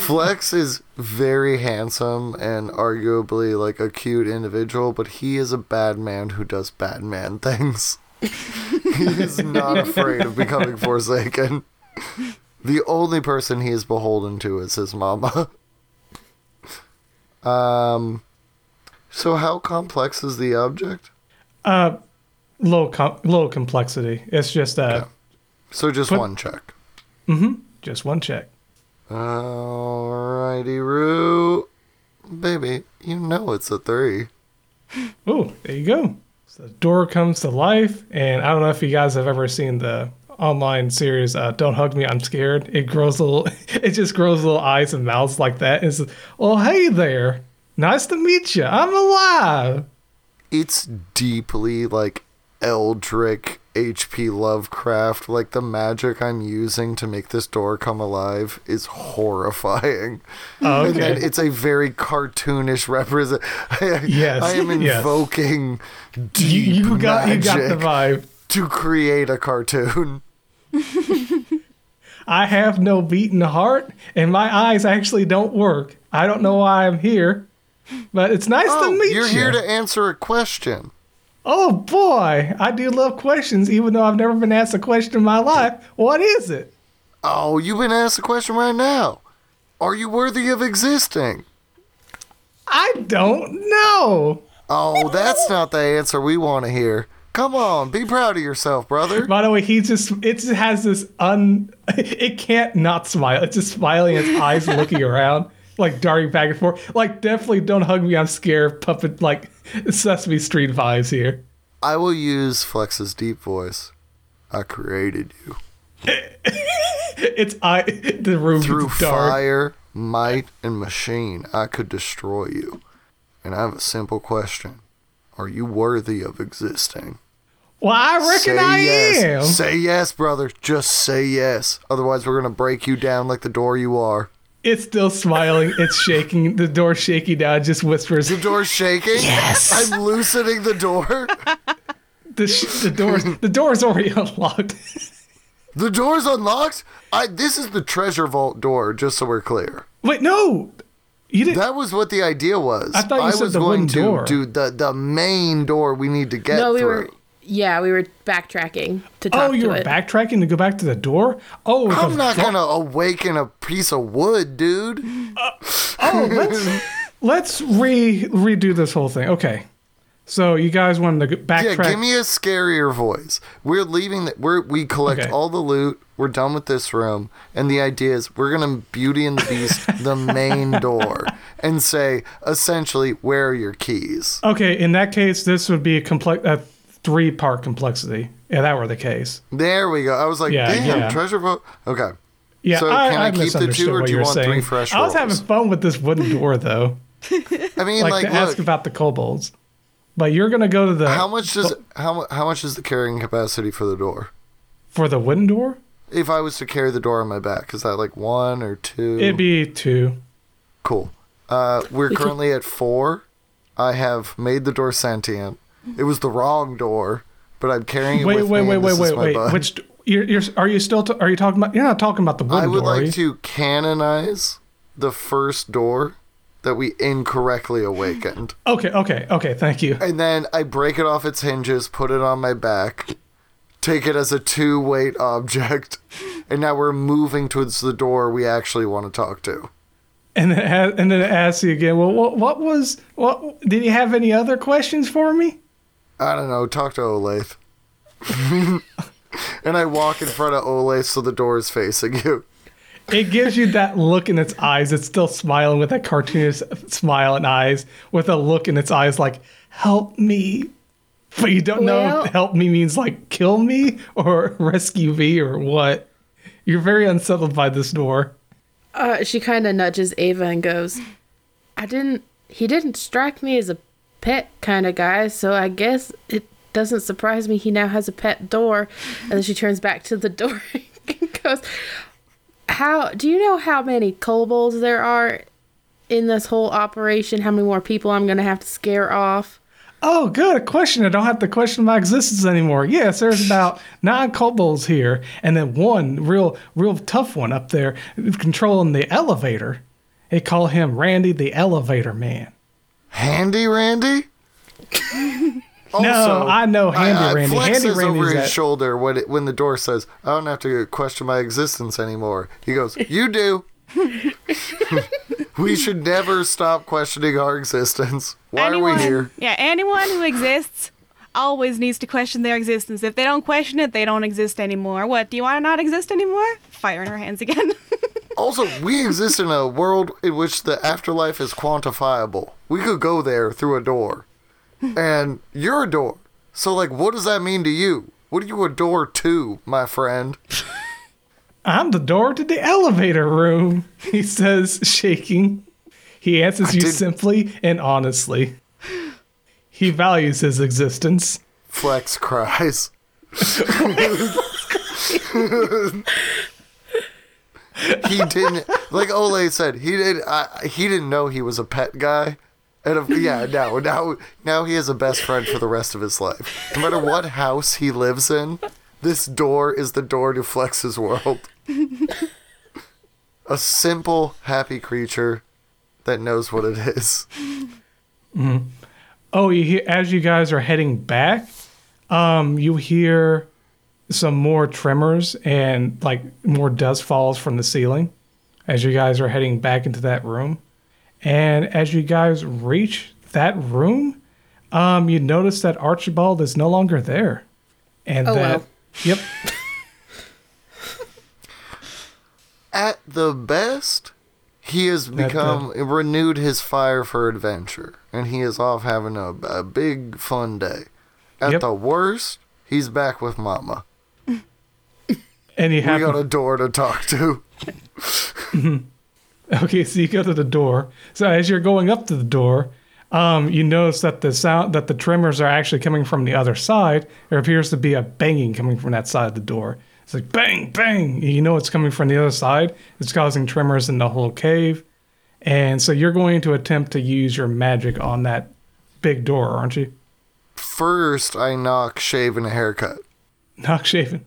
Speaker 4: Flex is very handsome and arguably like a cute individual, but he is a bad man who does bad man things. he is not afraid of becoming forsaken. The only person he is beholden to is his mama. Um so how complex is the object?
Speaker 1: uh, low com- low complexity. It's just uh,
Speaker 4: So just
Speaker 1: But-
Speaker 4: one check. Mm-hmm.
Speaker 1: Just one check.
Speaker 4: Alrighty, Roo. Baby, you know it's a three.
Speaker 1: Oh, there you go. The door comes to life, and I don't know if you guys have ever seen the online series uh, "Don't Hug Me, I'm Scared." It grows little, it just grows little eyes and mouths like that. It's, oh, hey there, nice to meet you. I'm alive.
Speaker 4: It's deeply like Eldritch H.P. Lovecraft. Like the magic I'm using to make this door come alive is horrifying.
Speaker 1: Oh,
Speaker 4: And
Speaker 1: okay.
Speaker 4: it's a very cartoonish represent.
Speaker 1: Yes,
Speaker 4: I am invoking
Speaker 1: You,
Speaker 4: deep
Speaker 1: you got you got the
Speaker 4: magic
Speaker 1: vibe.
Speaker 4: to create a cartoon.
Speaker 1: I have no beating heart, and my eyes actually don't work. I don't know why I'm here, but it's nice
Speaker 4: Oh,
Speaker 1: to meet
Speaker 4: you're
Speaker 1: you.
Speaker 4: here to answer a question.
Speaker 1: Oh boy, I do love questions, even though I've never been asked a question in my life. What is it?
Speaker 4: Oh, you've been asked a question right now. Are you worthy of existing?
Speaker 1: I don't know.
Speaker 4: Oh, that's not the answer we want to hear. Come on, be proud of yourself, brother.
Speaker 1: By the way, he just it just has this un it can't not smile. It's just smiling, its eyes looking around, like darting back and forth. Like definitely don't hug me, I'm scared puppet like Sesame Street vibes here.
Speaker 4: I will use Flex's deep voice. I created you
Speaker 1: It's I the room
Speaker 4: through
Speaker 1: dark.
Speaker 4: fire, might, and machine. I could destroy you. And I have a simple question: Are you worthy of existing?
Speaker 1: Well, I reckon
Speaker 4: say
Speaker 1: I
Speaker 4: yes.
Speaker 1: am.
Speaker 4: Say yes, brother. Just say yes. Otherwise, we're gonna break you down like the door you are.
Speaker 1: It's still smiling. It's shaking. The door's shaking down. It just whispers,
Speaker 4: The door's shaking. Yes. I'm loosening the door.
Speaker 1: The, sh- the doors the door's already unlocked.
Speaker 4: The door's unlocked? I this is the treasure vault door, just so we're clear.
Speaker 1: Wait, no. You didn't.
Speaker 4: That was what the idea was.
Speaker 1: I thought you said
Speaker 4: was
Speaker 1: the
Speaker 4: going
Speaker 1: wooden
Speaker 4: to
Speaker 1: door.
Speaker 4: do the the main door we need to get
Speaker 2: No, we
Speaker 4: through.
Speaker 2: were. Yeah, we were backtracking to talk
Speaker 1: oh, you
Speaker 2: to
Speaker 1: were
Speaker 2: it.
Speaker 1: backtracking to go back to the door. Oh,
Speaker 4: I'm not
Speaker 1: vault-
Speaker 4: gonna awaken a piece of wood, dude.
Speaker 1: Uh, oh, let's let's re redo this whole thing. Okay. So you guys wanted to backtrack.
Speaker 4: Yeah, give me a scarier voice. We're leaving. The, we're we collect
Speaker 1: Okay.
Speaker 4: all the loot. We're done with this room, and the idea is we're gonna Beauty and the Beast the main door and say essentially, where are your keys?
Speaker 1: Okay, in that case, this would be a complex, a three-part complexity. Yeah, that were the case.
Speaker 4: There we go. I was like,
Speaker 1: Yeah,
Speaker 4: damn,
Speaker 1: yeah.
Speaker 4: treasure vault. Okay.
Speaker 1: Yeah,
Speaker 4: So
Speaker 1: I,
Speaker 4: can I
Speaker 1: I
Speaker 4: keep the two, or do
Speaker 1: you
Speaker 4: want three
Speaker 1: saying.
Speaker 4: fresh
Speaker 1: I was having fun with this wooden door, though.
Speaker 4: I mean,
Speaker 1: Like,
Speaker 4: like,
Speaker 1: to ask about the kobolds. But you're gonna go to the
Speaker 4: how much does how how much is the carrying capacity for the door?
Speaker 1: for the wooden door.
Speaker 4: If I was to carry the door on my back, is that like one or two?
Speaker 1: It'd be two.
Speaker 4: Cool. Uh, we're currently at four. I have made the door sentient. It was the wrong door, but I'm carrying it
Speaker 1: Wait,
Speaker 4: with
Speaker 1: wait,
Speaker 4: me.
Speaker 1: wait, wait,
Speaker 4: this
Speaker 1: wait, wait. Which you're, you're are you still t- are you talking about? You're not talking about the wooden
Speaker 4: I would
Speaker 1: door. are you?
Speaker 4: like to canonize the first door that we incorrectly awakened.
Speaker 1: Okay, okay, okay. Thank you.
Speaker 4: and then I break it off its hinges, put it on my back, take it as a two weight object, and now we're moving towards the door we actually want to talk to.
Speaker 1: And then and then it asks you again. Well, what, what was what? Did you have any other questions for me?
Speaker 4: I don't know, talk to Olathe. and I walk in front of Olathe so the door is facing you.
Speaker 1: It gives you that look in its eyes. It's still smiling with that cartoonish smile and eyes, with a look in its eyes like "Help me," but you don't know
Speaker 2: Well-
Speaker 1: if "help me" means like "kill me" or "rescue me" or what. You're very unsettled by this door.
Speaker 2: Uh, she kind of nudges Ava and goes, "I didn't. He didn't strike me as a pet kind of guy, so I guess it doesn't surprise me he now has a pet door." And then she turns back to the door and goes, "How do you know how many kobolds there are in this whole operation? How many more people I'm gonna have to scare off?"
Speaker 1: Oh, good. Question. I don't have to question my existence anymore. Yes, there's about nine kobolds here, and then one real, real tough one up there controlling the elevator. They call him Randy the Elevator Man.
Speaker 4: Handy Randy?
Speaker 1: No, I know Handy uh, Randy.
Speaker 4: Flexes
Speaker 1: Handy
Speaker 4: over
Speaker 1: Randy's
Speaker 4: his
Speaker 1: at-
Speaker 4: shoulder when it, when the door says, "I don't have to question my existence anymore." He goes, "You do." we should never stop questioning our existence. Why
Speaker 3: anyone,
Speaker 4: are we here?
Speaker 3: Yeah, anyone who exists always needs to question their existence. If they don't question it, they don't exist anymore. What, do you want to not exist anymore? Fire in her hands again.
Speaker 4: Also, we exist in a world in which the afterlife is quantifiable. We could go there through a door. And you're a door. So, like, what does that mean to you? What are you a door to, my friend?
Speaker 1: I'm the door to the elevator room, he says, shaking. He answers you
Speaker 4: did-
Speaker 1: simply and honestly. He values his existence.
Speaker 4: Flex cries. he didn't like Ole said he did I, he didn't know he was a pet guy. And if, yeah now now now he has a best friend for the rest of his life. No matter what house he lives in this door is the door to Flex's world. A simple happy creature that knows what it is.
Speaker 1: Oh, you hear, as you guys are heading back, um, you hear some more tremors and like more dust falls from the ceiling as you guys are heading back into that room. And as you guys reach that room, um, you notice that Archibald is no longer there. And
Speaker 2: Oh,
Speaker 1: that,
Speaker 2: well.
Speaker 1: yep,
Speaker 4: at the best, he has
Speaker 1: the-
Speaker 4: become renewed his fire for adventure, and he is off having a, a big fun day. At
Speaker 1: Yep.
Speaker 4: the worst, he's back with Mama.
Speaker 1: And you
Speaker 4: We
Speaker 1: have
Speaker 4: got a door to talk to.
Speaker 1: Okay, so you go to the door. So as you're going up to the door, um, you notice that the sound that the tremors are actually coming from the other side. There appears to be a banging coming from that side of the door. It's like bang, bang. You know it's coming from the other side. It's causing tremors in the whole cave. And so you're going to attempt to use your magic on that big door, aren't you?
Speaker 4: first I knock shave and a haircut.
Speaker 1: Knock shaven.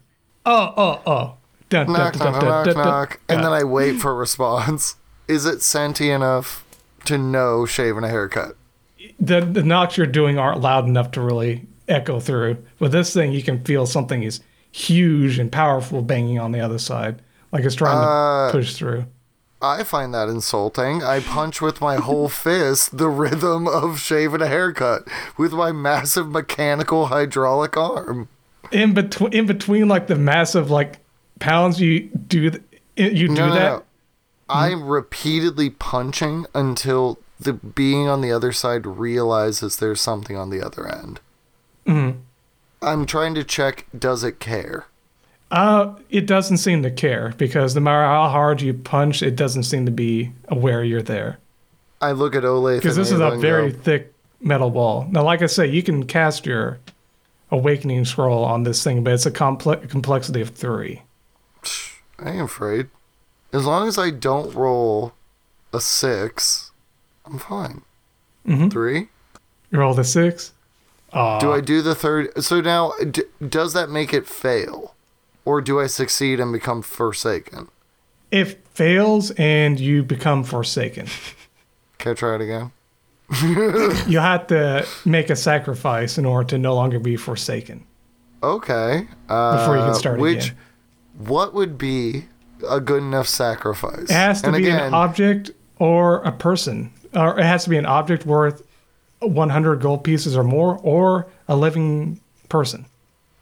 Speaker 1: Oh, oh, oh. Dun,
Speaker 4: Knock,
Speaker 1: dun,
Speaker 4: knock,
Speaker 1: dun,
Speaker 4: knock, knock. And then I wait for a response. Is it sentient enough to know shave and a haircut?
Speaker 1: the the knocks you're doing aren't loud enough to really echo through. With this thing, you can feel something is huge and powerful banging on the other side, like it's trying
Speaker 4: Uh,
Speaker 1: to push through.
Speaker 4: I find that insulting. I punch with my whole fist the rhythm of shave and a haircut with my massive mechanical hydraulic arm.
Speaker 1: In between, in between, like the massive like pounds, you do th- you do
Speaker 4: No, no,
Speaker 1: that.
Speaker 4: no. I'm repeatedly punching until the being on the other side realizes there's something on the other end. Mm-hmm. I'm trying to check does it care?
Speaker 1: Uh, it doesn't seem to care because no matter how hard you punch, it doesn't seem to be aware you're there.
Speaker 4: I look at Olathe
Speaker 1: Because this is a very
Speaker 4: go,
Speaker 1: thick metal wall. Now, like I say, you can cast your awakening scroll on this thing, but it's a complex complexity of three.
Speaker 4: I ain't afraid. As long as I don't roll a six, I'm fine.
Speaker 1: Mhm.
Speaker 4: Three?
Speaker 1: You roll the six. Uh,
Speaker 4: Do I do the third? So now, d- does that make it fail? Or do I succeed and become Forsaken?
Speaker 1: It fails and you become forsaken.
Speaker 4: Can I try it again?
Speaker 1: you have to make a sacrifice in order to no longer be forsaken.
Speaker 4: Okay. Uh,
Speaker 1: Before you can start
Speaker 4: which,
Speaker 1: again.
Speaker 4: What would be a good enough sacrifice?
Speaker 1: It has to
Speaker 4: and
Speaker 1: be
Speaker 4: again,
Speaker 1: an object or a person, or it has to be an object worth 100 gold pieces or more, or a living person.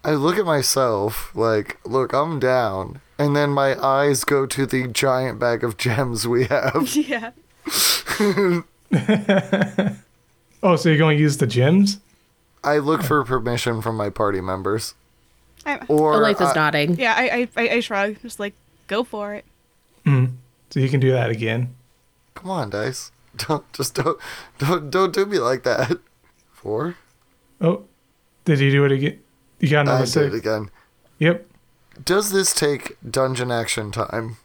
Speaker 4: I look at myself like, look, I'm down. And then my eyes go to the giant bag of gems we have.
Speaker 3: yeah.
Speaker 1: Oh, so you're going to use the gems?
Speaker 4: I look for permission from my party members.
Speaker 3: I,
Speaker 4: Or
Speaker 2: Olathe is
Speaker 4: I-
Speaker 2: nodding.
Speaker 3: yeah, I, I, I, I shrug. Just like, go for it.
Speaker 1: So you can do that again.
Speaker 4: come on, dice. Don't just don't don't don't do me like that. Four.
Speaker 1: Oh, did you do it again? You got
Speaker 4: I
Speaker 1: another
Speaker 4: did
Speaker 1: six.
Speaker 4: it again.
Speaker 1: Yep.
Speaker 4: Does this take dungeon action time?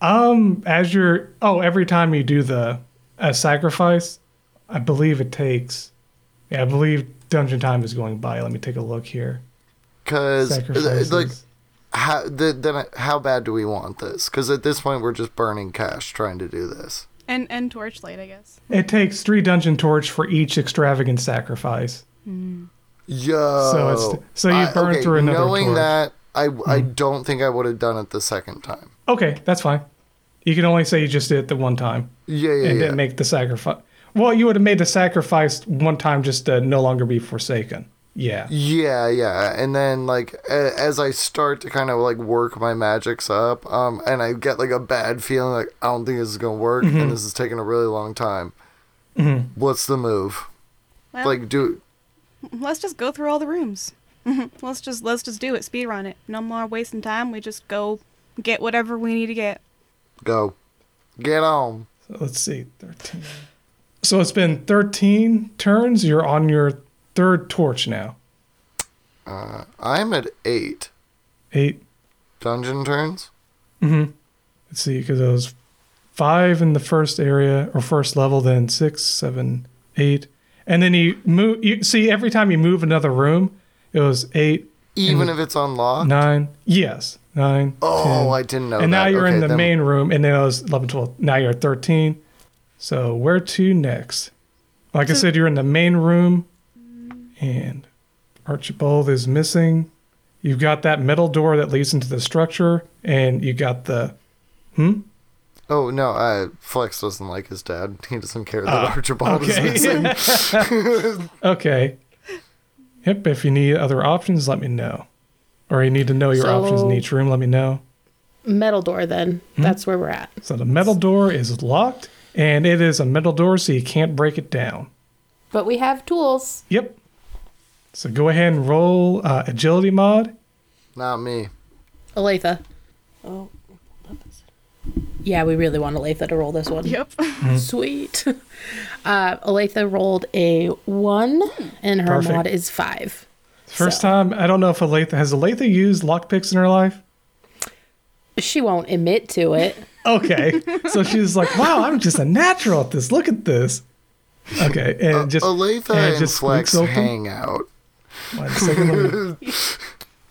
Speaker 1: Um, as you're oh, every time you do the a sacrifice, I believe it takes. Yeah, I believe dungeon time is going by. Let me take a look here.
Speaker 4: Because uh,
Speaker 1: Sacrifices.
Speaker 4: like how the, then how bad do we want this? Because at this point we're just burning cash trying to do this.
Speaker 3: And and torchlight, I guess.
Speaker 1: it takes three dungeon torch for each extravagant sacrifice.
Speaker 4: Yo.
Speaker 1: So it's- so you burn through another
Speaker 4: Knowing
Speaker 1: torch.
Speaker 4: that, I I hmm. don't think I would have done it the second time.
Speaker 1: Okay, that's fine. You can only say you just did it the one time
Speaker 4: Yeah, yeah,
Speaker 1: and
Speaker 4: yeah.
Speaker 1: didn't make the sacrifice. Well, you would have made the sacrifice one time just to no longer be forsaken. Yeah.
Speaker 4: Yeah, yeah, and then like a- as I start to kind of like work my magics up, um, and I get like a bad feeling like I don't think this is gonna work,
Speaker 1: Mm-hmm.
Speaker 4: and this is taking a really long time. What's the move?
Speaker 3: Well,
Speaker 4: Like, do
Speaker 3: let's just go through all the rooms. let's just let's just do it. Speed run it. No more wasting time. We just go get whatever we need to get.
Speaker 4: Go, get on.
Speaker 1: So let's see, 13. So it's been 13 turns. You're on your third torch now.
Speaker 4: Uh, I'm at eight
Speaker 1: Eight.
Speaker 4: dungeon turns. Mm hmm.
Speaker 1: Let's see, because it was five in the first area or first level, then six, seven, eight. And then you move. You see, every time you move another room, it was eight,
Speaker 4: Even if it's unlocked.
Speaker 1: nine. Yes, nine.
Speaker 4: Oh,
Speaker 1: 10.
Speaker 4: I didn't know.
Speaker 1: and now you're
Speaker 4: Okay,
Speaker 1: in the
Speaker 4: then-
Speaker 1: main room, and then it was 11, 12. Now you're 13. So where to next? Like I said, you're in the main room, and Archibald is missing. You've got that metal door that leads into the structure, and you got the. Hmm?
Speaker 4: Oh no, uh, Flex doesn't like his dad. He doesn't care that
Speaker 1: Ah,
Speaker 4: Archibald
Speaker 1: okay.
Speaker 4: is missing.
Speaker 1: Okay. Yep, if you need other options, let me know. Or you need to know your options in each room, let me know.
Speaker 2: Metal door, then.
Speaker 1: Hmm?
Speaker 2: That's where we're at.
Speaker 1: So the metal door is locked, and it is a metal door, so you can't break it down.
Speaker 2: But we have tools.
Speaker 1: Yep. So go ahead and roll uh, agility mod.
Speaker 4: Not me.
Speaker 2: Olathe. Oh. Yeah, we really want Olathe to roll this one.
Speaker 3: Yep.
Speaker 2: Sweet. Uh, Olathe rolled a one, and her
Speaker 1: Perfect.
Speaker 2: mod is five.
Speaker 1: First
Speaker 2: So-
Speaker 1: time, I don't know if Olathe has Olathe used lockpicks in her life.
Speaker 2: She won't admit to it.
Speaker 1: Okay, so she's like, "Wow, I'm just a natural at this. Look at this." Okay, and it just
Speaker 4: Olathe
Speaker 1: and it
Speaker 4: and
Speaker 1: just
Speaker 4: Flex hang out.
Speaker 1: One second. let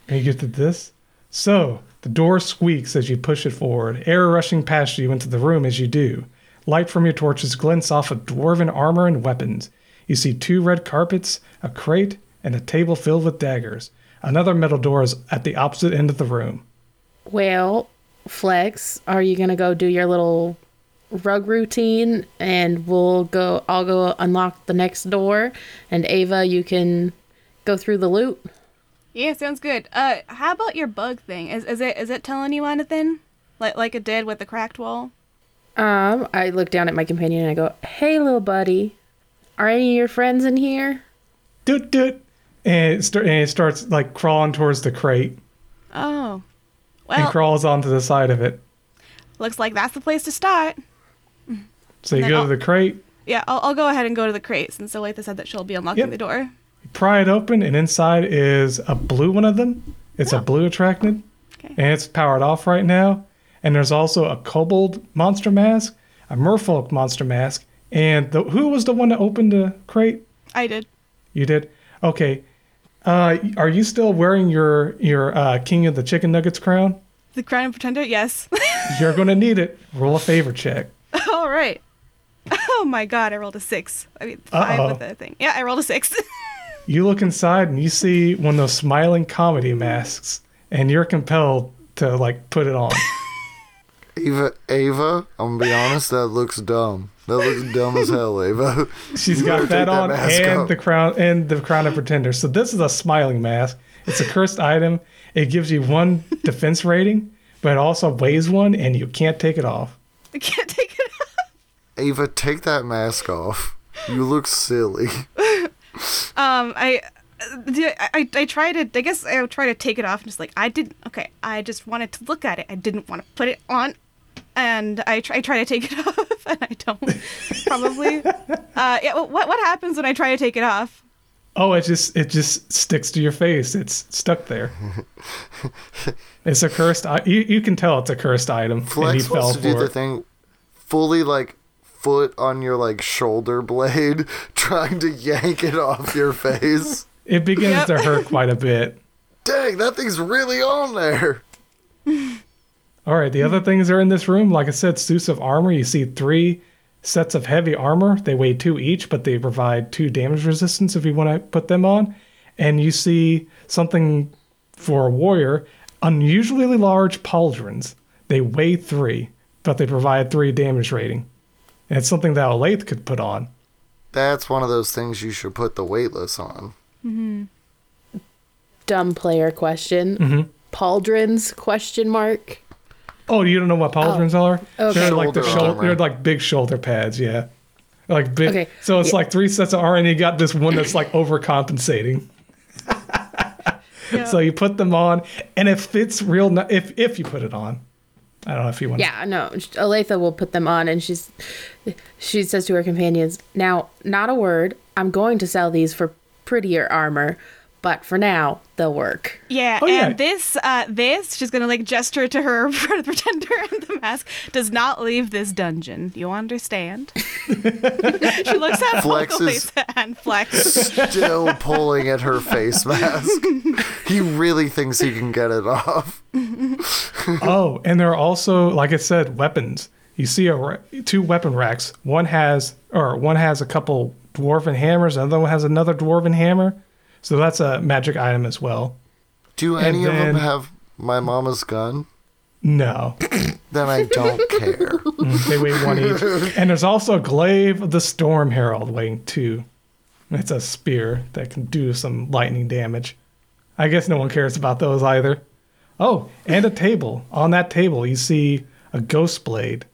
Speaker 1: Can you get to this? So, the door squeaks as you push it forward, air rushing past you into the room as you do. Light from your torches glints off of dwarven armor and weapons. You see two red carpets, a crate, and a table filled with daggers. Another metal door is at the opposite end of the room.
Speaker 2: Well, Flex, are you gonna go do your little rug routine and we'll go I'll go unlock the next door and Ava you can go through the loot?
Speaker 3: Yeah, sounds good. Uh, how about your bug thing? Is is it is it telling you anything? Like like it did with the cracked wall?
Speaker 2: Um, I look down at my companion and I go, Hey little buddy, are any of your friends in here?
Speaker 1: Doot doot. And it, start, and it starts like crawling towards the crate
Speaker 3: Oh, well, and
Speaker 1: crawls onto the side of it.
Speaker 3: looks like that's the place to start.
Speaker 1: So you
Speaker 3: And
Speaker 1: go
Speaker 3: I'll-
Speaker 1: to the crate,
Speaker 3: Yeah, I'll, I'll go ahead and go to the crate since Olathe said that she'll be unlocking
Speaker 1: Yep.
Speaker 3: the door.
Speaker 1: pry it open, and inside is a blue one of them. It's a oh. blue attractant,
Speaker 3: Okay.
Speaker 1: and it's powered off right now. And there's also a kobold monster mask, a merfolk monster mask, and the, who was the one that opened the crate?
Speaker 3: I did.
Speaker 1: You did. Okay. Uh, are you still wearing your your uh, King of the Chicken Nuggets crown?
Speaker 3: The crown of pretender? Yes.
Speaker 1: You're gonna need it. Roll a favor check.
Speaker 3: All right. Oh my god, I rolled a six. I mean, 5
Speaker 1: Uh-oh.
Speaker 3: with the thing. Yeah, I rolled a six.
Speaker 1: You look inside and you see one of those smiling comedy masks, and you're compelled to like put it on.
Speaker 4: Ava, Ava, I'm gonna be honest, that looks dumb. That looks dumb as hell, Ava.
Speaker 1: She's
Speaker 4: You
Speaker 1: got that
Speaker 4: take that
Speaker 1: on and
Speaker 4: off.
Speaker 1: the crown and the crown of pretender. So this is a smiling mask. It's a cursed item. It gives you one defense rating, but it also weighs one, and you can't take it off.
Speaker 3: I can't take it off.
Speaker 4: Ava, take that mask off. You look silly.
Speaker 3: Um, I, uh, the- I, I tried to. I guess I try to take it off and just like I didn't. Okay, I just wanted to look at it. I didn't want to put it on, and I try, I try to take it off, and I don't. Probably. Uh, yeah. What what happens when I try to take it off?
Speaker 1: Oh, it just it just sticks to your face. It's stuck there. it's a cursed. I- You you can tell it's a cursed item, and he
Speaker 4: Flex
Speaker 1: fell
Speaker 4: wants to do
Speaker 1: for
Speaker 4: the
Speaker 1: it.
Speaker 4: thing fully like foot on your like shoulder blade, trying to yank it off your face.
Speaker 1: It begins
Speaker 3: Yep.
Speaker 1: to hurt quite a bit.
Speaker 4: Dang, that thing's really on there.
Speaker 1: All right, the other things are in this room. Like I said, suits of armor. You see three sets of heavy armor. They weigh two each, but they provide two damage resistance if you want to put them on. And you see something for a warrior unusually large pauldrons. They weigh three, but they provide three damage rating. And it's something that Olathe could put on.
Speaker 4: That's one of those things you should put the weightless on. Mm-hmm.
Speaker 2: Dumb player question. Mm-hmm. Pauldrons question mark.
Speaker 1: Oh, you don't know what pauldrons oh, are?
Speaker 2: Okay.
Speaker 1: They're like the
Speaker 4: Shoulder
Speaker 1: shoulder.
Speaker 4: armor.
Speaker 1: They're like big shoulder pads. Yeah, like big.
Speaker 2: Okay,
Speaker 1: So it's
Speaker 2: yeah.
Speaker 1: like three sets of armor, and you got this one that's like overcompensating. So you put them on, and it fits real. ni- If if you put it on, I don't know if you want.
Speaker 2: Yeah, no. Olathe will put them on, and she's she says to her companions, "Now, not a word. I'm going to sell these for prettier armor, but for now, they'll work."
Speaker 3: Yeah,
Speaker 1: Oh, yeah.
Speaker 3: and this, uh, this, she's gonna like gesture to her pretender and the mask, does not leave this dungeon. You understand? she looks at
Speaker 4: Flex is-
Speaker 3: and Flex.
Speaker 4: Still pulling at her face mask. He really thinks he can get it off.
Speaker 1: Oh, and there are also, like I said, weapons. You see a two weapon racks. One has, or one has a couple dwarven hammers. Another one has another dwarven hammer. So that's a magic item as well.
Speaker 4: Do
Speaker 1: And
Speaker 4: any of them have my mama's gun?
Speaker 1: No,
Speaker 4: Then I don't care.
Speaker 1: Mm, they weigh one each. And there's also a glaive of the storm herald weighing two. It's a spear that can do some lightning damage. I guess no one cares about those either. Oh, and a table. On that table, you see a ghost blade,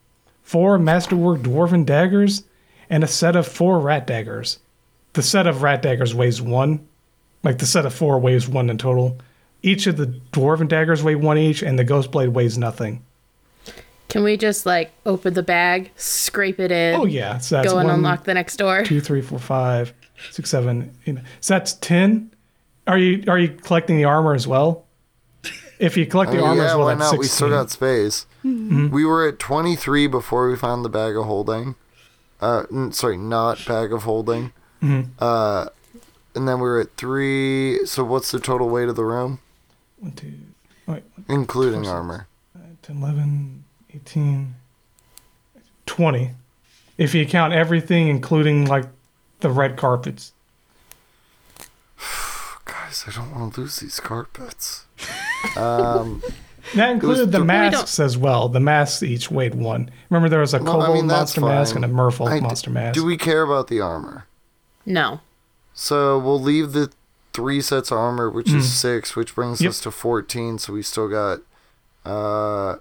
Speaker 1: four masterwork dwarven daggers, and a set of four rat daggers. The set of rat daggers weighs one. Like the set of four weighs one in total. Each of the dwarven daggers weigh one each, and the ghost blade weighs nothing.
Speaker 2: Can we just like open the bag, scrape it in,
Speaker 1: Oh yeah, so that's
Speaker 2: go and
Speaker 1: one,
Speaker 2: unlock the next door?
Speaker 1: two, three, four, five, six, seven. eight, nine. So that's ten. Are you are you collecting the armor as well? If you collect the
Speaker 4: mean,
Speaker 1: armor
Speaker 4: yeah,
Speaker 1: as well,
Speaker 4: why
Speaker 1: that's
Speaker 4: not? We still got space. We were at 23 before we found the bag of holding. Uh, sorry, not bag of holding. Uh, and then we're at three. So what's the total weight of the room,
Speaker 1: One, two, wait,
Speaker 4: including
Speaker 1: Four,
Speaker 4: armor?
Speaker 1: 10, 11, 18, 20. If you count everything, including like the red carpets.
Speaker 4: Guys, I don't want to lose these carpets. um,
Speaker 1: That included the
Speaker 4: th-
Speaker 1: masks as well. The masks each weighed one. Remember, there was a
Speaker 4: No, I
Speaker 1: kobold
Speaker 4: mean, that's
Speaker 1: monster mask and a merfolk
Speaker 4: I-
Speaker 1: monster mask.
Speaker 4: do we care about the armor?
Speaker 2: No.
Speaker 4: So we'll leave the three sets of armor, which is
Speaker 1: Mm.
Speaker 4: six, which brings
Speaker 1: Yep.
Speaker 4: us to fourteen. So we still got, uh,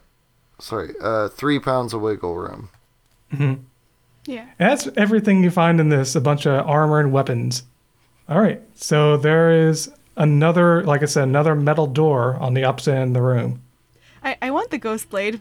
Speaker 4: sorry, uh, three pounds of wiggle room.
Speaker 1: Mhm.
Speaker 3: Yeah.
Speaker 1: That's everything you find in this a bunch of armor and weapons. All right, so there is another, like I said, another metal door on the opposite end of the room.
Speaker 3: I, I want the ghost blade.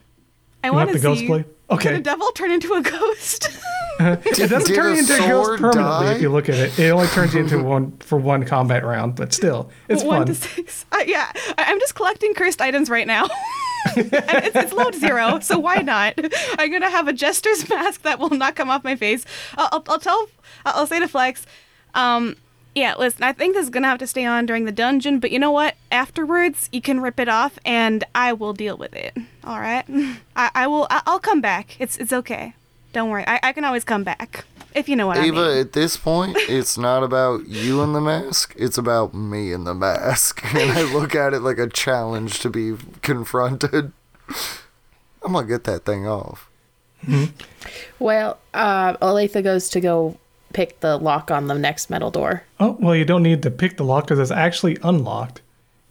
Speaker 3: I
Speaker 1: You
Speaker 3: want
Speaker 1: want
Speaker 3: to
Speaker 1: the ghost blade? Okay.
Speaker 3: Can a devil turn into a ghost?
Speaker 1: It doesn't
Speaker 4: Did
Speaker 1: turn you into a ghost permanently
Speaker 4: die?
Speaker 1: if you look at it. It only turns you into one for one combat round, but still, it's
Speaker 3: One
Speaker 1: fun.
Speaker 3: to six. Uh, yeah, I, I'm just collecting cursed items right now. and it's, it's load zero, so why not? I'm gonna have a jester's mask that will not come off my face. I'll, I'll, I'll tell. I'll say to Flex. Um, yeah, listen. I think this is gonna have to stay on during the dungeon, but you know what? Afterwards, you can rip it off, and I will deal with it. All right. I, I will. I, I'll come back. It's it's okay. Don't worry. I, I can always come back if you know what
Speaker 4: Ava,
Speaker 3: I mean.
Speaker 4: Eva, at this point, it's not about you and the mask; it's about me and the mask, and I look at it like a challenge to be confronted. I'm gonna get that thing off.
Speaker 2: Well, uh, Olathe goes to go pick the lock on the next metal door.
Speaker 1: Oh, well, you don't need to pick the lock because it's actually unlocked.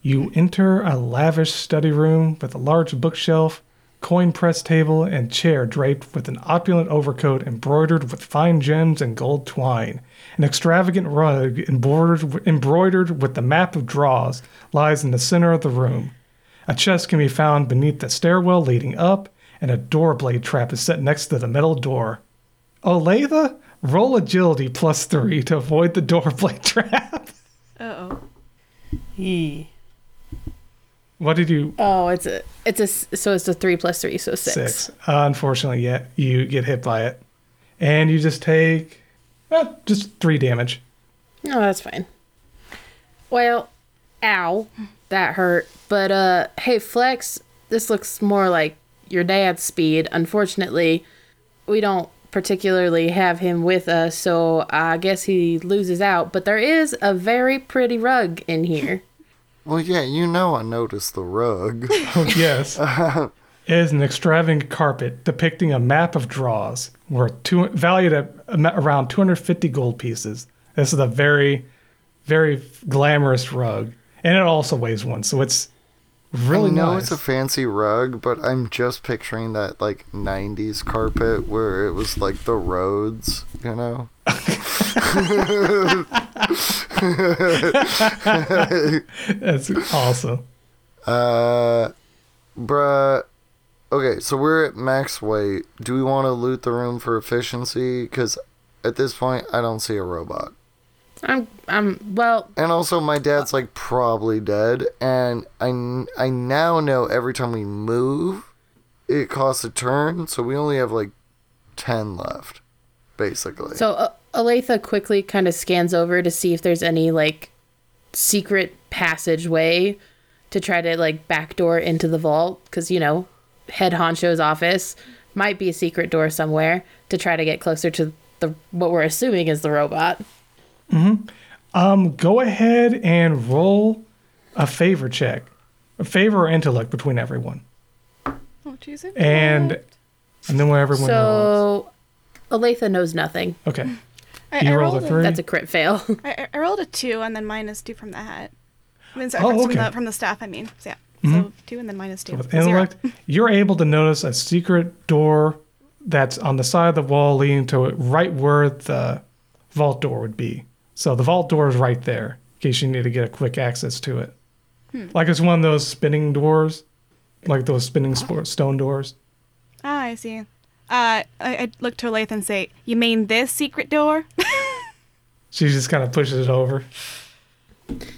Speaker 1: You enter a lavish study room with a large bookshelf, coin press table, and chair draped with an opulent overcoat embroidered with fine gems and gold twine. An extravagant rug embroidered, embroidered with the map of draws lies in the center of the room. A chest can be found beneath the stairwell leading up, and a door blade trap is set next to the metal door. Olathe, roll agility plus three to avoid the door blade trap.
Speaker 3: Uh oh.
Speaker 1: What did you?
Speaker 2: Oh, it's a it's a so it's a three plus three, so six.
Speaker 1: Six. Uh, unfortunately, yeah, you get hit by it, and you just take, well, just three damage.
Speaker 2: No, that's fine. Well, ow, that hurt. But uh, hey, Flex, this looks more like your dad's speed. Unfortunately, we don't particularly have him with us, so I guess he loses out. But there is a very pretty rug in here.
Speaker 4: Well, yeah, you know I noticed the rug.
Speaker 1: Oh yes, it is an extravagant carpet depicting a map of draws, worth two, valued at around 250 gold pieces. This is a very, very glamorous rug, and it also weighs one, so it's really
Speaker 4: I know
Speaker 1: nice.
Speaker 4: it's a fancy rug, but I'm just picturing that like '90s carpet where it was like the roads, you know.
Speaker 1: That's awesome.
Speaker 4: Uh, bruh. Okay, so we're at max weight. Do we want to loot the room for efficiency? Because at this point, I don't see a robot.
Speaker 2: I'm I'm well.
Speaker 4: And also, my dad's like probably dead, and I, I now know every time we move, it costs a turn, so we only have like 10 left, basically.
Speaker 2: So uh, Olathe quickly kind of scans over to see if there's any like secret passageway to try to like backdoor into the vault because you know head honcho's office might be a secret door somewhere to try to get closer to the what we're assuming is the robot. Mm-hmm.
Speaker 1: Um, go ahead and roll a favor check, a favor or intellect between everyone,
Speaker 3: Oh, choose it.
Speaker 1: and and then where everyone rolls.
Speaker 2: So Olathe knows nothing.
Speaker 1: Okay,
Speaker 3: I,
Speaker 1: you
Speaker 3: I
Speaker 1: rolled a
Speaker 3: rolled
Speaker 1: three.
Speaker 2: That's a crit fail.
Speaker 3: I, I- I rolled a two and then minus two from the hat. I mean, sorry,
Speaker 1: Oh,
Speaker 3: from,
Speaker 1: okay. Mm-hmm.
Speaker 3: the, from the staff, I mean. So, yeah. So two and then minus two.
Speaker 1: With intellect, you're able to notice a secret door that's on the side of the wall leading to it right where the vault door would be. So the vault door is right there in case you need to get a quick access to it. Like it's one of those spinning doors, like those spinning sp- stone doors.
Speaker 3: Ah, I see. Uh, I, I look to Lathan and say, You mean this secret door?
Speaker 1: She just kind of pushes it over.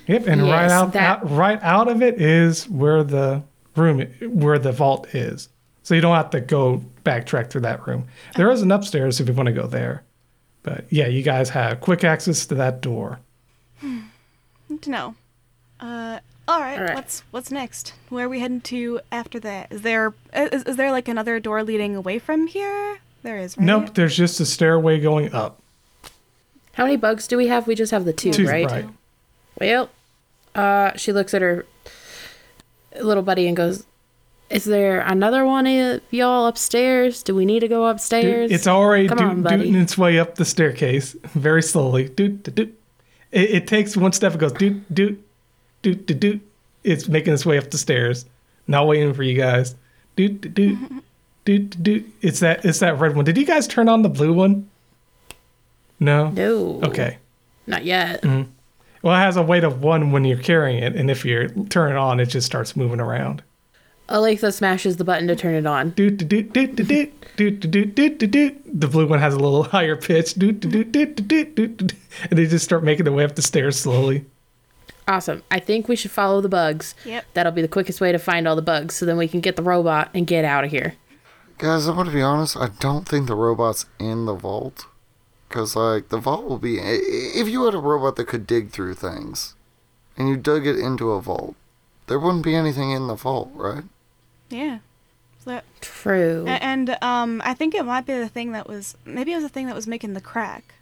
Speaker 1: Yep, and right out,
Speaker 2: that-
Speaker 1: out right out of it is where the room where the vault is. So you don't have to go backtrack through that room. There is an upstairs if you want to go there. But yeah, you guys have quick access to that door.
Speaker 3: Good to know. Uh, all right,
Speaker 2: All right.
Speaker 3: What's what's next? Where are we heading to after that? Is there is, is there like another door leading away from here? There is. Right?
Speaker 1: Nope, there's just a stairway going up.
Speaker 2: How many bugs do we have? We just have the two,
Speaker 1: Two,
Speaker 2: right?
Speaker 1: right.
Speaker 2: Well, uh, she looks at her little buddy and goes, "Is there another one of y'all upstairs? Do we need to go upstairs?"
Speaker 1: Dude, it's already
Speaker 2: Come
Speaker 1: doot,
Speaker 2: on, buddy.
Speaker 1: dooting its way up the staircase very slowly. Doot, doot, doot. It, it takes one step and goes doot, doot, doot, doot, doot. It's making its way up the stairs. Not waiting for you guys. Doot, doot, doot, doot, doot. It's that, it's that red one. Did you guys turn on the blue one? No?
Speaker 2: no.
Speaker 1: Okay.
Speaker 2: Not yet. Hmm.
Speaker 1: Well, it has a weight of one when you're carrying it, and if you turn it on, it just starts moving around.
Speaker 2: Olathe smashes the button to turn it on.
Speaker 1: Doot doot doot doot doot doot doot doot doot doot doot. The blue one has a little higher pitch. Doot doot doot doot doot doot doot. And they just start making their way up the stairs slowly.
Speaker 2: Awesome. I think we should follow the bugs.
Speaker 3: Yep.
Speaker 2: That'll be the quickest way to find all the bugs, so then we can get the robot and get out of here.
Speaker 4: Guys, I'm gonna be honest. I don't think the robot's in the vault. Cause like the vault will be. If you had a robot that could dig through things, and you dug it into a vault, there wouldn't be anything in the vault, right?
Speaker 3: Yeah. So that,
Speaker 2: True.
Speaker 3: and um, I think it might be the thing that was maybe it was the thing that was making the crack.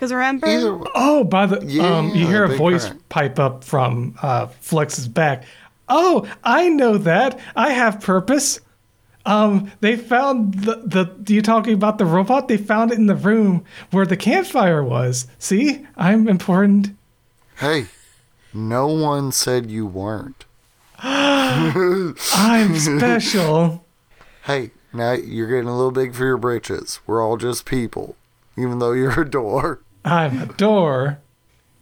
Speaker 3: Because remember,
Speaker 4: Either.
Speaker 1: Oh, by the um, you hear a voice
Speaker 4: crack.
Speaker 1: pipe up from uh, Flex's back. Oh, I know that. I have purpose. Um, they found the the. You talking about the robot? They found it in the room where the campfire was. See, I'm important.
Speaker 4: Hey, no one said you weren't.
Speaker 1: I'm special.
Speaker 4: Hey, now you're getting a little big for your britches. We're all just people, even though you're a door.
Speaker 1: I'm a door.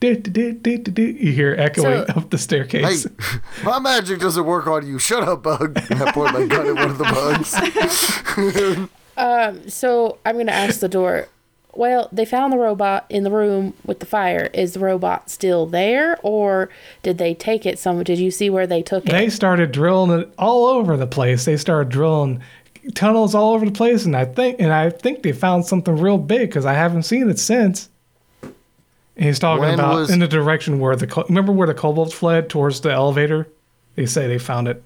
Speaker 1: Do, do, do, do, do, do. You hear echoing
Speaker 2: So-
Speaker 1: up the
Speaker 4: Hey,
Speaker 1: staircase.
Speaker 4: my magic doesn't work on you. Shut up, bug. And I point my gun at one of the bugs.
Speaker 2: Um, so I'm gonna ask the door. Well, they found the robot in the room with the fire. Is the robot still there, or did they take it some? Did you see where they took it?
Speaker 1: They started drilling it all over the place. They started drilling tunnels all over the place, and I think and I think they found something real big because I haven't seen it since. He's talking
Speaker 4: When
Speaker 1: about
Speaker 4: was-
Speaker 1: in the direction where the remember where the kobolds fled towards the elevator. They say they found it.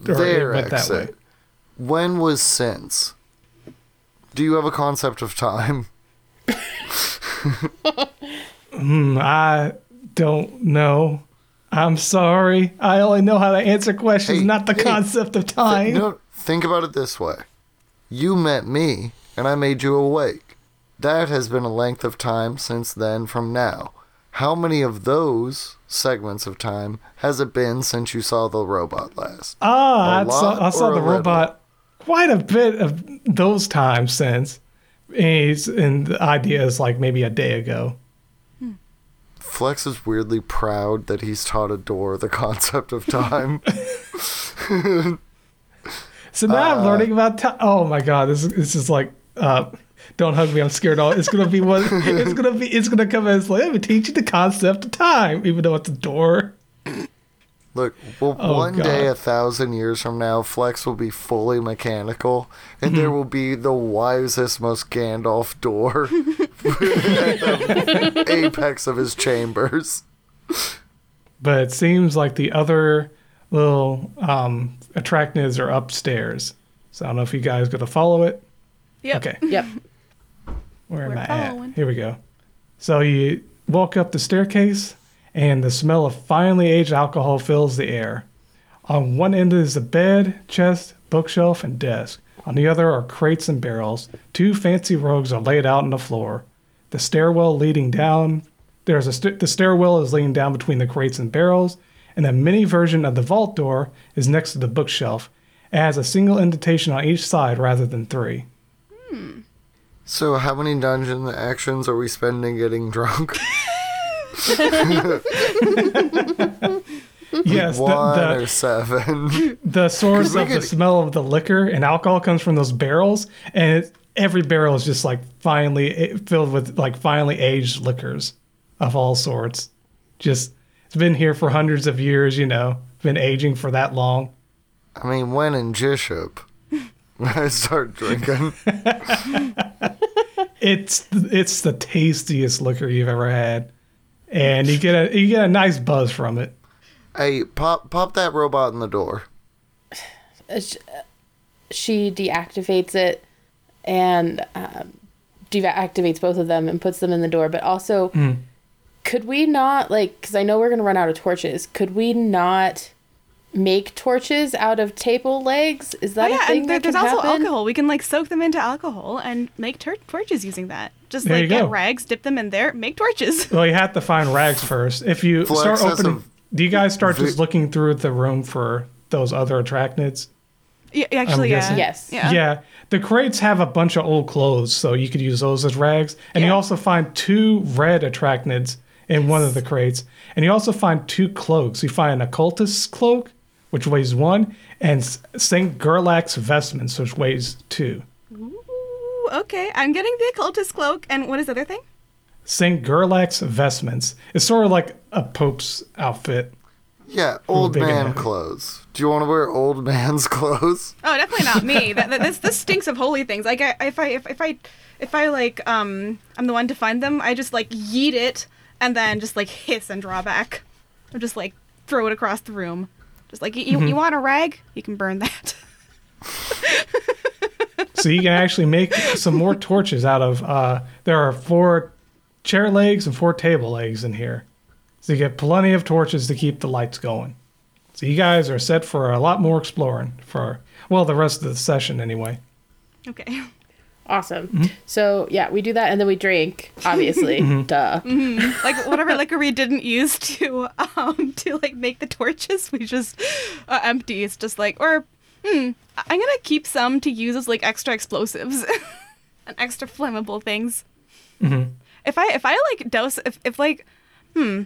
Speaker 1: it
Speaker 4: Their
Speaker 1: that way.
Speaker 4: exit. When was since? Do you have a concept of time?
Speaker 1: Hmm, I don't know. I'm sorry. I only know how to answer questions,
Speaker 4: Hey,
Speaker 1: not the
Speaker 4: hey,
Speaker 1: concept of time.
Speaker 4: No, think about it this way. You met me, and I made you awake. That has been a length of time since then from now. How many of those segments of time has it been since you saw the robot last?
Speaker 1: Ah, I saw, I saw the robot quite a bit of those times since. And, and the idea is like maybe a day ago.
Speaker 4: Flex is weirdly proud that he's taught a door the concept of time.
Speaker 1: So now
Speaker 4: Uh,
Speaker 1: I'm learning about time. Oh my god, this is, this is like, uh, don't hug me, I'm scared. All it's gonna be what it's gonna be. It's gonna come as like, let me teach you the concept of time, even though it's a door.
Speaker 4: Look, well,
Speaker 1: Oh,
Speaker 4: one day, a thousand years from now, Flex will be fully mechanical, and
Speaker 1: Mm-hmm.
Speaker 4: there will be the wisest, most Gandalf door at the apex of his chambers.
Speaker 1: But it seems like the other little um, attractants are upstairs. So I don't know if you guys gonna follow it.
Speaker 3: Yeah.
Speaker 1: Okay.
Speaker 2: Yep.
Speaker 1: Where am
Speaker 3: We're
Speaker 1: I
Speaker 3: following.
Speaker 1: at? Here we go. So you walk up the staircase, and the smell of finely aged alcohol fills the air. On one end is a bed, chest, bookshelf, and desk. On the other are crates and barrels. Two fancy rugs are laid out on the floor. The stairwell leading down. There's a st- the stairwell is leading down between the crates and barrels, and a mini version of the vault door is next to the bookshelf. It has a single indentation on each side rather than three. Hmm.
Speaker 4: So, how many dungeon actions are we spending getting drunk?
Speaker 1: Yes, the,
Speaker 4: One
Speaker 1: the,
Speaker 4: or seven?
Speaker 1: the source
Speaker 4: 'Cause we
Speaker 1: of the
Speaker 4: could-
Speaker 1: smell of the liquor and alcohol comes from those barrels, and it, every barrel is just like finely eh, filled with like finely aged liquors of all sorts. Just it's been here for hundreds of years, you know, been aging for that long.
Speaker 4: I mean, when in Jishop, I start drinking.
Speaker 1: It's it's the tastiest liquor you've ever had, and you get a you get a nice buzz from it.
Speaker 4: Hey, pop pop that robot in the door.
Speaker 2: Uh, sh- She deactivates it and um, deactivates both of them and puts them in the door. But also, could we not like? Because I know we're gonna run out of torches. Could we not make torches out of table legs? Is that
Speaker 3: oh
Speaker 2: a
Speaker 3: yeah,
Speaker 2: thing
Speaker 3: and there,
Speaker 2: that
Speaker 3: there's
Speaker 2: can
Speaker 3: also
Speaker 2: happen?
Speaker 3: alcohol. We can like soak them into alcohol and make tor- torches using that. Just
Speaker 1: There
Speaker 3: like get
Speaker 1: go.
Speaker 3: rags, dip them in there, make torches.
Speaker 1: Well, you have to find rags first. If you
Speaker 4: Flex
Speaker 1: start opening, do you guys start just looking through the room for those other attractants?
Speaker 3: yeah, actually, yeah.
Speaker 2: Yes.
Speaker 3: Yeah.
Speaker 1: Yeah, the crates have a bunch of old clothes, so you could use those as rags. And you also find two red attractants in one of the crates. And you also find two cloaks. You find an occultist's cloak, which weighs one, and Saint Gerlach's vestments, which weighs two.
Speaker 3: Ooh, okay, I'm getting the occultist cloak. And what is the other thing?
Speaker 1: Saint Gerlach's vestments. It's sort of like a pope's outfit.
Speaker 4: Yeah, old man clothes. Do you want to wear old man's clothes?
Speaker 3: Oh, definitely not me. that, that, this this stinks of holy things. Like I, if I if, if I if I like um I'm the one to find them, I just like yeet it and then just like hiss and draw back, or just like throw it across the room. Just like you, you want a rag, you can burn that.
Speaker 1: so you can actually make some more torches out of uh, there are four chair legs and four table legs in here. So you get plenty of torches to keep the lights going. So you guys are set for a lot more exploring for well the rest of the session anyway.
Speaker 3: Okay.
Speaker 2: Awesome.
Speaker 1: Mm-hmm.
Speaker 2: So yeah, we do that and then we drink. Obviously,
Speaker 1: Mm-hmm.
Speaker 2: duh.
Speaker 3: like whatever liquor we didn't use to um to like make the torches we just uh, empty it's just like or hmm i'm gonna keep some to use as like extra explosives and extra flammable things if i if i like douse if, if like hmm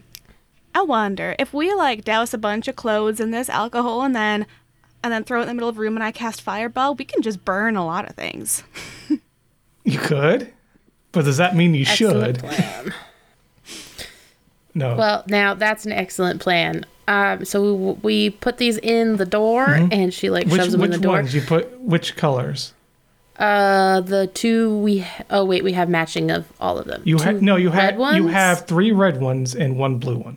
Speaker 3: i wonder if we like douse a bunch of clothes in this alcohol and then and then throw it in the middle of the room and i cast fireball we can just burn a lot of things
Speaker 1: you could but does that mean you
Speaker 2: Excellent
Speaker 1: should
Speaker 2: plan.
Speaker 1: no
Speaker 2: Well, now that's an excellent plan. Um, so we, we put these in the door, and she like
Speaker 1: Mm-hmm. which,
Speaker 2: shoves them in the door.
Speaker 1: ones you put which colors
Speaker 2: Uh, the two we oh wait, we have matching of all of them.
Speaker 1: you have no you have you have three red ones and one blue one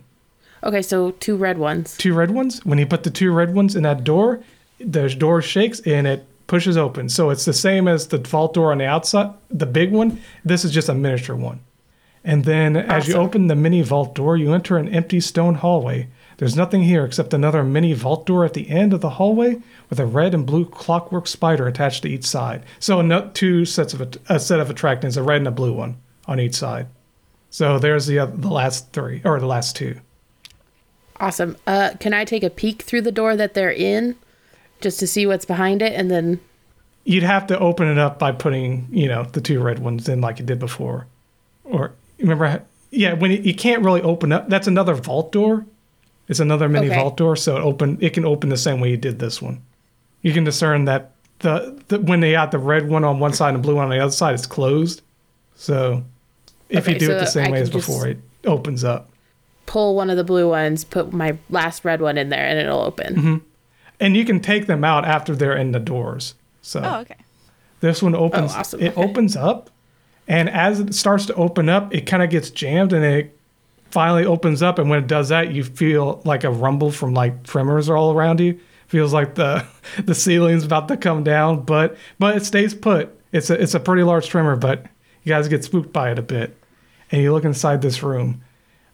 Speaker 2: okay, so two red ones.
Speaker 1: two red ones. When you put the two red ones in that door, the door shakes and it pushes open. So it's the same as the vault door on the outside, the big one. This is just a miniature one. And then as you open the mini vault door, you enter an empty stone hallway. There's nothing here except another mini vault door at the end of the hallway with a red and blue clockwork spider attached to each side. So no, two sets of a set of attractants, a red and a blue one on each side. So there's the oth- the last three or the last two.
Speaker 2: Awesome. Uh, can I take a peek through the door that they're in, just to see what's behind it, and then
Speaker 1: you'd have to open it up by putting you know the two red ones in like you did before or remember how- yeah when it, you can't really open up that's another vault door it's another mini
Speaker 2: Okay.
Speaker 1: vault door so it open it can open the same way you did this one you can discern that the, the when they got the red one on one side and blue one on the other side it's closed so if
Speaker 2: Okay,
Speaker 1: you do
Speaker 2: so
Speaker 1: it the same
Speaker 2: I
Speaker 1: way as before it opens up
Speaker 2: pull one of the blue ones, put my last red one in there, and it'll open.
Speaker 1: Mm-hmm. And you can take them out after they're in the doors so
Speaker 3: oh okay
Speaker 1: This one oh, opens.
Speaker 2: Oh, awesome.
Speaker 1: It
Speaker 2: Okay.
Speaker 1: opens up, and as it starts to open up, it kind of gets jammed, and it finally opens up. And when it does that, you feel like a rumble from like tremors all around you. Feels like the the ceiling's about to come down, but but it stays put. It's a it's a pretty large tremor, but you guys get spooked by it a bit, and you look inside this room.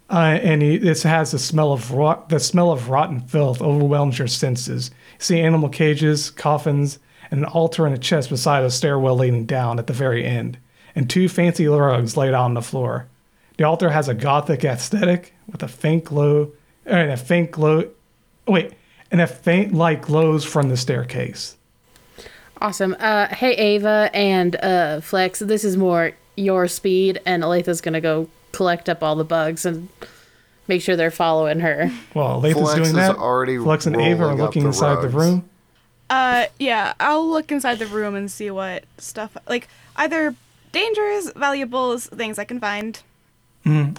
Speaker 1: Uh, and he, this has the smell of rot. The smell of rotten filth overwhelms your senses. You see animal cages, coffins, and an altar and a chest beside a stairwell leading down at the very end, and two fancy rugs laid out on the floor. The altar has a gothic aesthetic with a faint glow, and a faint glow. Wait, and a faint light glows from the staircase.
Speaker 2: Awesome. Uh, hey Ava and uh, Flex, this is more your speed, and Olathe's gonna go collect up all the bugs and make sure they're following her.
Speaker 1: Well, Latha's
Speaker 4: Flex
Speaker 1: doing that.
Speaker 4: already
Speaker 1: Flex and Ava are looking
Speaker 4: the
Speaker 1: inside the room.
Speaker 3: Uh, yeah, I'll look inside the room and see what stuff, like, either dangers, valuables, things I can find.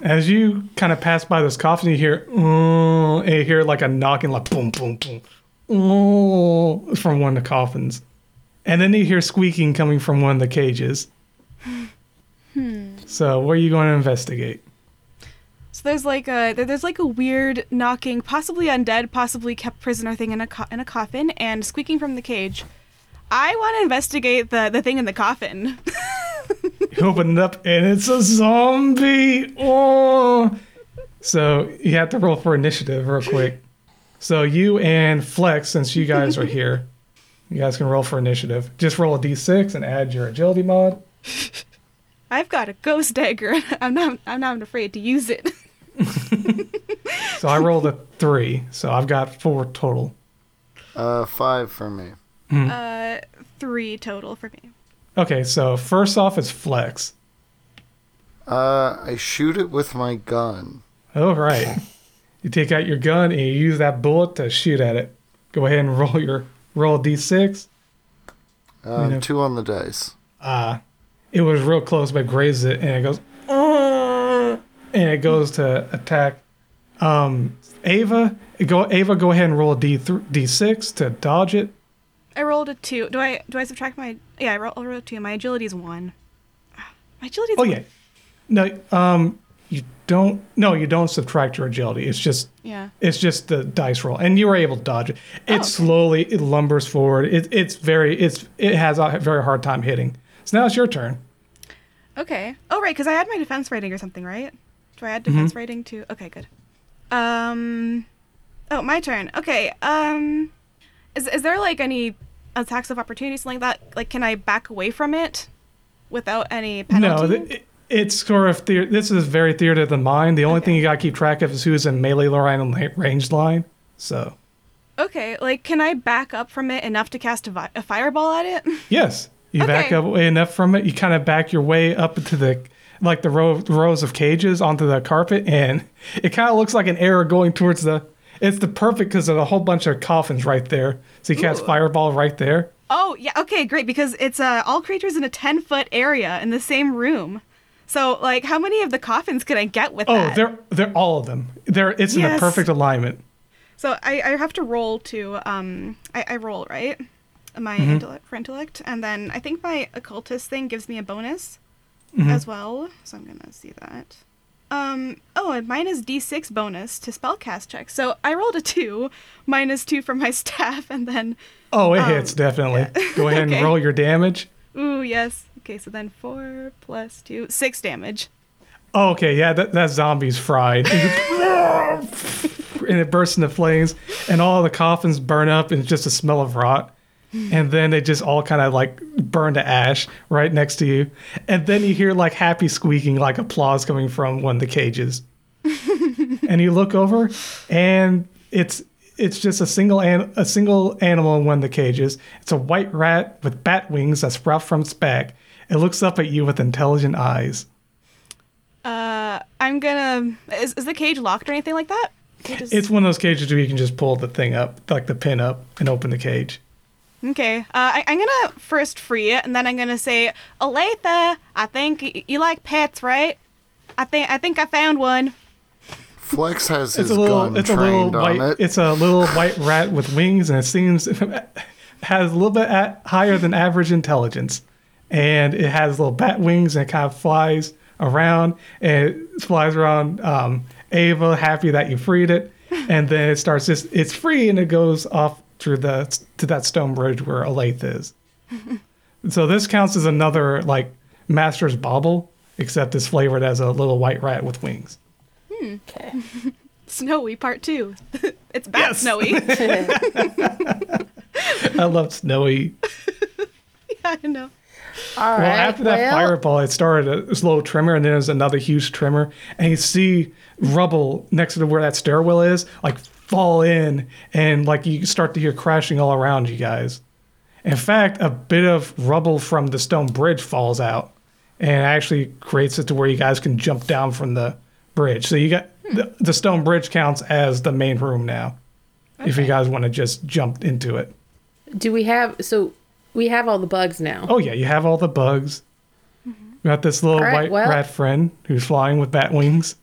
Speaker 1: As you kind of pass by this coffin, you hear, and you hear like a knocking, like boom, boom, boom, "Uh," from one of the coffins, and then you hear squeaking coming from one of the cages. So, where are you going to investigate?
Speaker 3: So there's like a there's like a weird knocking, possibly undead, possibly kept prisoner thing in a co- in a coffin, and squeaking from the cage. I want to investigate the the thing in the coffin.
Speaker 1: You open it up and it's a zombie. Oh. So you have to roll for initiative real quick. So you and Flex, since you guys are here, you guys can roll for initiative. Just roll a d6 and add your agility mod.
Speaker 3: I've got a ghost dagger. I'm not I'm not afraid to use it.
Speaker 1: So I rolled a three, so I've got four total.
Speaker 4: Uh, five for me.
Speaker 3: Uh, three total for me.
Speaker 1: Okay, so first off is Flex.
Speaker 4: Uh, I shoot it with my gun.
Speaker 1: All right. You take out your gun and you use that bullet to shoot at it. Go ahead and roll your roll a d6.
Speaker 4: Uh,
Speaker 1: know-
Speaker 4: two on the dice.
Speaker 1: uh, it was real close, but grazes it, and it goes, "Arr!" and it goes to attack. Um, Ava, go Ava, go ahead and roll a d d6 to dodge it.
Speaker 3: I rolled a two. Do I do I subtract my? Yeah, I rolled, I rolled a two. My agility is one. My agility is
Speaker 1: Oh yeah, no, um, you don't. No, you don't subtract your agility. It's just
Speaker 3: yeah.
Speaker 1: it's just the dice roll, and you were able to dodge it. It
Speaker 3: Oh, okay.
Speaker 1: slowly it lumbers forward. It, it's very it's it has a very hard time hitting. So now it's your turn.
Speaker 3: Okay. Oh right, because I had my defense rating or something, right? Do I add defense rating too? Okay, good. Um. Oh, my turn. Okay. Um. Is is there like any attacks of opportunity, something like that? Like, can I back away from it without any penalty?
Speaker 1: No, it, it's sort of theor- this is very theater of the mind. The only thing you gotta keep track of is who's in melee line and ranged line. So
Speaker 3: Okay, like can I back up from it enough to cast a, vi- a fireball at it?
Speaker 1: yes, you back up way enough from it. You kind of back your way up into the like the row rows of cages onto the carpet, and it kind of looks like an arrow going towards the. It's the perfect because there's a whole bunch of coffins right there. So you cast
Speaker 3: Ooh.
Speaker 1: fireball right there.
Speaker 3: Oh yeah, okay, great because it's uh, all creatures in a ten foot area in the same room. So like, how many of the coffins could I get with
Speaker 1: Oh,
Speaker 3: that?
Speaker 1: they're they're all of them. They're it's in the perfect alignment.
Speaker 3: So I, I have to roll to um I, I roll right my
Speaker 1: Mm-hmm.
Speaker 3: intellect for intellect and then I think my occultist thing gives me a bonus
Speaker 1: Mm-hmm.
Speaker 3: as well. So I'm gonna see that. Um oh and mine is D six bonus to spellcast checks. So I rolled a two, minus two for my staff, and then
Speaker 1: Oh, it hits definitely. Go ahead and roll your damage.
Speaker 3: ooh yes. Okay, so then four plus two, six damage.
Speaker 1: Oh, okay, yeah, that, that zombie's fried. and it bursts into flames, and all the coffins burn up, and it's just a smell of rot. And then they just all kind of like burn to ash right next to you. And then you hear like happy squeaking, like applause coming from one of the cages. and you look over, and it's it's just a single an- a single animal in one of the cages. It's a white rat with bat wings that sprout from its back. It looks up at you with intelligent eyes.
Speaker 3: Uh, I'm gonna. Is, is the cage locked or anything like that? Is-
Speaker 1: It's one of those cages where you can just pull the thing up, like the pin up, and open the cage.
Speaker 3: Okay. Uh, I, I'm gonna first free it, and then I'm gonna say, Olathe, I think y- you like pets, right? I think I think I found one.
Speaker 4: Flex has
Speaker 1: It's
Speaker 4: his
Speaker 1: a little,
Speaker 4: gun
Speaker 1: it's a little
Speaker 4: trained on
Speaker 1: white,
Speaker 4: it.
Speaker 1: it's a little white rat with wings, and it seems has a little bit at, higher than average intelligence, and it has little bat wings, and it kind of flies around, and it flies around um, Ava, happy that you freed it, and then it starts just, it's free, and it goes off through the to that stone bridge where Olathe is. so this counts as another like Master's Bauble, except it's flavored as a little white rat with wings. Hmm.
Speaker 2: Okay.
Speaker 3: Snowy part two. it's bat
Speaker 1: Yes.
Speaker 3: snowy.
Speaker 1: I love snowy.
Speaker 3: yeah, I know.
Speaker 2: All right.
Speaker 1: Well, after that
Speaker 2: well,
Speaker 1: fireball, it started a slow tremor, and then there's another huge tremor, and you see rubble next to where that stairwell is, like fall in, and like you start to hear crashing all around you guys. In fact, a bit of rubble from the stone bridge falls out, and actually creates it to where you guys can jump down from the bridge. So you got hmm. the, the stone bridge counts as the main room now, if you guys want to just jump into it.
Speaker 2: Do we have so we have all the bugs now?
Speaker 1: Oh yeah, you have all the bugs. We got this little
Speaker 2: right,
Speaker 1: white
Speaker 2: well-
Speaker 1: rat friend who's flying with bat wings.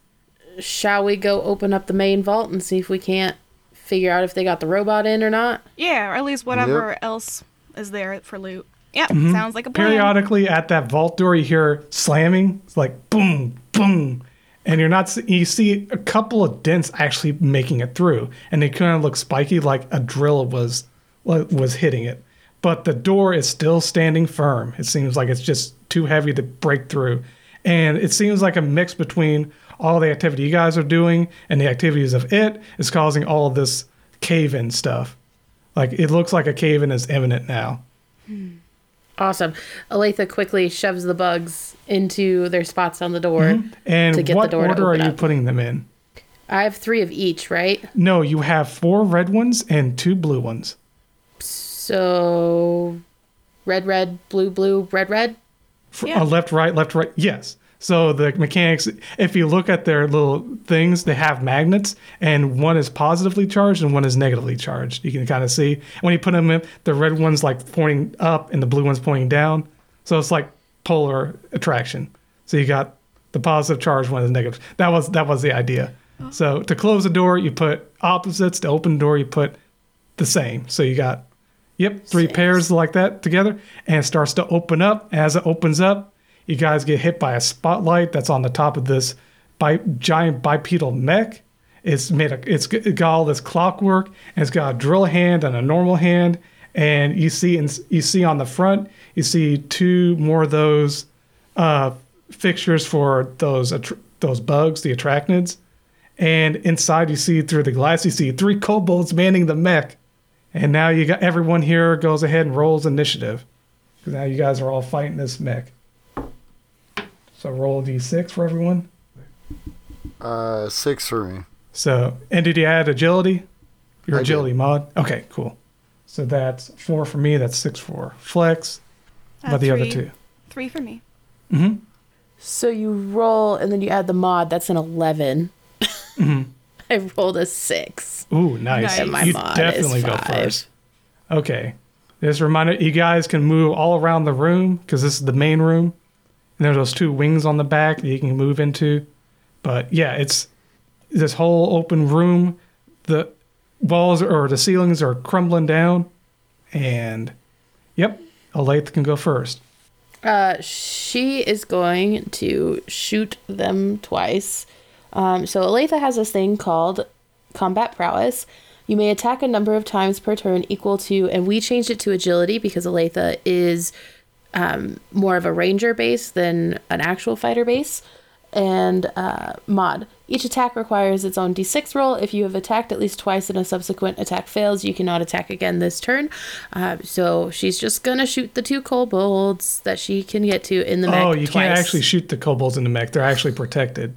Speaker 2: Shall we go open up the main vault and see if we can't figure out if they got the robot in or not?
Speaker 3: Yeah, or at least whatever else is there for loot. Yeah,
Speaker 1: Mm-hmm.
Speaker 3: sounds like a plan.
Speaker 1: Periodically at that vault door, you hear slamming. It's like boom, boom, and you're not. You see a couple of dents actually making it through, and they kind of look spiky, like a drill was was hitting it. But the door is still standing firm. It seems like it's just too heavy to break through, and it seems like a mix between all the activity you guys are doing and the activities of it is causing all of this cave-in stuff. Like it looks like a cave-in is imminent now.
Speaker 2: Awesome. Olathe quickly shoves the bugs into their spots on the door.
Speaker 1: Mm-hmm. And
Speaker 2: To get the
Speaker 1: what
Speaker 2: door to
Speaker 1: order are you
Speaker 2: up.
Speaker 1: putting them in?
Speaker 2: I have three of each, right?
Speaker 1: No, you have four red ones and two blue ones.
Speaker 2: So red, red, blue, blue, red, red.
Speaker 1: For,
Speaker 3: Yeah.
Speaker 1: uh, left, right, left, right. Yes. So the mechanics, if you look at their little things, they have magnets, and one is positively charged and one is negatively charged. You can kind of see when you put them in, the red one's like pointing up and the blue one's pointing down. So it's like polar attraction. So you got the positive charge one is negative. That was that was the idea. Oh. So to close the door, you put opposites. To open the door, you put the same. So you got, yep, three
Speaker 2: Six.
Speaker 1: pairs like that together, and it starts to open up. As it opens up, you guys get hit by a spotlight that's on the top of this bi- giant bipedal mech. It's made a, it's got all this clockwork, and it's got a drill hand and a normal hand. And you see, in, you see on the front, you see two more of those uh, fixtures for those those bugs, the arachnids. And inside, you see through the glass, you see three kobolds manning the mech. And now you got everyone here goes ahead and rolls initiative. 'Cause now you guys are all fighting this mech. So roll a d6 for everyone.
Speaker 4: Uh, six for me.
Speaker 1: So, and did you add agility? Your
Speaker 4: I did.
Speaker 1: agility mod? Okay, cool. So that's four for me. That's six for Flex.
Speaker 3: Uh,
Speaker 1: But the other two.
Speaker 3: Three for me. Mhm.
Speaker 2: So you roll and then you add the mod. That's an 11. I rolled a six.
Speaker 1: Ooh, nice.
Speaker 3: Nice.
Speaker 2: And my
Speaker 1: you
Speaker 2: mod
Speaker 1: definitely
Speaker 2: is
Speaker 1: go
Speaker 2: five.
Speaker 1: first. Okay. Just a reminder, you guys can move all around the room because this is the main room. And there's those two wings on the back that you can move into. But yeah, it's this whole open room. The walls or the ceilings are crumbling down. And yep, Olathe can go first.
Speaker 2: Uh, she is going to shoot them twice. Um, so Olathe has this thing called combat prowess. You may attack a number of times per turn equal to, and we changed it to agility because Olathe is um, more of a ranger base than an actual fighter base. And uh, mod. Each attack requires its own d6 roll. If you have attacked at least twice and a subsequent attack fails, you cannot attack again this turn. Uh, so she's just gonna shoot the two kobolds that she can get to in the mech
Speaker 1: oh, you can't actually shoot the kobolds in the mech. They're actually protected.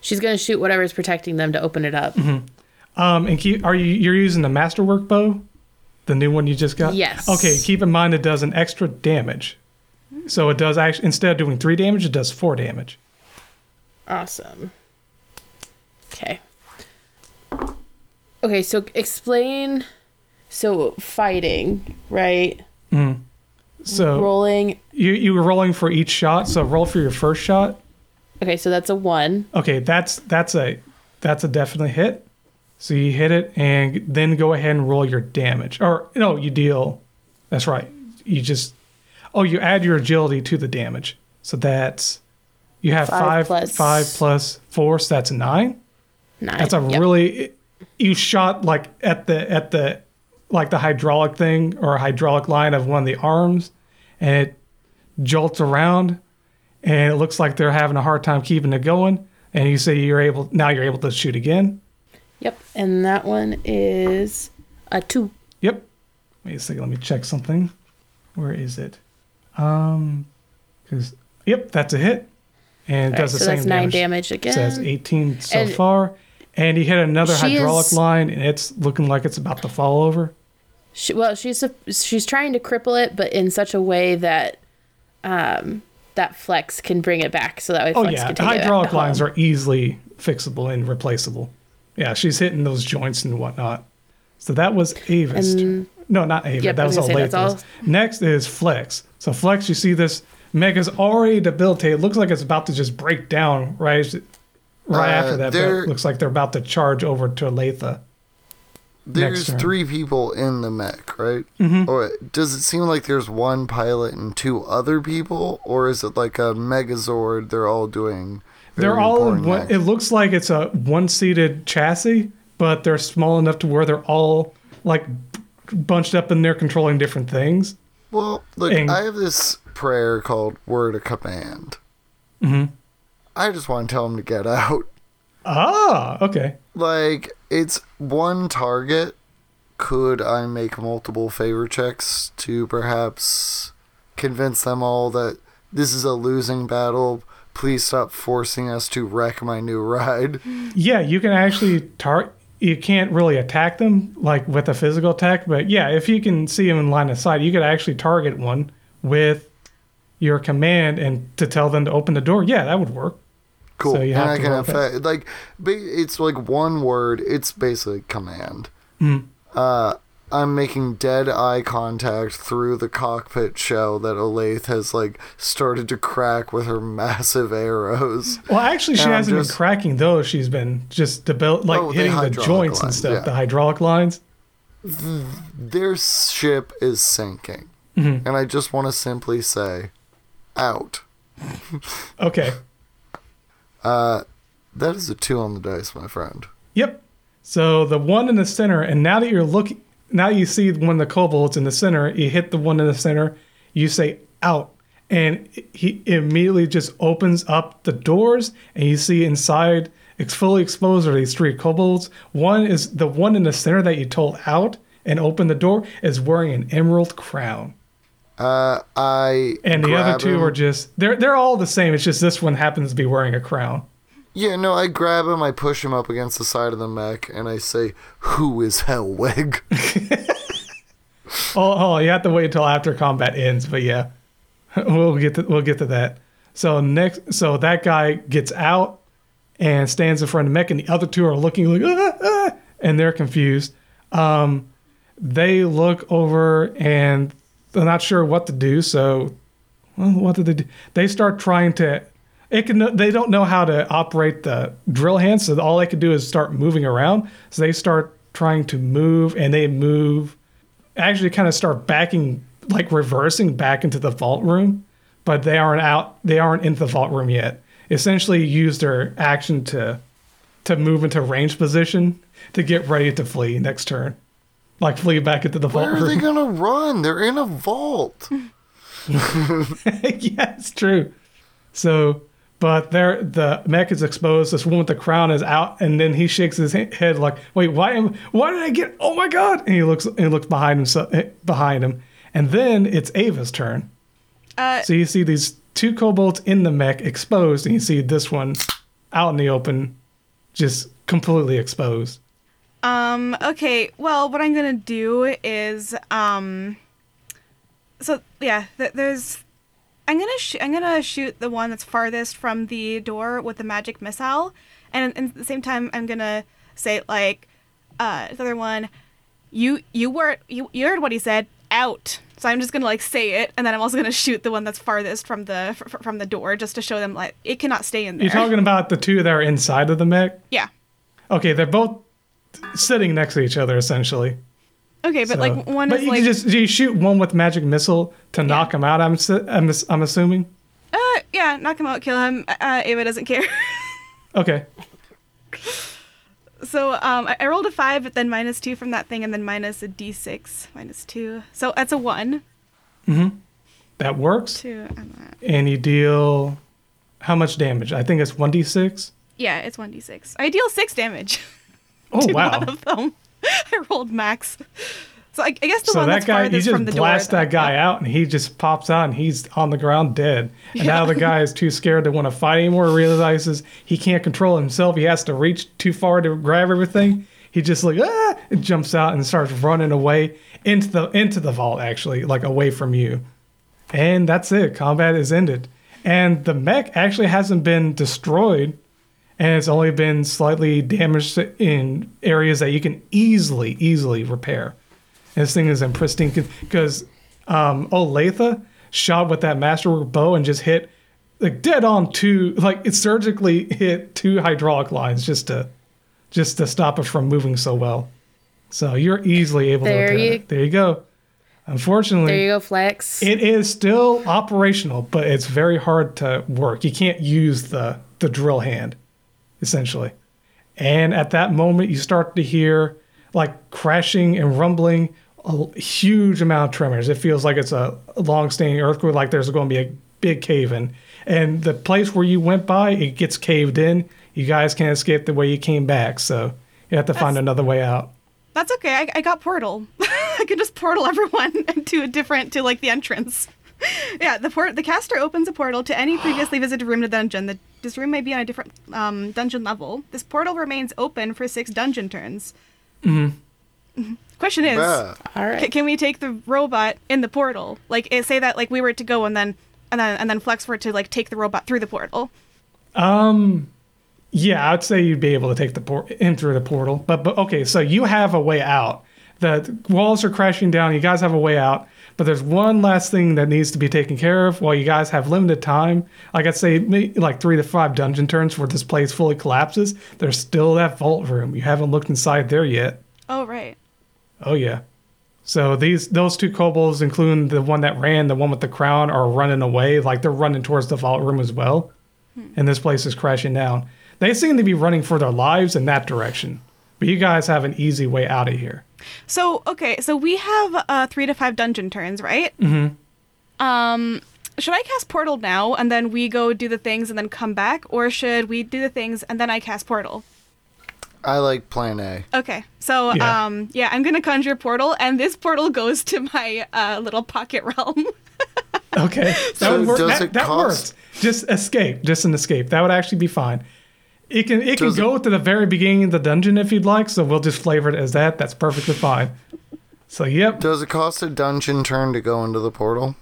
Speaker 2: She's gonna shoot whatever's protecting them to open it up.
Speaker 1: Um, and are you you're using the masterwork bow, the new one you just got?
Speaker 2: Yes.
Speaker 1: Okay. Keep in mind it does an extra damage, so it does actually instead of doing three damage, it does four damage.
Speaker 2: Awesome. Okay. Okay, so explain. So fighting, right? Mm.
Speaker 1: So
Speaker 2: Rolling.
Speaker 1: you you were rolling for each shot. So roll for your first shot.
Speaker 2: Okay, so that's a one.
Speaker 1: Okay, that's that's a that's a definite hit. So you hit it, and then go ahead and roll your damage. Or no, you deal. That's right. You just oh, you add your agility to the damage. So that's you have
Speaker 2: Five
Speaker 1: five
Speaker 2: plus-
Speaker 1: five plus four. So that's nine.
Speaker 2: Nine.
Speaker 1: That's a
Speaker 2: Yep.
Speaker 1: really you shot like at the at the like the hydraulic thing or hydraulic line of one of the arms, and it jolts around, and it looks like they're having a hard time keeping it going. And you say you're able now you're able to shoot again.
Speaker 2: Yep, and that one is a two.
Speaker 1: Yep. Wait a second. Let me check something. Where is it? Um, because yep, that's a hit, and it
Speaker 2: All right,
Speaker 1: does the
Speaker 2: so
Speaker 1: same
Speaker 2: that's nine
Speaker 1: damage.
Speaker 2: damage again.
Speaker 1: So that's 18 so
Speaker 2: And
Speaker 1: far. And he hit another hydraulic
Speaker 2: is-
Speaker 1: line, and it's looking like it's about to fall over.
Speaker 2: She, well, she's a, she's trying to cripple it, but in such a way that um that Flex can bring it back, so that way
Speaker 1: Oh yeah,
Speaker 2: can take
Speaker 1: hydraulic lines
Speaker 2: home.
Speaker 1: are easily fixable and replaceable. Yeah, she's hitting those joints and whatnot. So that was Ava's.
Speaker 2: And-
Speaker 1: No, not Ava.
Speaker 2: Yep,
Speaker 1: that was
Speaker 2: was gonna say, that's
Speaker 1: Olathe's. Next is Flex. So Flex, you see this Mega's already debilitated. It looks like it's about to just break down right right
Speaker 4: Uh,
Speaker 1: after that.
Speaker 4: There-
Speaker 1: it looks like they're about to charge over to Olathe.
Speaker 4: There's three people in the mech, right? Mm-hmm. Or does it seem like there's one pilot and two other people, or is it like a Megazord? They're all doing
Speaker 1: they're all in one. It looks like it's a one-seated chassis, but they're small enough to where they're all like bunched up and they're controlling different things.
Speaker 4: Well, look,
Speaker 1: And-
Speaker 4: I have this prayer called Word of Command.
Speaker 1: Mhm.
Speaker 4: I just want to tell them to get out.
Speaker 1: Ah, okay.
Speaker 4: Like, it's one target. Could I make multiple favor checks to perhaps convince them all that this is a losing battle? Please stop forcing us to wreck my new ride.
Speaker 1: Yeah, you can actually tar. You can't really attack them like with a physical attack, but yeah, if you can see them in line of sight, you could actually target one with your command and to tell them to open the door. Yeah, that would work.
Speaker 4: Cool.
Speaker 1: So you
Speaker 4: and
Speaker 1: have
Speaker 4: I
Speaker 1: to
Speaker 4: can
Speaker 1: roll that.
Speaker 4: affect like it's like one word. It's basically command.
Speaker 1: Hmm.
Speaker 4: Uh, I'm making dead eye contact through the cockpit shell that Olathe has like started to crack with her massive arrows.
Speaker 1: Well, actually, she
Speaker 4: And
Speaker 1: hasn't
Speaker 4: just-
Speaker 1: been cracking those. She's been just develop, like
Speaker 4: Oh,
Speaker 1: hitting the
Speaker 4: hydraulic
Speaker 1: joints and
Speaker 4: lines,
Speaker 1: stuff,
Speaker 4: yeah.
Speaker 1: the hydraulic lines.
Speaker 4: Their ship is sinking,
Speaker 1: Mm-hmm.
Speaker 4: and I just want to simply say, out.
Speaker 1: Okay.
Speaker 4: Uh, That is a two on the dice, my friend.
Speaker 1: Yep. So the one in the center, and now that you're looking, now you see one of the kobolds in the center. You hit the one in the center. You say out, and he immediately just opens up the doors, and you see inside. It's fully exposed are these three kobolds. One is the one in the center that you told out and opened the door is wearing an emerald crown.
Speaker 4: Uh, I
Speaker 1: And the other two
Speaker 4: him-
Speaker 1: are just they're they're all the same. It's just this one happens to be wearing a crown.
Speaker 4: Yeah, no, I grab him, I push him up against the side of the mech, and I say, "Who is Hellwig?"
Speaker 1: Oh, oh, you have to wait until after combat ends, but yeah, we'll get to we'll get to that. So next, so that guy gets out and stands in front of the mech, and the other two are looking like, ah, ah, and they're confused. Um, they look over and they're not sure what to do. So, well, what did they do? They start trying to. It can. They don't know how to operate the drill hand, so all they can do is start moving around. So they start trying to move, and they move actually kind of start backing like reversing back into the vault room but they aren't out they aren't in the vault room yet essentially use their action to to move into range position to get ready to flee next turn like flee back into the vault
Speaker 4: Where are they gonna run? They're in a vault.
Speaker 1: yeah it's true so but there the mech is exposed. This one with the crown is out and then he shakes his head like wait why am why did i get oh my god! And he looks and he looks behind him behind him. And then it's ava's turn.
Speaker 3: Uh,
Speaker 1: So you see these two kobolds in the mech exposed, and you see this one out in the open, just completely exposed.
Speaker 3: Um, okay, well, what I'm gonna do is, um, so yeah, th- there's, I'm gonna sh- I'm gonna shoot the one that's farthest from the door with the magic missile, and, and at the same time, I'm gonna say like, uh, the other one, you you were you, you heard what he said, out. So I'm just gonna like say it, and then I'm also gonna shoot the one that's farthest from the f- from the door, just to show them like it cannot stay in there.
Speaker 1: You're talking about the two that are inside of the mech?
Speaker 3: yeah.
Speaker 1: Okay, they're both sitting next to each other essentially.
Speaker 3: Okay, but
Speaker 1: So-
Speaker 3: like one
Speaker 1: but
Speaker 3: is
Speaker 1: you
Speaker 3: like
Speaker 1: just you shoot one with magic missile to knock him out. I'm I'm, I'm assuming.
Speaker 3: Uh, yeah, knock him out, kill him. Uh, Ava doesn't care.
Speaker 1: Okay,
Speaker 3: so um, I, I rolled a five, but then minus two from that thing, and then minus a d6, minus two. So that's a one. Mhm.
Speaker 1: That works.
Speaker 3: Two, and that.
Speaker 1: And you deal how much damage? I think it's one d six.
Speaker 3: Yeah, it's one d6. I deal six damage
Speaker 1: Oh wow!
Speaker 3: One of them. I rolled max. So I, I guess the
Speaker 1: So
Speaker 3: one
Speaker 1: that
Speaker 3: that's
Speaker 1: guy, you
Speaker 3: farthest from the door
Speaker 1: blast
Speaker 3: door.
Speaker 1: that guy out, and he just pops out, and he's on the ground dead. And now the guy is too scared to want to fight anymore. Realizes he can't control himself. He has to reach too far to grab everything. He just like ah, and jumps out and starts running away into the into the vault. Actually, like away from you. And that's it. Combat is ended. And the mech actually hasn't been destroyed, and it's only been slightly damaged in areas that you can easily, easily repair. And this thing is in pristine because um, Olathe shot with that masterwork bow and just hit like dead on two, like it surgically hit two hydraulic lines just to just to stop it from moving so well. So you're easily able
Speaker 2: There
Speaker 1: to repair
Speaker 2: you-
Speaker 1: it. There you go. Unfortunately,
Speaker 2: There you go, Flex.
Speaker 1: it is still operational, but it's very hard to work. You can't use the the drill hand, essentially. And at that moment, you start to hear like crashing and rumbling, a huge amount of tremors. It feels like it's a long-standing earthquake, like there's going to be a big cave in. And the place where you went by, it gets caved in. You guys can't escape the way you came back, so you have to find another way out.
Speaker 3: That's okay. I, I got portal. I can just portal everyone to a different to like the entrance. yeah, the port the caster opens a portal to any previously visited room in the dungeon. The, this room may be on a different um, dungeon level. This portal remains open for six dungeon turns. Mm-hmm. Question is,
Speaker 4: Bruh.
Speaker 2: All
Speaker 3: ca- can we take the robot in the portal? Like, say that like we were to go and then and then and then Flex were to like take the robot through the portal.
Speaker 1: Um, yeah, I'd say you'd be able to take the port in through the portal. But but okay, so you have a way out. The walls are crashing down. You guys have a way out. But there's one last thing that needs to be taken care of while you guys have limited time. Like I'd say, maybe like three to five dungeon turns where this place fully collapses. There's still that vault room. You haven't looked inside there yet.
Speaker 3: Oh right.
Speaker 1: Oh yeah. So these those two kobolds, including the one that ran, the one with the crown, are running away. Like they're running towards the vault room as well. Hmm. And this place is crashing down. They seem to be running for their lives in that direction. But you guys have an easy way out of here.
Speaker 3: So okay, so we have uh, three to five dungeon turns, right? Mm-hmm. Um, should I cast portal now and then we go do the things and then come back, or should we do the things and then I cast portal?
Speaker 4: I like plan A.
Speaker 3: Okay, so
Speaker 1: Yeah.
Speaker 3: um, yeah, I'm gonna conjure portal, and this portal goes to my uh, little pocket realm.
Speaker 1: Okay. That
Speaker 4: So
Speaker 1: would work.
Speaker 4: does
Speaker 1: That,
Speaker 4: it
Speaker 1: that
Speaker 4: cost-
Speaker 1: works. Just escape. Just an escape. That would actually be fine. It can it can
Speaker 4: Does it-
Speaker 1: go to the very beginning of the dungeon if you'd like, so we'll just flavor it as that. That's perfectly fine. So yep.
Speaker 4: Does it cost a dungeon turn to go into the portal?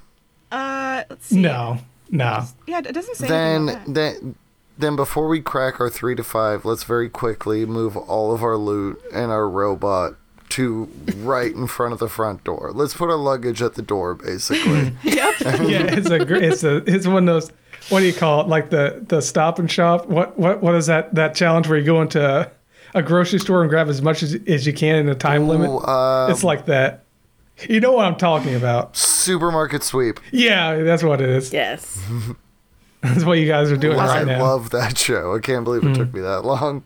Speaker 3: uh, let's see.
Speaker 1: No. No.
Speaker 3: Yeah, it doesn't say.
Speaker 4: Then,
Speaker 3: that.
Speaker 4: then, then before we crack our three to five, let's very quickly move all of our loot and our robot to right in front of the front door. Let's put our luggage at the door, basically. Yep.
Speaker 1: yeah, it's a gr- it's a it's one of those what do you call it? Like the the stop and shop. What what what is that that challenge where you go into a, a grocery store and grab as much as, as you can in a time limit?
Speaker 4: Ooh, uh,
Speaker 1: it's like that. You know what I'm talking about?
Speaker 4: supermarket sweep.
Speaker 1: Yeah, that's what it is.
Speaker 2: Yes.
Speaker 1: That's what you guys are doing
Speaker 4: I
Speaker 1: right now.
Speaker 4: love that show. I can't believe it took me that long.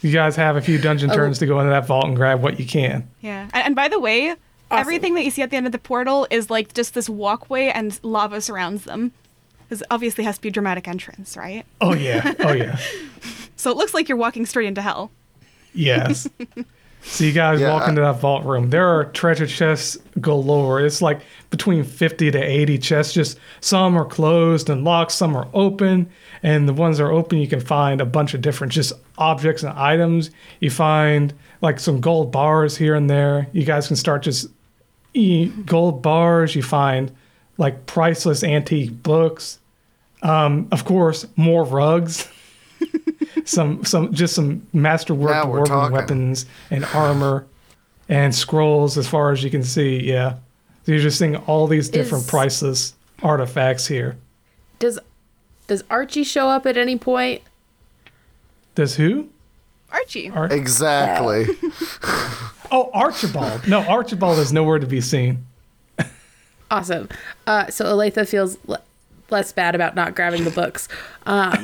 Speaker 1: you guys have a few dungeon turns to go into that vault and grab what you can.
Speaker 3: Yeah, and, and by the way, everything that you see at the end of the portal is like just this walkway and lava surrounds them. Because obviously has to be a dramatic entrance, right?
Speaker 1: Oh yeah. Oh yeah.
Speaker 3: So it looks like you're walking straight into hell.
Speaker 1: Yes. So you guys
Speaker 4: Yeah,
Speaker 1: walk
Speaker 4: I-
Speaker 1: into that vault room. There are treasure chests galore. It's like between 50 to 80 chests. Just some are closed and locked, some are open. And the ones that are open, you can find a bunch of different just objects and items. You find like some gold bars here and there. You guys can start just eat gold bars. You find like priceless antique books. Um, of course, more rugs. some some just some masterwork dwarven
Speaker 4: talking.
Speaker 1: weapons and armor and scrolls as far as you can see yeah so you're just seeing all these different
Speaker 2: Is-
Speaker 1: priceless artifacts here
Speaker 2: Does does Archie show up at any point?
Speaker 1: does who
Speaker 3: Archie.
Speaker 1: Ar-
Speaker 4: Exactly.
Speaker 1: oh archibald no archibald is nowhere to be seen
Speaker 2: Awesome. Uh, so Olathe feels le- less bad about not grabbing the books. Um,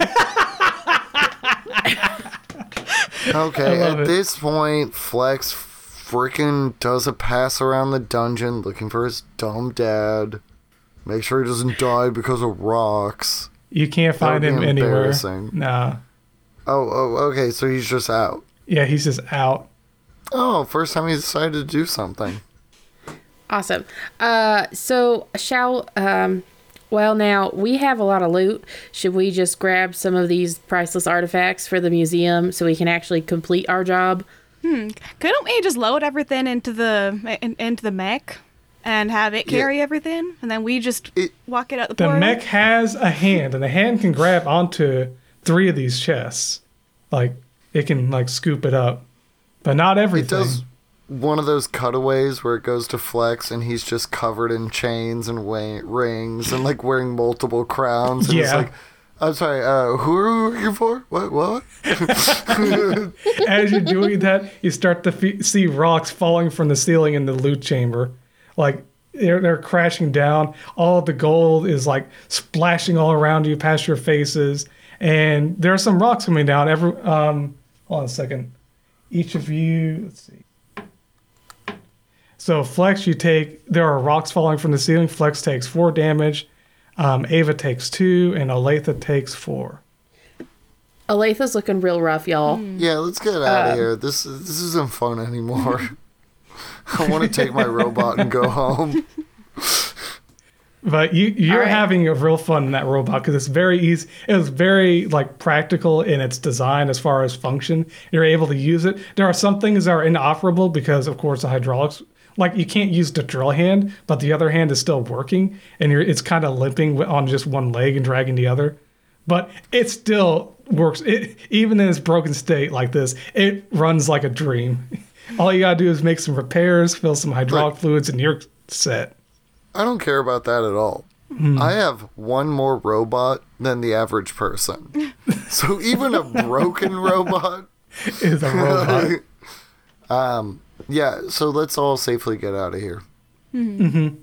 Speaker 4: Okay, at
Speaker 1: it.
Speaker 4: this point, Flex freaking does a pass around the dungeon looking for his dumb dad. Make sure he doesn't die because of rocks.
Speaker 1: you can't find him anywhere
Speaker 4: embarrassing.
Speaker 1: nah
Speaker 4: Oh, oh, okay, so he's just out.
Speaker 1: yeah he's just out
Speaker 4: Oh, first time he decided to do something.
Speaker 2: awesome. Uh, so shall um, well now we have a lot of loot. Should we just grab some of these priceless artifacts for the museum so we can actually complete our job? Hmm.
Speaker 3: Couldn't we just load everything into the in, into the mech and have it
Speaker 4: Yeah.
Speaker 3: carry everything, and then we just
Speaker 4: It-
Speaker 3: walk it out the,
Speaker 1: the
Speaker 3: portal?
Speaker 1: mech has a hand and the hand can grab onto three of these chests like it can like scoop it up but not
Speaker 4: It
Speaker 1: everything
Speaker 4: does one of those cutaways where it goes to Flex and he's just covered in chains and wa- rings and like wearing multiple crowns. And it's
Speaker 1: Yeah.
Speaker 4: like, I'm sorry, uh, who are you working for? What? What?
Speaker 1: as you're doing that, you start to fe- see rocks falling from the ceiling in the loot chamber. Like they're, they're crashing down. All the gold is like splashing all around you past your faces. and there are some rocks coming down. Every um, hold on a second. Each of you, let's see. So Flex, you take. There are rocks falling from the ceiling. Flex takes four damage. Um, Ava takes two, and Olathe takes four.
Speaker 2: Olathe's looking real rough, y'all.
Speaker 4: Yeah, let's get out of here. This this isn't fun anymore. I want to take my robot and go home.
Speaker 1: But you you're
Speaker 2: All right.
Speaker 1: having a real fun in that robot because it's very easy. It was very like practical in its design as far as function. You're able to use it. There are some things that are inoperable because of course the hydraulics. Like you can't use the drill hand, but the other hand is still working, and you're it's kind of limping on just one leg and dragging the other. But it still works. It even in its broken state like this, it runs like a dream. All you gotta do is make some repairs, fill some hydraulic fluids, and you're set.
Speaker 4: I don't care about that at all. Hmm. I have one more robot than the average person. So even a broken robot.
Speaker 1: Is a robot.
Speaker 4: Um, Yeah, so let's all safely get out of here. Hmm. Mm-hmm.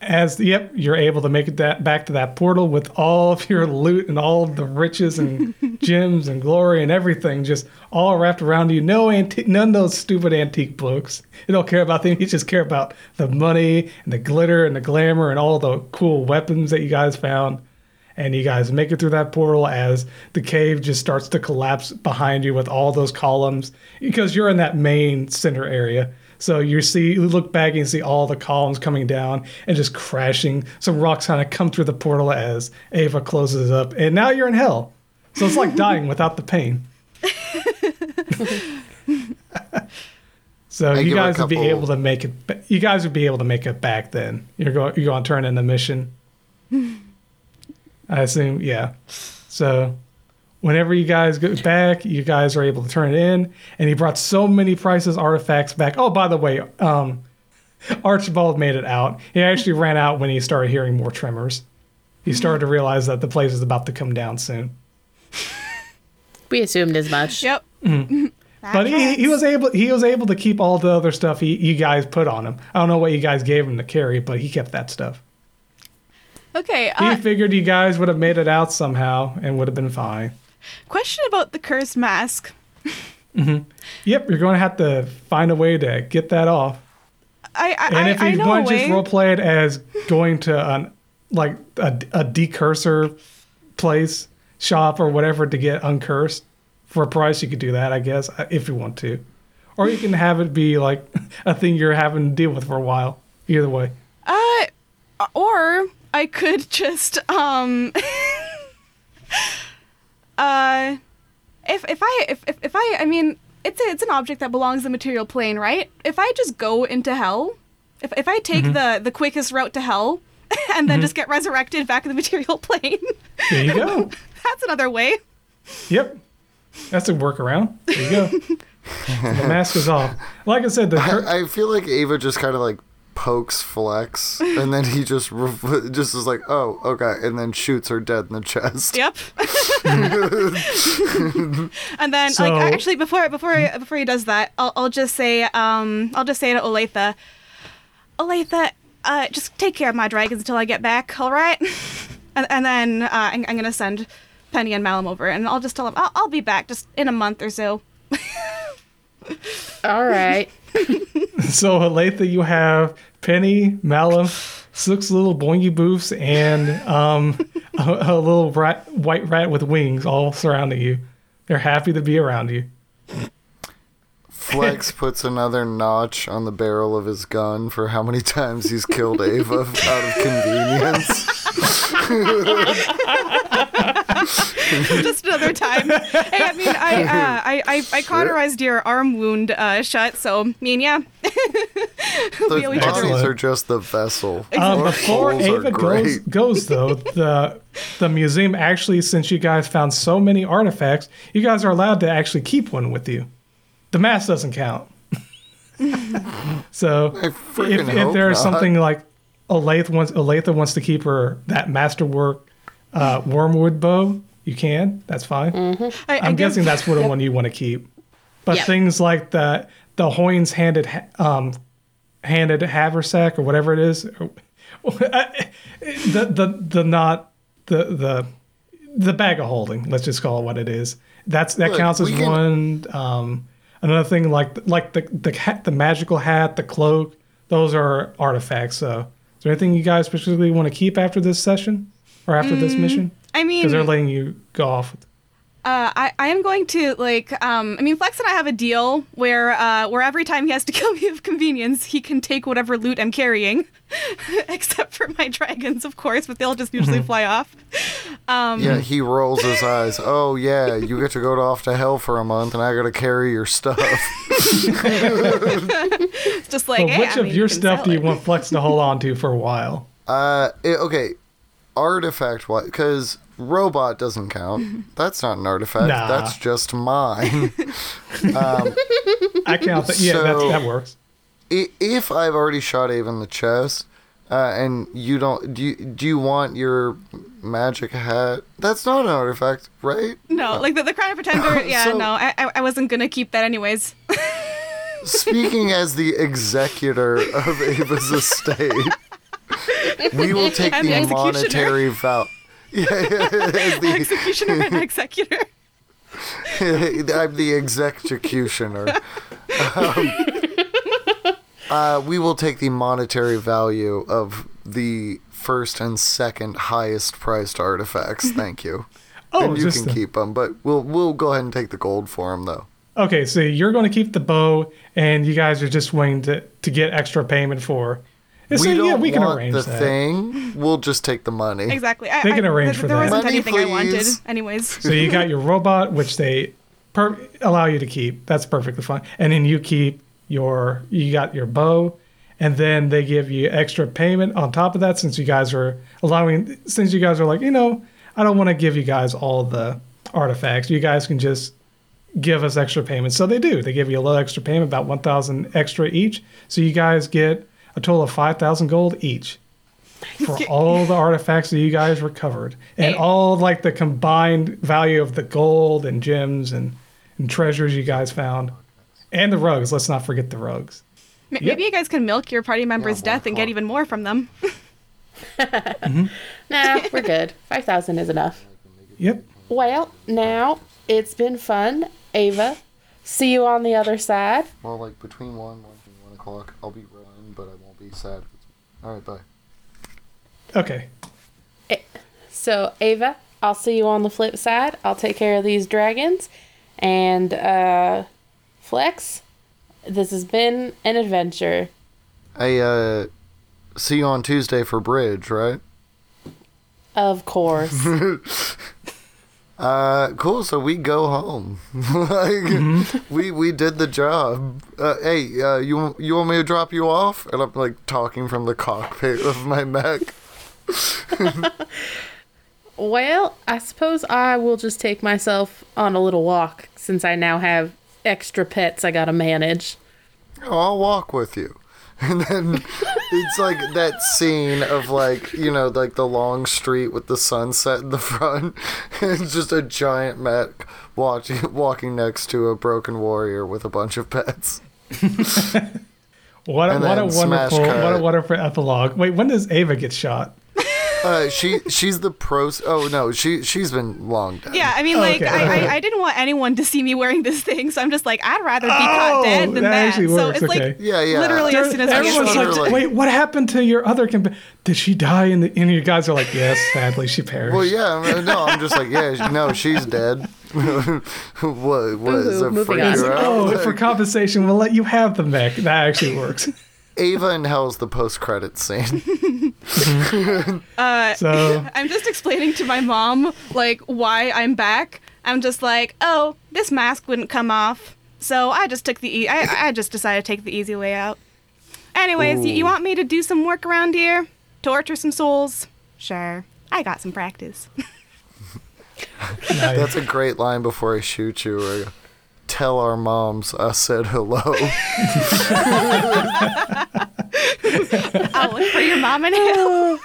Speaker 1: as yep you're able to make it that back to that portal with all of your loot and all of the riches and gems and glory and everything just all wrapped around you. No antique none of those stupid antique books. You don't care about them. You just care about the money and the glitter and the glamour and all the cool weapons that you guys found and you guys make it through that portal as the cave just starts to collapse behind you with all those columns because you're in that main center area. So you see, you look back and you see all the columns coming down and just crashing. Some rocks kind of come through the portal as Ava closes up, and now you're in hell. So it's like dying without the pain. so
Speaker 4: I
Speaker 1: you
Speaker 4: give her a
Speaker 1: guys would be able to make it. ba- You guys would be able to make it back then. You're going. You're going to turn in the mission. I assume, yeah. So, whenever you guys go back, you guys are able to turn it in, and he brought so many prices artifacts back. Oh, by the way, um, Archibald made it out. He actually ran out when he started hearing more tremors. He started to realize that the place is about to come down soon.
Speaker 2: We assumed as much.
Speaker 3: Yep.
Speaker 1: But he, he was able he was able to keep all the other stuff he, you guys put on him. I don't know what you guys gave him to carry, but he kept that stuff.
Speaker 3: Okay.
Speaker 1: He
Speaker 3: Uh,
Speaker 1: figured you guys would have made it out somehow and would have been fine.
Speaker 3: question about the cursed mask.
Speaker 1: Yep, you're going to have to find a way to get that off.
Speaker 3: I I,
Speaker 1: And if
Speaker 3: I, I
Speaker 1: you
Speaker 3: know
Speaker 1: want to just
Speaker 3: way.
Speaker 1: role play it as going to an like a, a decursor place, shop or whatever to get uncursed for a price, you could do that, I guess, uh, if you want to. Or you can have it be like a thing you're having to deal with for a while. Either way.
Speaker 3: Uh, or I could just um uh if if I if, if, if I I mean it's a, it's an object that belongs the material plane, right? If I just go into hell, if if I take
Speaker 1: Mm-hmm.
Speaker 3: the the quickest route to hell and then just get resurrected back in the material plane,
Speaker 1: There you go.
Speaker 3: that's another way.
Speaker 1: yep. That's a workaround. There you go. the mask is off. Like I said, the cur-
Speaker 4: I, I feel like Ava just kind of like pokes Flex, and then he just re- just is like, "Oh, okay," and then shoots her dead in the chest.
Speaker 3: Yep. and then,
Speaker 1: So-
Speaker 3: like, actually, before before before he does that, I'll, I'll just say, um, I'll just say to Olathe, Olathe, uh, just take care of my dragons until I get back, all right? and, and then uh, I'm, I'm gonna send Penny and Malum over, and I'll just tell them I'll, I'll be back just in a month or so.
Speaker 2: All right.
Speaker 1: So Olathe, you have Penny, Malum, six little boingy boofs, and um, a, a little rat, white rat with wings all surrounding you. They're happy to be around you.
Speaker 4: Flex puts another notch on the barrel of his gun for how many times he's killed Ava out of convenience.
Speaker 3: just another time. hey, I mean, I uh, I, I I cauterized your arm wound uh, shut, so me and yeah.
Speaker 4: The
Speaker 3: We always
Speaker 4: bodies
Speaker 1: Excellent.
Speaker 4: are just the vessel.
Speaker 1: Um, before Ava goes, goes though, the the museum actually, since you guys found so many artifacts, you guys are allowed to actually keep one with you. The mask doesn't count. so if, if there's
Speaker 4: not.
Speaker 1: something like Olathe wants Olathe wants to keep her that masterwork uh, wormwood bow, you can. That's fine.
Speaker 3: I, I
Speaker 1: I'm
Speaker 3: give-
Speaker 1: guessing that's what the one you want to keep. But
Speaker 2: Yep.
Speaker 1: things like the the Hoynes handed um handed haversack or whatever it is, the the the not the the the bag of holding. Let's just call it what it is. That's that
Speaker 4: Look,
Speaker 1: counts as
Speaker 4: can-
Speaker 1: one. Um, another thing like like the the hat, the magical hat, the cloak. Those are artifacts. So, is there anything you guys particularly want to keep after this session or after this mission?
Speaker 3: I mean,
Speaker 1: Because they're letting you go off. With,
Speaker 3: Uh, I, I am going to like um I mean Flex and I have a deal where uh where every time he has to kill me of convenience he can take whatever loot I'm carrying except for my dragons of course but they'll just usually fly off um
Speaker 4: Yeah, he rolls his eyes. Oh yeah, you get to go off to hell for a month, and I gotta carry your stuff.
Speaker 3: just like
Speaker 1: but
Speaker 3: hey,
Speaker 1: which
Speaker 3: I
Speaker 1: of
Speaker 3: mean,
Speaker 1: your
Speaker 3: can
Speaker 1: stuff do you
Speaker 3: it.
Speaker 1: want Flex to hold on to for a while?
Speaker 4: Uh, it, okay, artifact wise, because robot doesn't count. That's not an artifact.
Speaker 1: Nah.
Speaker 4: That's just mine.
Speaker 1: I count that. Yeah, that's,
Speaker 4: So-
Speaker 1: that works.
Speaker 4: If I've already shot Ava in the chest, uh, and you don't, do you, do you want your magic hat? That's not an artifact, right?
Speaker 3: no like the, the crown of pretender yeah
Speaker 4: So-
Speaker 3: no I, I I wasn't gonna keep that anyways
Speaker 4: Speaking as the executor of Ava's estate, we will take
Speaker 3: And
Speaker 4: the,
Speaker 3: the
Speaker 4: monetary val. Yeah, as the,
Speaker 3: executioner and executor
Speaker 4: I'm the executioner. Um, uh, we will take the monetary value of the first and second highest priced artifacts. Thank you.
Speaker 1: Oh,
Speaker 4: and you can
Speaker 1: the-
Speaker 4: keep them, but we'll we'll go ahead and take the gold for them though.
Speaker 1: Okay, so you're going to keep the bow, and you guys are just waiting to, to get extra payment for.
Speaker 4: We
Speaker 1: So,
Speaker 4: don't
Speaker 1: yeah, we can
Speaker 4: want
Speaker 1: arrange
Speaker 4: the
Speaker 1: that.
Speaker 4: thing. We'll just take the money.
Speaker 3: exactly I,
Speaker 1: They can
Speaker 3: I-
Speaker 1: arrange
Speaker 3: there,
Speaker 1: for
Speaker 3: there
Speaker 1: that.
Speaker 3: wasn't
Speaker 4: Money,
Speaker 3: anything I wanted anyways
Speaker 1: So you got your robot, which they per- allow you to keep. That's perfectly fine. And then you keep your you got your bow, and then they give you extra payment on top of that since you guys are allowing since you guys are like you know I don't want to give you guys all the artifacts. You guys can just give us extra payments. So they do. They give you a little extra payment, about one thousand extra each. So you guys get a total of five thousand gold each. For all the artifacts that you guys recovered, and all like the combined value of the gold and gems and, and treasures you guys found, and the rugs. Let's not forget the rugs.
Speaker 3: M-
Speaker 1: Yep.
Speaker 3: maybe you guys can milk your party member's
Speaker 4: boy,
Speaker 3: death and get even more from them mm-hmm.
Speaker 2: Nah, we're good. 5,000 is enough.
Speaker 1: Yep.
Speaker 2: Well, now it's been fun. Ava, see you on the other side.
Speaker 4: Well, like between one, one and one o'clock, I'll be running, but I won't be sad. All right, bye.
Speaker 1: Okay.
Speaker 2: So, Ava, I'll see you on the flip side. I'll take care of these dragons. And, uh, Flex, this has been an adventure.
Speaker 4: I uh, see you on Tuesday for bridge, right?
Speaker 2: Of course.
Speaker 4: Uh, cool. So we go home. like we we did the job. Uh, hey, uh, you want you want me to drop you off? And I'm like talking from the cockpit of my mech.
Speaker 2: well, I suppose I will just take myself on a little walk since I now have extra pets I gotta manage.
Speaker 4: Oh, I'll walk with you. And then it's like that scene of like you know like the long street with the sunset in the front. it's just a giant mech watching walking next to a broken warrior with a bunch of pets.
Speaker 1: What a, what a wonderful what a wonderful epilogue. Wait, when does Ava get shot?
Speaker 4: Uh, she she's the pro. Oh no, she she's been long dead.
Speaker 3: Yeah, I mean, like,
Speaker 1: Okay.
Speaker 3: I, I, I didn't want anyone to see me wearing this thing, so I'm just like, I'd rather be caught
Speaker 1: Oh,
Speaker 3: dead than
Speaker 1: that
Speaker 3: that.
Speaker 1: actually
Speaker 3: so it's
Speaker 1: okay.
Speaker 3: like,
Speaker 4: Yeah, yeah.
Speaker 3: literally as soon as I
Speaker 1: Everyone's
Speaker 3: get
Speaker 1: like,
Speaker 4: like-
Speaker 1: wait, what happened to your other compa- Did she die in the? And you guys are like, yes, sadly, she perished.
Speaker 4: Well, yeah, no, I'm just like, yeah, no, she's dead. what? What is
Speaker 2: Boo-hoo,
Speaker 4: it?
Speaker 2: moving
Speaker 4: freak
Speaker 2: on.
Speaker 4: her out?
Speaker 1: Oh, for compensation, we'll let you have the mech. That actually works.
Speaker 4: Ava in Hell's the post-credit scene.
Speaker 1: Uh, so
Speaker 3: I'm just explaining to my mom, like, why I'm back. I'm just like, oh, this mask wouldn't come off. So I just took the, e- I, I just decided to take the easy way out. Anyways, you, you want me to do some work around here? Torture some souls? Sure. I got some practice.
Speaker 1: nice.
Speaker 4: That's a great line before I shoot you. Where I go, Tell our moms I said hello.
Speaker 3: I'll look for your mom and him.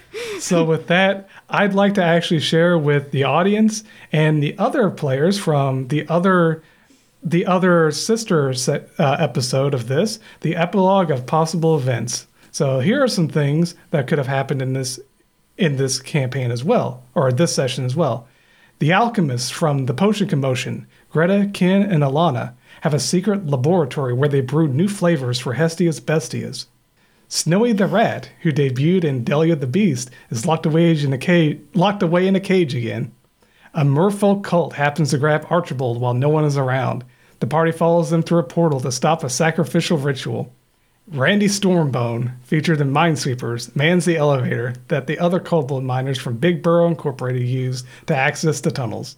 Speaker 1: So with that, I'd like to actually share with the audience and the other players from the other the other sister set, uh, episode of this, the epilogue of possible events. So here are some things that could have happened in this in this campaign as well, or this session as well. The alchemists from the Potion Commotion, Greta, Kin, and Alana, have a secret laboratory where they brew new flavors for Hestia's Bestias. Snowy the Rat, who debuted in Delia the Beast, is locked away in a cage, locked away in a cage again. A merfolk cult happens to grab Archibald while no one is around. The party follows them through a portal to stop a sacrificial ritual. Randy Stormbone, featured in Minesweepers, mans the elevator that the other kobold miners from Big Burrow Incorporated used to access the tunnels.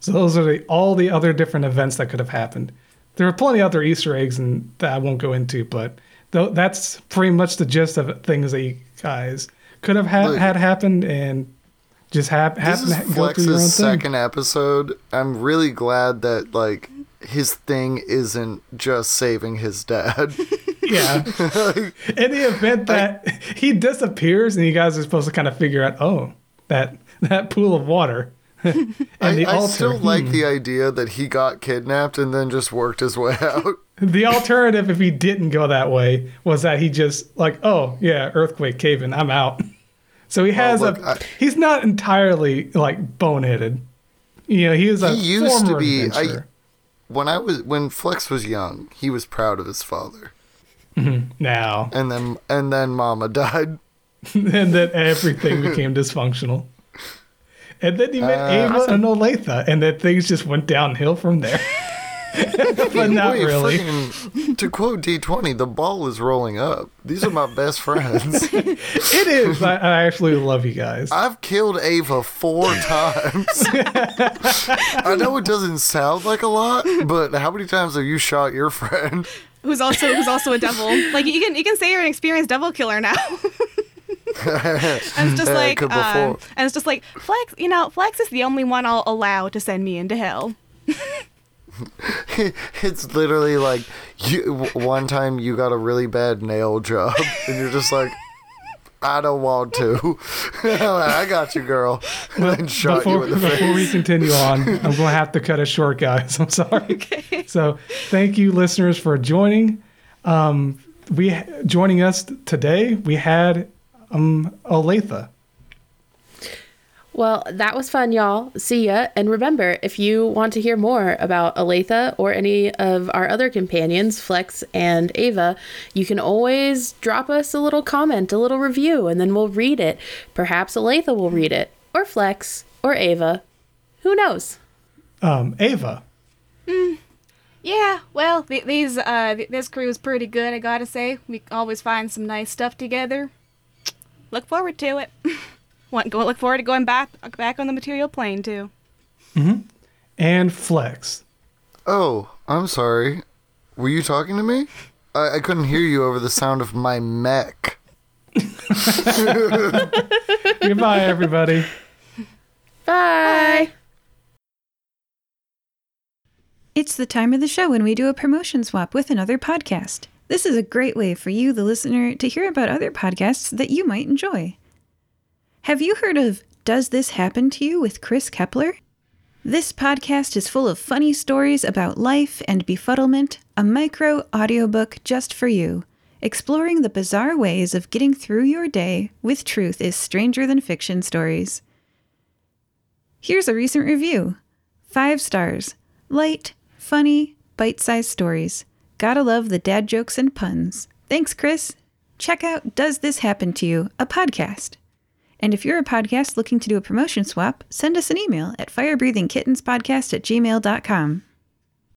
Speaker 1: So those are the, all the other different events that could have happened. There are plenty of other Easter eggs and that I won't go into, but th- that's pretty much the gist of things that you guys could have ha-
Speaker 4: Look,
Speaker 1: had happened and just hap-
Speaker 4: This
Speaker 1: happen
Speaker 4: is
Speaker 1: to go through your own
Speaker 4: Flex's
Speaker 1: thing.
Speaker 4: second episode. I'm really glad that like his thing isn't just saving his dad.
Speaker 1: Yeah. In the event that he disappears and you guys are supposed to kind of figure out, oh, that that pool of water. and
Speaker 4: I,
Speaker 1: the
Speaker 4: I still like
Speaker 1: hmm.
Speaker 4: the idea that he got kidnapped and then just worked his way out.
Speaker 1: the alternative if he didn't go that way was that he just like, oh yeah, earthquake caving, I'm out. So he has
Speaker 4: look,
Speaker 1: a
Speaker 4: I-
Speaker 1: he's not entirely like boneheaded. You know, he is a
Speaker 4: He used to be- I- When I was when Flex was young, he was proud of his father.
Speaker 1: Now.
Speaker 4: And then and then Mama died.
Speaker 1: and then everything became dysfunctional. And then he met
Speaker 4: Uh,
Speaker 1: Ava and Olathe, and then things just went downhill from there. but not
Speaker 4: Wait,
Speaker 1: really.
Speaker 4: freaking- to quote D20, the ball is rolling up. These are my best friends.
Speaker 1: It is. I, I actually love you guys.
Speaker 4: I've killed Ava four times. I know it doesn't sound like a lot, but how many times have you shot your friend?
Speaker 3: Who's also who's also a devil. Like you can you can say you're an experienced devil killer now. and it's just like
Speaker 4: could
Speaker 3: uh, and it's just like Flex. You know, Flex is the only one I'll allow to send me into hell.
Speaker 4: It's literally like you. One time you got a really bad nail job, and you're just like, I don't want to. I got you, girl. And then shot
Speaker 1: before,
Speaker 4: you in the
Speaker 1: before we continue on, I'm going to have to cut it short, guys. I'm sorry. Okay. So, thank you, listeners, for joining. Um, we joining us today. We had um, Olathe.
Speaker 2: Well, that was fun, y'all. See ya. And remember, if you want to hear more about Olathe or any of our other companions, Flex and Ava, you can always drop us a little comment, a little review, and then we'll read it. Perhaps Olathe will read it, or Flex, or Ava. Who knows?
Speaker 1: Um, Ava. Mm.
Speaker 3: Yeah, well, th- these uh th- this crew is pretty good. I gotta say, we always find some nice stuff together. Look forward to it. Want go look forward to going back back on the material plane too. Mm-hmm.
Speaker 1: and Flex.
Speaker 4: Oh, I'm sorry. Were you talking to me? I, I couldn't hear you over the sound of my mech.
Speaker 1: Goodbye, everybody.
Speaker 2: Bye.
Speaker 5: It's the time of the show when we do a promotion swap with another podcast. This is a great way for you, the listener, to hear about other podcasts that you might enjoy. Have you heard of Does This Happen to You with Chris Kepler? This podcast is full of funny stories about life and befuddlement, a micro audiobook just for you, exploring the bizarre ways of getting through your day with truth is stranger than fiction stories. Here's a recent review. Five stars. Light, funny, bite sized stories. Gotta love the dad jokes and puns. Thanks, Chris. Check out Does This Happen to You, a podcast. And if you're a podcast looking to do a promotion swap, send us an email at firebreathingkittenspodcast at gmail.com.